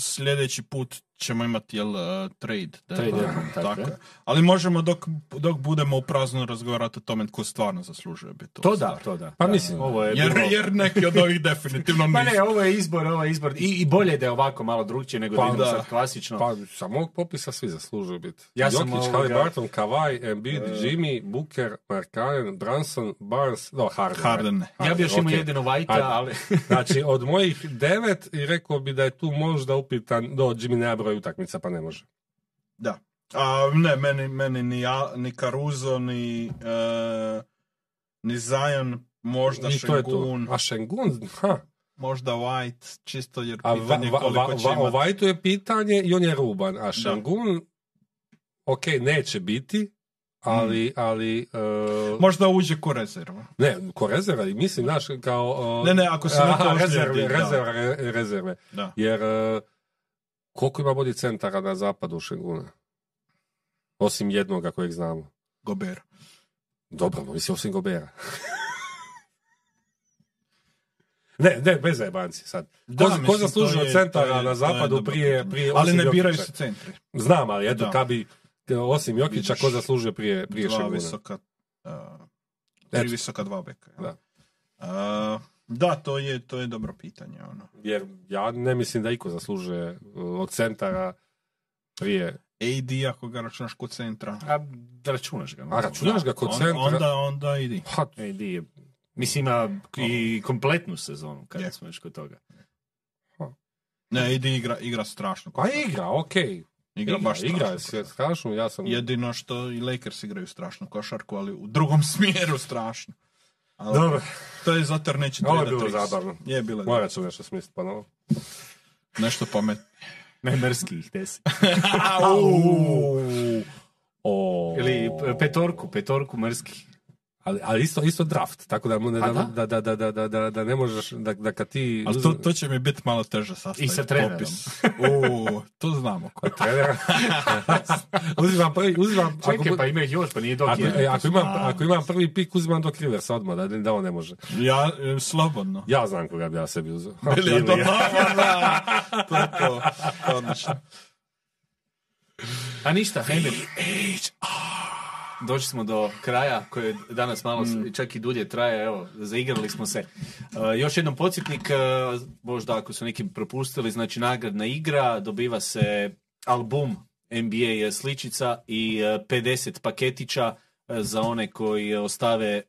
sljedeći put ćemo imati jel, uh, trade. da? Trade, Pa, ja, tako tako je. Ali možemo dok, dok budemo u praznu razgovarati o tome tko stvarno zaslužuje biti To da, to da. Pa Da, mislim. ovo je Jer, bilo- jer neki od ovih definitivno nisu. ne, ovo je izbor, ovo je izbor. I, i bolje da je ovako malo drugčije nego Pa da idemo da. sad klasično. Pa sa mog popisa svi zaslužuju biti. Ja sam Jokić, ovoga- Halliburton, Kawhi, Embiid, Jimmy, Booker, Markanen, Brunson, Barnes, no Harden. Harden ne. ja bi još imao ok. jedino Ajde. ali... Znači, od mojih devet i rekao bi da je tu možda upitan, do Jimmy nema broj utakmica, pa ne može. Da. A, ne, meni, meni ni, ja, ni Caruso, ni, e, ni Zion, možda I to je to. A Šengun, ha. možda White, čisto jer A pitanje va, koliko va, će va, ovaj tu je pitanje i on je ruban. A Šengun, ok, neće biti, ali, ali e, Možda uđe ko rezerva. ne, ko rezerva, i mislim, znaš, kao... e, Ne, ne, ako se aha, ozlijedi, rezerve, da. rezerve, re- rezerve. Da. Jer e, koliko ima bolji centara na zapadu Šenguna? Osim jednoga kojeg znamo. Gober. Dobro, mislim, osim Gobera. ne, ne, bez zajebanci sad. Ko, Da, ko od je- centara je- na zapadu prije, prije Ali ne biraju se centri. Znam, ali eto, Da. kad bi, osim Jokića, ko zaslužuje prije, prije dva Šenguna? visoka, uh, tri Eto. visoka, dva beka. jel? Da. Uh, da, to je, to je dobro pitanje. Ono. Jer ja ne mislim da iko zaslužuje uh, od centara prije. AD ako ga računaš kod centra. A računaš ga. A računaš ga kod On- centra? Onda, onda idi. Pa, Ej, di je. Mislim, ima i kompletnu sezonu, kada Je. smo još kod toga. Ne, AD igra, igra strašno. pa igra, okej. Igra, baš strašno. igra je sve strašno, ja sam... Jedino što i Lakers igraju strašnu košarku, ali u drugom smjeru strašno. Ali Dobro, To je zato jer neće Ovo je bilo zabavno. Je bilo morat ću nešto smisliti pa novo. nešto pametno. Ne, mrski ih desi. O, Ili petorku, petorku mrski. Ali, ali isto, isto draft, tako da, mu ne- A da, da, da, da, da, da, da ne možeš, da, da kad ti... Ali to, to će mi biti malo teže sastaviti. I sa trenerom. popis. U, to znamo. Ko. trenera. uzimam prvi, uzimam... ako Čekaj, bu- pa ima ih još, pa nije dok Ako, je. e, ako, imam, ako imam prvi pik, uzimam dok Riversa odmah, da, da on ne može. Ja, e, slobodno. Ja znam koga bi ja sebi uzeo. Ili je to da, to je to. Odlično. A ništa, Hemir. Došli smo do kraja koji je danas malo s- čak i dulje traje, evo, zaigrali smo se. Uh, još jednom podsjetnik, uh, možda ako su neki propustili, znači nagradna igra, dobiva se album NBA sličica i uh, 50 paketića uh, za one koji ostave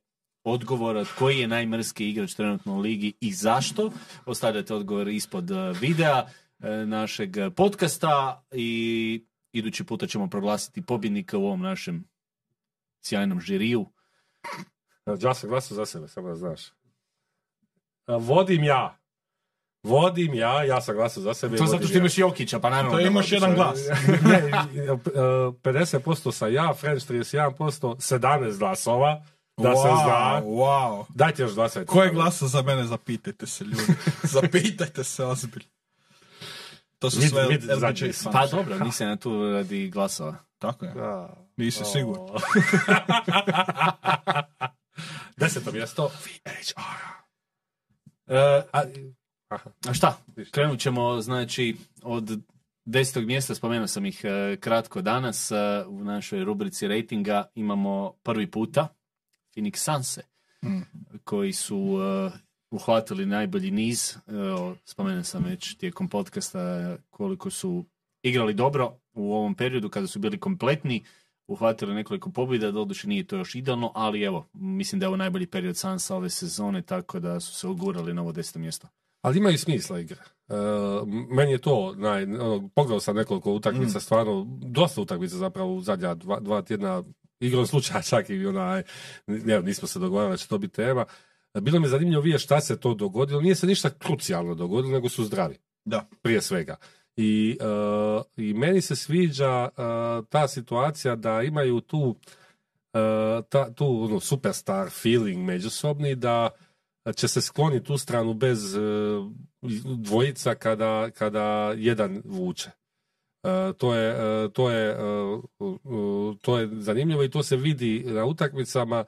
odgovor od koji je najmrski igrač trenutno u ligi i zašto. Ostavljate odgovor ispod uh, videa uh, našeg podcasta i idući puta ćemo proglasiti pobjednika u ovom našem sjajnom žiriju. Ja sam glasao za sebe, samo da znaš. A, Vodim ja. Vodim ja, ja sam glasao za sebe. To zato što ja. imaš Jokića, pa naravno To da imaš jedan glas. ne, e, 50% sam ja, French 31%, 17 glasova, da se zna. Wow. Dajte još glasajte. Ko je glasa za mene, zapitajte se ljudi. Zapitajte se ozbiljno. To su Vid- sve vid LBJ. Pa dobro, nisam ja tu radi glasova. Tako je. Da. Nisi siguran. O. Deseto mjesto, VHR. E, A, šta? Krenut ćemo, znači, od desetog mjesta, spomenuo sam ih e, kratko danas, e, u našoj rubrici ratinga imamo prvi puta Phoenix Sunse, Mm. koji su uhvatili najbolji niz. Spomenuo sam već tijekom podcasta koliko su igrali dobro u ovom periodu kada su bili kompletni, uhvatili nekoliko pobjeda, doduše nije to još idealno, ali evo, mislim da je ovo najbolji period Sansa ove sezone, tako da su se ogurali na ovo deseto mjesto. Ali imaju smisla igre. E, meni je to, naj, ono, pogledao sam nekoliko utakmica, Mm. stvarno, dosta utakmica zapravo u zadnja dva, dva tjedna, igrom slučaja čak i onaj, ne, nismo se dogovarali da će to biti tema. Bilo mi je zanimljivo vidjeti šta se to dogodilo. Nije se ništa krucijalno dogodilo, nego su zdravi. Da. Prije svega. I, e, i meni se sviđa e, ta situacija da imaju tu e, ta, tu ono, superstar feeling međusobni da će se skloniti u stranu bez dvojica kada, kada jedan vuče. To, je, to, je, to je zanimljivo i to se vidi na utakmicama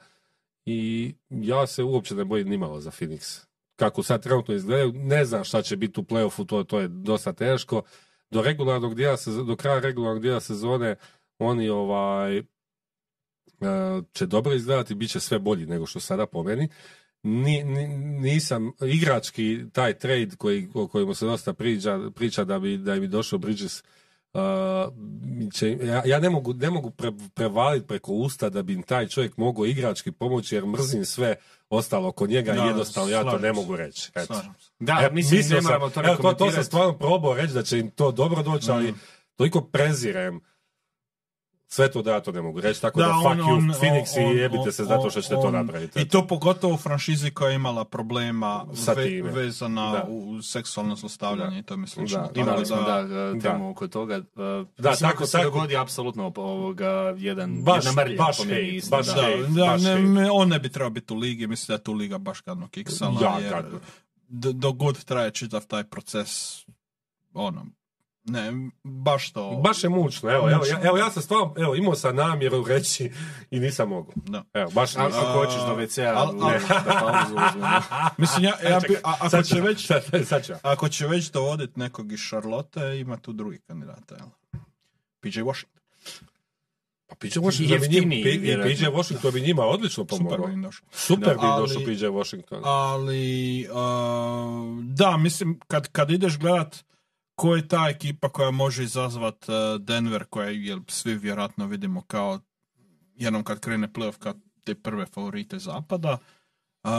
i ja se uopće ne bojim nimalo za Phoenix. Kako sad trenutno izgledaju, ne znam šta će biti u playoffu, to, to je dosta teško. Do regularnog dijela, do kraja regularnog dijela sezone oni ovaj će dobro izgledati, bit će sve bolji nego što sada po meni. Ni, nisam igrački taj trade koji, o kojemu se dosta priča, priča da bi, da bi došao Bridges će, ja, ja, ne mogu, ne mogu pre, prevaliti preko usta da bi taj čovjek mogao igrački pomoći jer mrzim sve ostalo oko njega i jednostavno ja to ne mogu reći. Eto. Da, e, mislim, ne moramo to evo, to, to sam stvarno probao reći da će im to dobro doći, ali mm. toliko prezirem sve to da ja to ne mogu reći, tako da, da fuck on, you, Phoenix on, i jebite se zato što ćete to napraviti. I to pogotovo u franšizi koja je imala problema ve, vezana da. u seksualno zlostavljanje i to mi slično. Da, imali smo da, da, temu oko toga. Uh, da, tako se dogodi apsolutno ovoga jedan, baš, jedna mrlja baš, hate, baš, da, hate, da, baš ne, on ne bi trebao biti u ligi, mislim da je tu liga baš kadno kiksala. Ja, jer, dok god traje čitav taj proces, ono, ne, baš to... Baš je mučno, evo, evo, ja, evo ja sam stvarno, evo, imao sam namjeru reći i nisam mogao. Da. Evo, baš a, ako hoćeš do WC-a, ne, Mislim, ja, ja bi, a, ako, će već, sad, sad ako će već dovoditi nekog iz Charlotte, ima tu drugi kandidata, jel? PJ Washington. Pa PJ Washington bi njima, PJ Washington bi njima odlično pomogao. Super bi im došao. Super bi došao PJ Washington. Ali, uh, da, mislim, kad, kad ideš gledat ko je ta ekipa koja može izazvat uh, Denver, koja je, svi vjerojatno vidimo kao jednom kad krene playoff kao te prve favorite zapada, uh,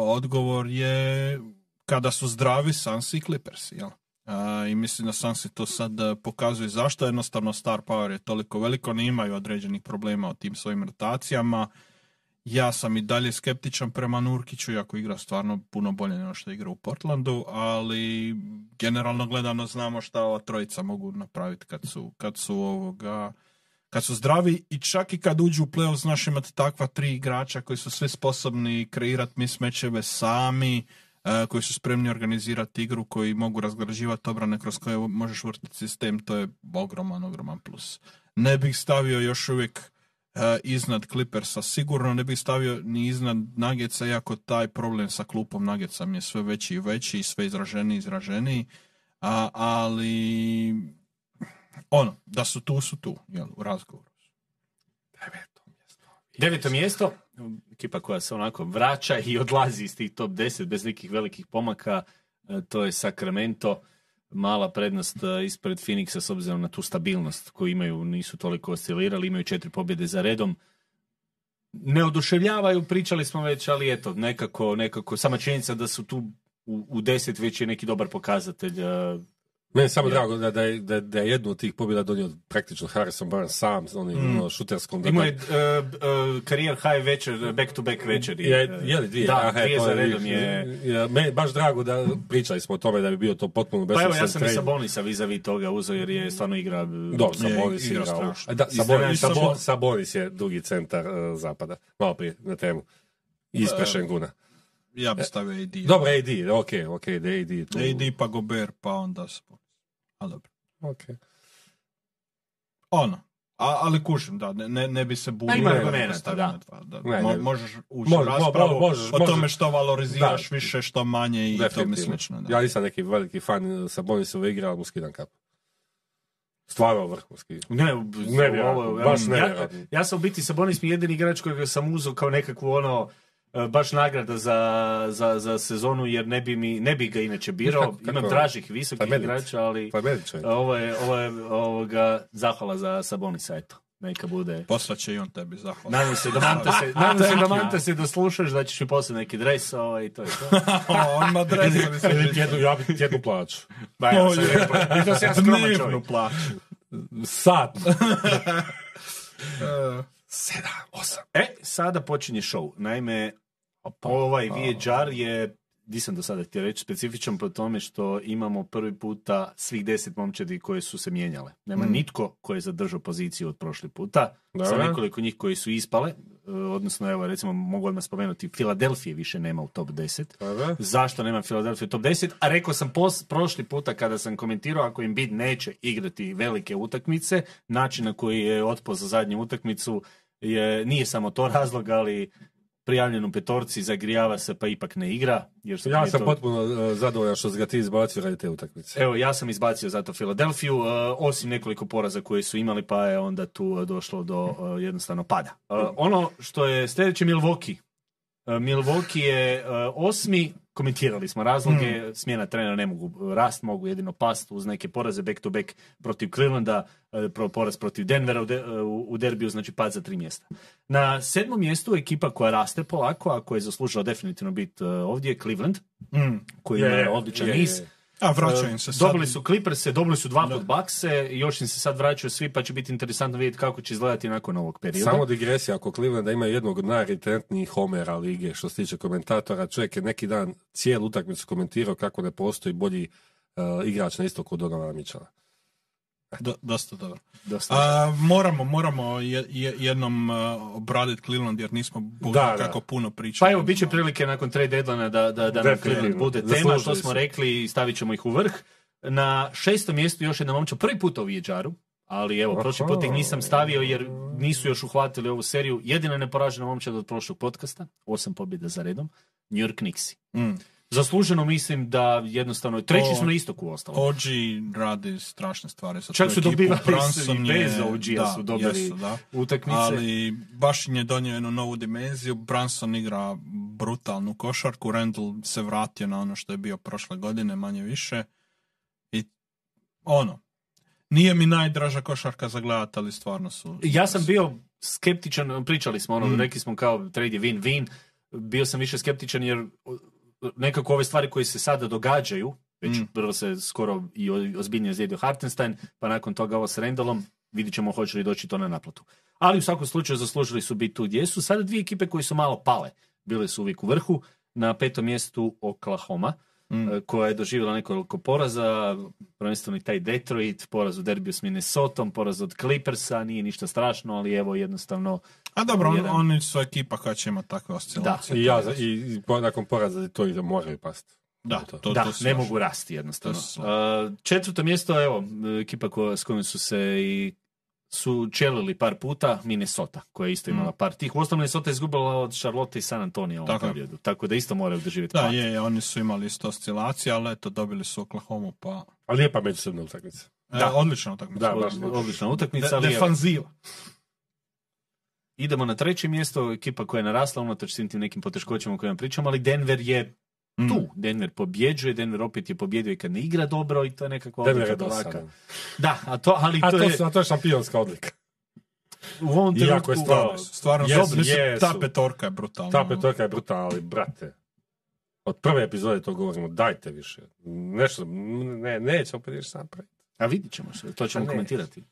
odgovor je kada su zdravi Suns i Clippers, jel? Uh, I mislim da Sansi to sad pokazuje zašto jednostavno star power je toliko veliko, ne imaju određenih problema o tim svojim rotacijama ja sam i dalje skeptičan prema Nurkiću, iako igra stvarno puno bolje nego što igra u Portlandu, ali generalno gledano znamo šta ova trojica mogu napraviti kad su, kad su ovoga kad su zdravi i čak i kad uđu u playoff znaš imati takva tri igrača koji su sve sposobni kreirati mismečeve sami, e, koji su spremni organizirati igru, koji mogu razgrađivati obrane kroz koje možeš vrtiti sistem, to je ogroman, ogroman plus. Ne bih stavio još uvijek iznad Clippersa. Sigurno ne bih stavio ni iznad Nuggetsa, iako taj problem sa klupom Nuggetsa mi je sve veći i veći i sve izraženiji i izraženiji. A, ali ono, da su tu, su tu, jel, u razgovoru. Deveto mjesto. Deveto mjesto, ekipa koja se onako vraća i odlazi iz tih top 10 bez nekih velikih pomaka, e, to je Sacramento mala prednost e, ispred Phoenixa s obzirom na tu stabilnost koju imaju, nisu toliko oscilirali, imaju četiri pobjede za redom. Ne oduševljavaju, pričali smo već, ali eto, nekako, nekako, sama činjenica da su tu u, u deset već je neki dobar pokazatelj e, meni je samo drago da, da, je, da, da je jednu od tih pobjeda donio praktično Harrison Barnes sam, onim mm. Ono, šuterskom. Imao je uh, uh, karijer high večer, back to back večer. Je, je li dvije? Da, Aha, dvije za redom je... je... Meni baš drago da pričali smo o tome da bi bio to potpuno bez Pa evo, ja sam i Sabonisa vis-a-vis toga uzeo jer je stvarno igra... Dobro, Sabonis je igrao. Da, Sabonis, Sabonis, Sabonis je drugi centar uh, zapada. Malo prije na temu. Ispred Šenguna. Ja bih stavio AD. Dobro, AD, ok, ok, da AD. Tu... AD pa Gober, pa onda Sabonis. Ali dobro. Ok. Ono. A, ali kušim, da, ne, ne bi se bunio. Ima argumenta, da. da. Ne, Mo, možeš ući u raspravu možeš, o tome što valoriziraš da. više, što manje i to mi slično. Da. Ja nisam neki veliki fan Sabonisova igra, ali mu skidam kapu. Stvarno vrhunski. Ne, ne, ovo, baš ne. Ja, ja sam u biti Sabonis mi jedini igrač kojeg sam uzeo kao nekakvu ono baš nagrada za, za, za sezonu jer ne bi, mi, ne bi ga inače birao. Kako, kako? Imam dražih visokih pa igrača, ali pa ovo je, ovo je ovoga, zahvala za Sabonisa, eto. Neka bude. Poslaće i on tebi zahvala. Nadam se da Manta se, nadam se da Manta se doslušaš, da ćeš mi poslati neki dres ovaj, i to je to. on ima dres. Ili tjednu, ja bih tjednu plaću. Ba, ja sam rekao, i to se ja skroman čovjek. plaću. Sad. Sedam, osam. E, sada počinje show. Naime, ovaj VHR je di sam do sada htio reći, specifičan po tome što imamo prvi puta svih deset momčadi koje su se mijenjale. Nema Mm. nitko koji je zadržao poziciju od prošli puta. Sa nekoliko njih koji su ispale, e, odnosno evo recimo mogu odmah spomenuti, Filadelfije više nema u top 10. Dobro. Zašto nema Filadelfiju u top 10? A rekao sam pos, prošli puta kada sam komentirao ako im bid neće igrati velike utakmice, način na koji je otpao za zadnju utakmicu je, nije samo to razlog, ali prijavljen u petorci, zagrijava se pa ipak ne igra. Jer Ja sam toga- potpuno uh, zadovoljan što ga ti izbacio radi te utakmice. Evo, ja sam izbacio zato Filadelfiju, uh, osim nekoliko poraza koje su imali, pa je onda tu uh, došlo do uh, jednostavno pada. Ono što je sljedeće Milwaukee. Milwaukee je osmi, komentirali smo razloge, smjena trenera ne mogu rast, mogu jedino past uz neke poraze back to back protiv Clevelanda, pro- poraz protiv Denvera u, de- u derbiju, znači pad za tri mjesta. Na sedmom mjestu ekipa koja raste polako, a koja je zaslužila definitivno biti uh, ovdje je Cleveland, Mm. koji Je, ima odličan niz. A vraća im se sad. Dobili su Clippers, dobili su dva Da. put Buckse, još im se sad vraćaju svi, pa će biti interesantno vidjeti kako će izgledati nakon ovog perioda. Samo digresija, ako Clevelanda ima jednog od najretentnijih homera lige što se tiče komentatora, čovjek je neki dan cijelu utakmicu komentirao kako ne postoji bolji uh, igrač na istoku od Donovana Mitchella. Do- dosta dobro. Dosta. A, moramo, moramo je- je- jednom obraditi Cleveland jer nismo bog Da, kako puno pričali. Pa evo, bit će prilike nakon trade deadline da, da, da nam. Cleveland bude tema, što smo rekli i stavit ćemo ih u vrh. Na šestom mjestu još jedna momča, prvi put u Vijeđaru, ali evo, prošli put ih nisam stavio jer nisu još uhvatili ovu seriju. Jedina neporažena momčad od prošlog podcasta, osam pobjeda za redom, New York Knicksi. Mm. Zasluženo mislim da jednostavno, treći O- su na istoku ostalo. OG radi strašne stvari sa Čak su dobivali i bez OG-a da, su dobili jesu, da. utakmice. Ali baš im je donio jednu novu dimenziju. Brunson igra brutalnu košarku. Randall se vratio na ono što je bio prošle godine, manje više. I ono, nije mi najdraža košarka za gledat, ali stvarno su... Ja sam bio skeptičan, pričali smo ono, Mm. rekli smo kao trade je win-win, bio sam više skeptičan jer nekako ove stvari koje se sada događaju, već Mm. prvo se skoro i ozbiljnije zlijedio Hartenstein, pa nakon toga ovo s Randallom, vidit ćemo hoće li doći to na naplatu. Ali u svakom slučaju zaslužili su biti tu gdje su. Sada dvije ekipe koje su malo pale, bile su uvijek u vrhu, na petom mjestu Oklahoma, Mm. e, koja je doživjela nekoliko poraza, prvenstveno i taj Detroit, poraz u derbiju s Minnesotom, poraz od Clippersa, nije ništa strašno, ali evo jednostavno A dobro, on- Jedan. oni su ekipa koja će imati takve oscilacije. I ja, i, i po- nakon poraza to i da moraju pasti. Da, To. to, da, to ne mogu rasti jednostavno. Uh, četvrto mjesto, evo, ekipa koja, s kojom su se i su čelili par puta, Minnesota, koja je isto imala Mm. par tih. Uostalom, Minnesota je izgubila od Charlotte i San Antonio u ovom Tako periodu, tako da isto moraju doživjeti Da, je, je, oni su imali isto oscilacije, ali eto, dobili su Oklahoma, pa... Ali lijepa međusobna utakmica. E, Da. odlična utakmica. Da, baš. Odlična utakmica, De- ali defanziva. idemo na treće mjesto, ekipa koja je narasla unatoč svim tim nekim poteškoćama o kojima pričamo, ali Denver je Mm. tu. Denver pobjeđuje, Denver opet je pobjedio i kad ne igra dobro i to je nekakva Denver je odlika prvaka. Da, a to, ali A to, to, je su- a to je šampionska odlika. u ovom Iako trenutku... je stvarno- Stvarno, Jesu, mislim, jesu. ta petorka je brutalna. Ta petorka je brutalna, ali brate, od prve epizode to govorimo, dajte više. Nešto, ne, neće opet ništa napraviti. A vidit ćemo se, to ćemo A ne. komentirati.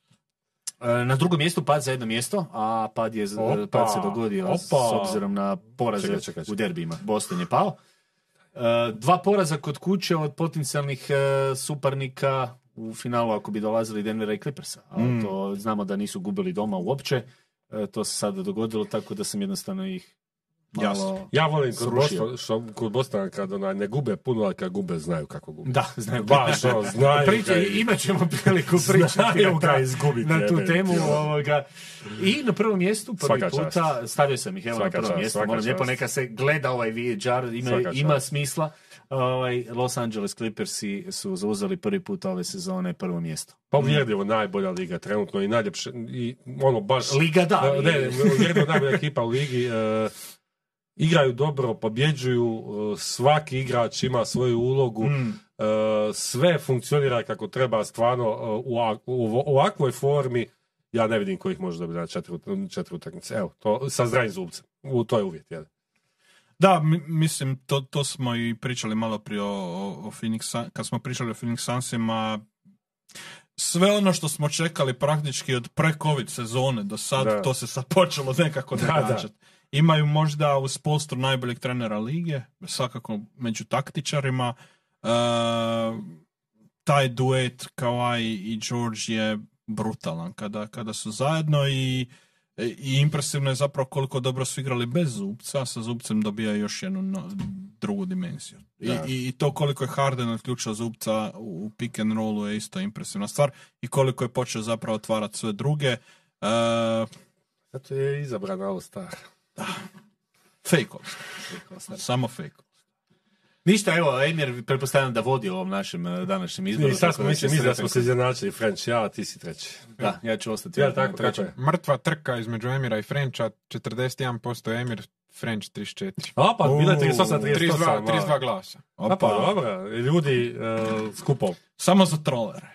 E, Na drugom mjestu pad za jedno mjesto, a pad, je, Opa, pad se dogodio s opa. obzirom na poraze Čekaj, čekaj, čekaj. u derbijima. Boston je pao. E, Dva poraza kod kuće od potencijalnih e, suparnika u finalu ako bi dolazili Denvera i Clippersa. Ali Mm. to znamo da nisu gubili doma uopće. E, To se sada dogodilo tako da sam jednostavno ih malo... Jasno. Ja volim kod. Bostona, što, kod Bostona kad onaj, ne gube puno, ali kad gube znaju kako gube. Da, znaju. Baš, ono, znaju Priča, ga- imat ćemo priliku pričati na, ga ta- izgubiti, na tu temu. Ovoga. I na prvom mjestu, prvi Svaka čast. puta, stavio sam ih evo Svaka na prvo čast, mjesto, svaka molim lijepo čast. neka se gleda ovaj VHR, ima, ima čast. smisla. Ovaj, Los Angeles Clippersi su zauzeli prvi put ove sezone prvo mjesto. Pa uvjerljivo najbolja liga trenutno i najljepše, i ono baš... Liga da. Ne, ne, uvjerljivo najbolja ekipa u ligi. e, igraju dobro, pobjeđuju, e, svaki igrač ima svoju ulogu, Mm. e, sve funkcionira kako treba stvarno e, u, ovakvoj formi. Ja ne vidim kojih može dobiti na četiri, četiri utakmice. Evo, to, sa zdravim zubcem. U, to je uvjet. Jedan. Da, mi- mislim, to, to smo i pričali malo prije o, o, o Phoenix, kad smo pričali o Phoenix Sunsima, sve ono što smo čekali praktički od pre-covid sezone do sad, Da. to se sad počelo nekako događati. Imaju možda uz Polstru najboljeg trenera lige, svakako među taktičarima. E, taj duet Kawhi i George je brutalan kada, kada su zajedno i, i impresivno je zapravo koliko dobro su igrali bez Zubca, sa Zubcem dobija još jednu no- drugu dimenziju. I, i, i to koliko je Harden otključao Zubca u pick and rollu je isto impresivna stvar i koliko je počeo zapravo otvarati sve druge. E, Zato je izabran All Star. Fake all-star. Samo fake. Ništa, evo, Emir, pretpostavljam da vodi ovom našem eh, današnjem izboru. I sad tako smo da mislim, mislim da smo se izjednačili, French, ja, ti si treći. Da, ja ću ostati Ja, tako, trećem. je. Mrtva trka između Emira i Frenča, 41% Emir, French 34. A pa, bilo je U, 38, 38. 32, a. 32 glasa. A pa, dobro, ljudi uh, skupo. Samo za trolere.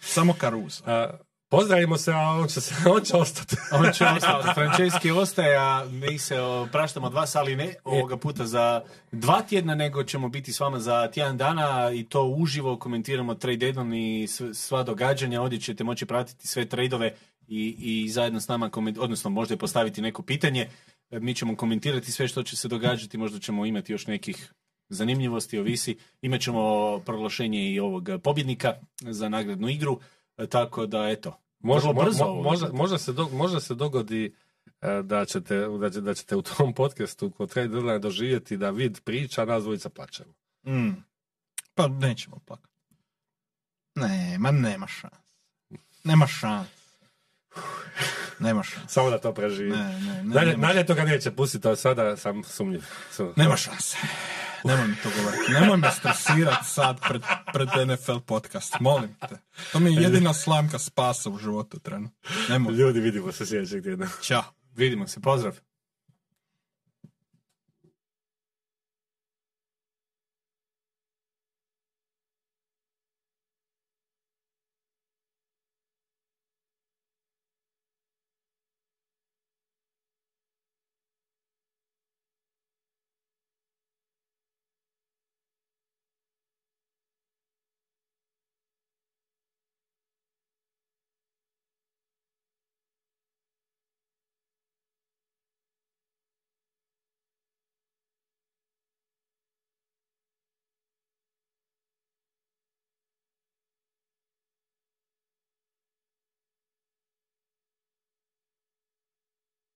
Samo Karuza. Uh, pozdravimo se, a on će, se, on će ostati. On će ostati. Franceski ostaje, a mi se praštamo od vas, ali ne ovoga puta za dva tjedna, nego ćemo biti s vama za tjedan dana i to uživo komentiramo trade i sv- sva događanja. Ovdje ćete moći pratiti sve tradeove i, i zajedno s nama, koment- odnosno možda i postaviti neko pitanje. E, Mi ćemo komentirati sve što će se događati, možda ćemo imati još nekih zanimljivosti, ovisi. Imat ćemo proglašenje i ovog pobjednika za nagradnu igru, e, tako da eto, Može, Vrlo brzo mo- možda, možda, se do, možda se dogodi e, da ćete, da, će- da ćete u tom podcastu kod Trade Deadline doživjeti da vid priča, a nas dvojica plaćemo. Mm. Pa nećemo plakati. Ne, ma nema šans. Nema šans. Nema šans. Samo da to preživi. Ne, ne, ne, Dalje, nema, dalje toga neće pustiti, ali sada sam sumnjiv. Su- nema šanse. Nemoj mi to govoriti. Nemoj me stresirati sad pred, pred NFL podcast. Molim te. To mi je jedina slamka spasa u životu trenutno. Nemoj. Ljudi, vidimo se sljedećeg tjedna. Ćao. vidimo se, pozdrav.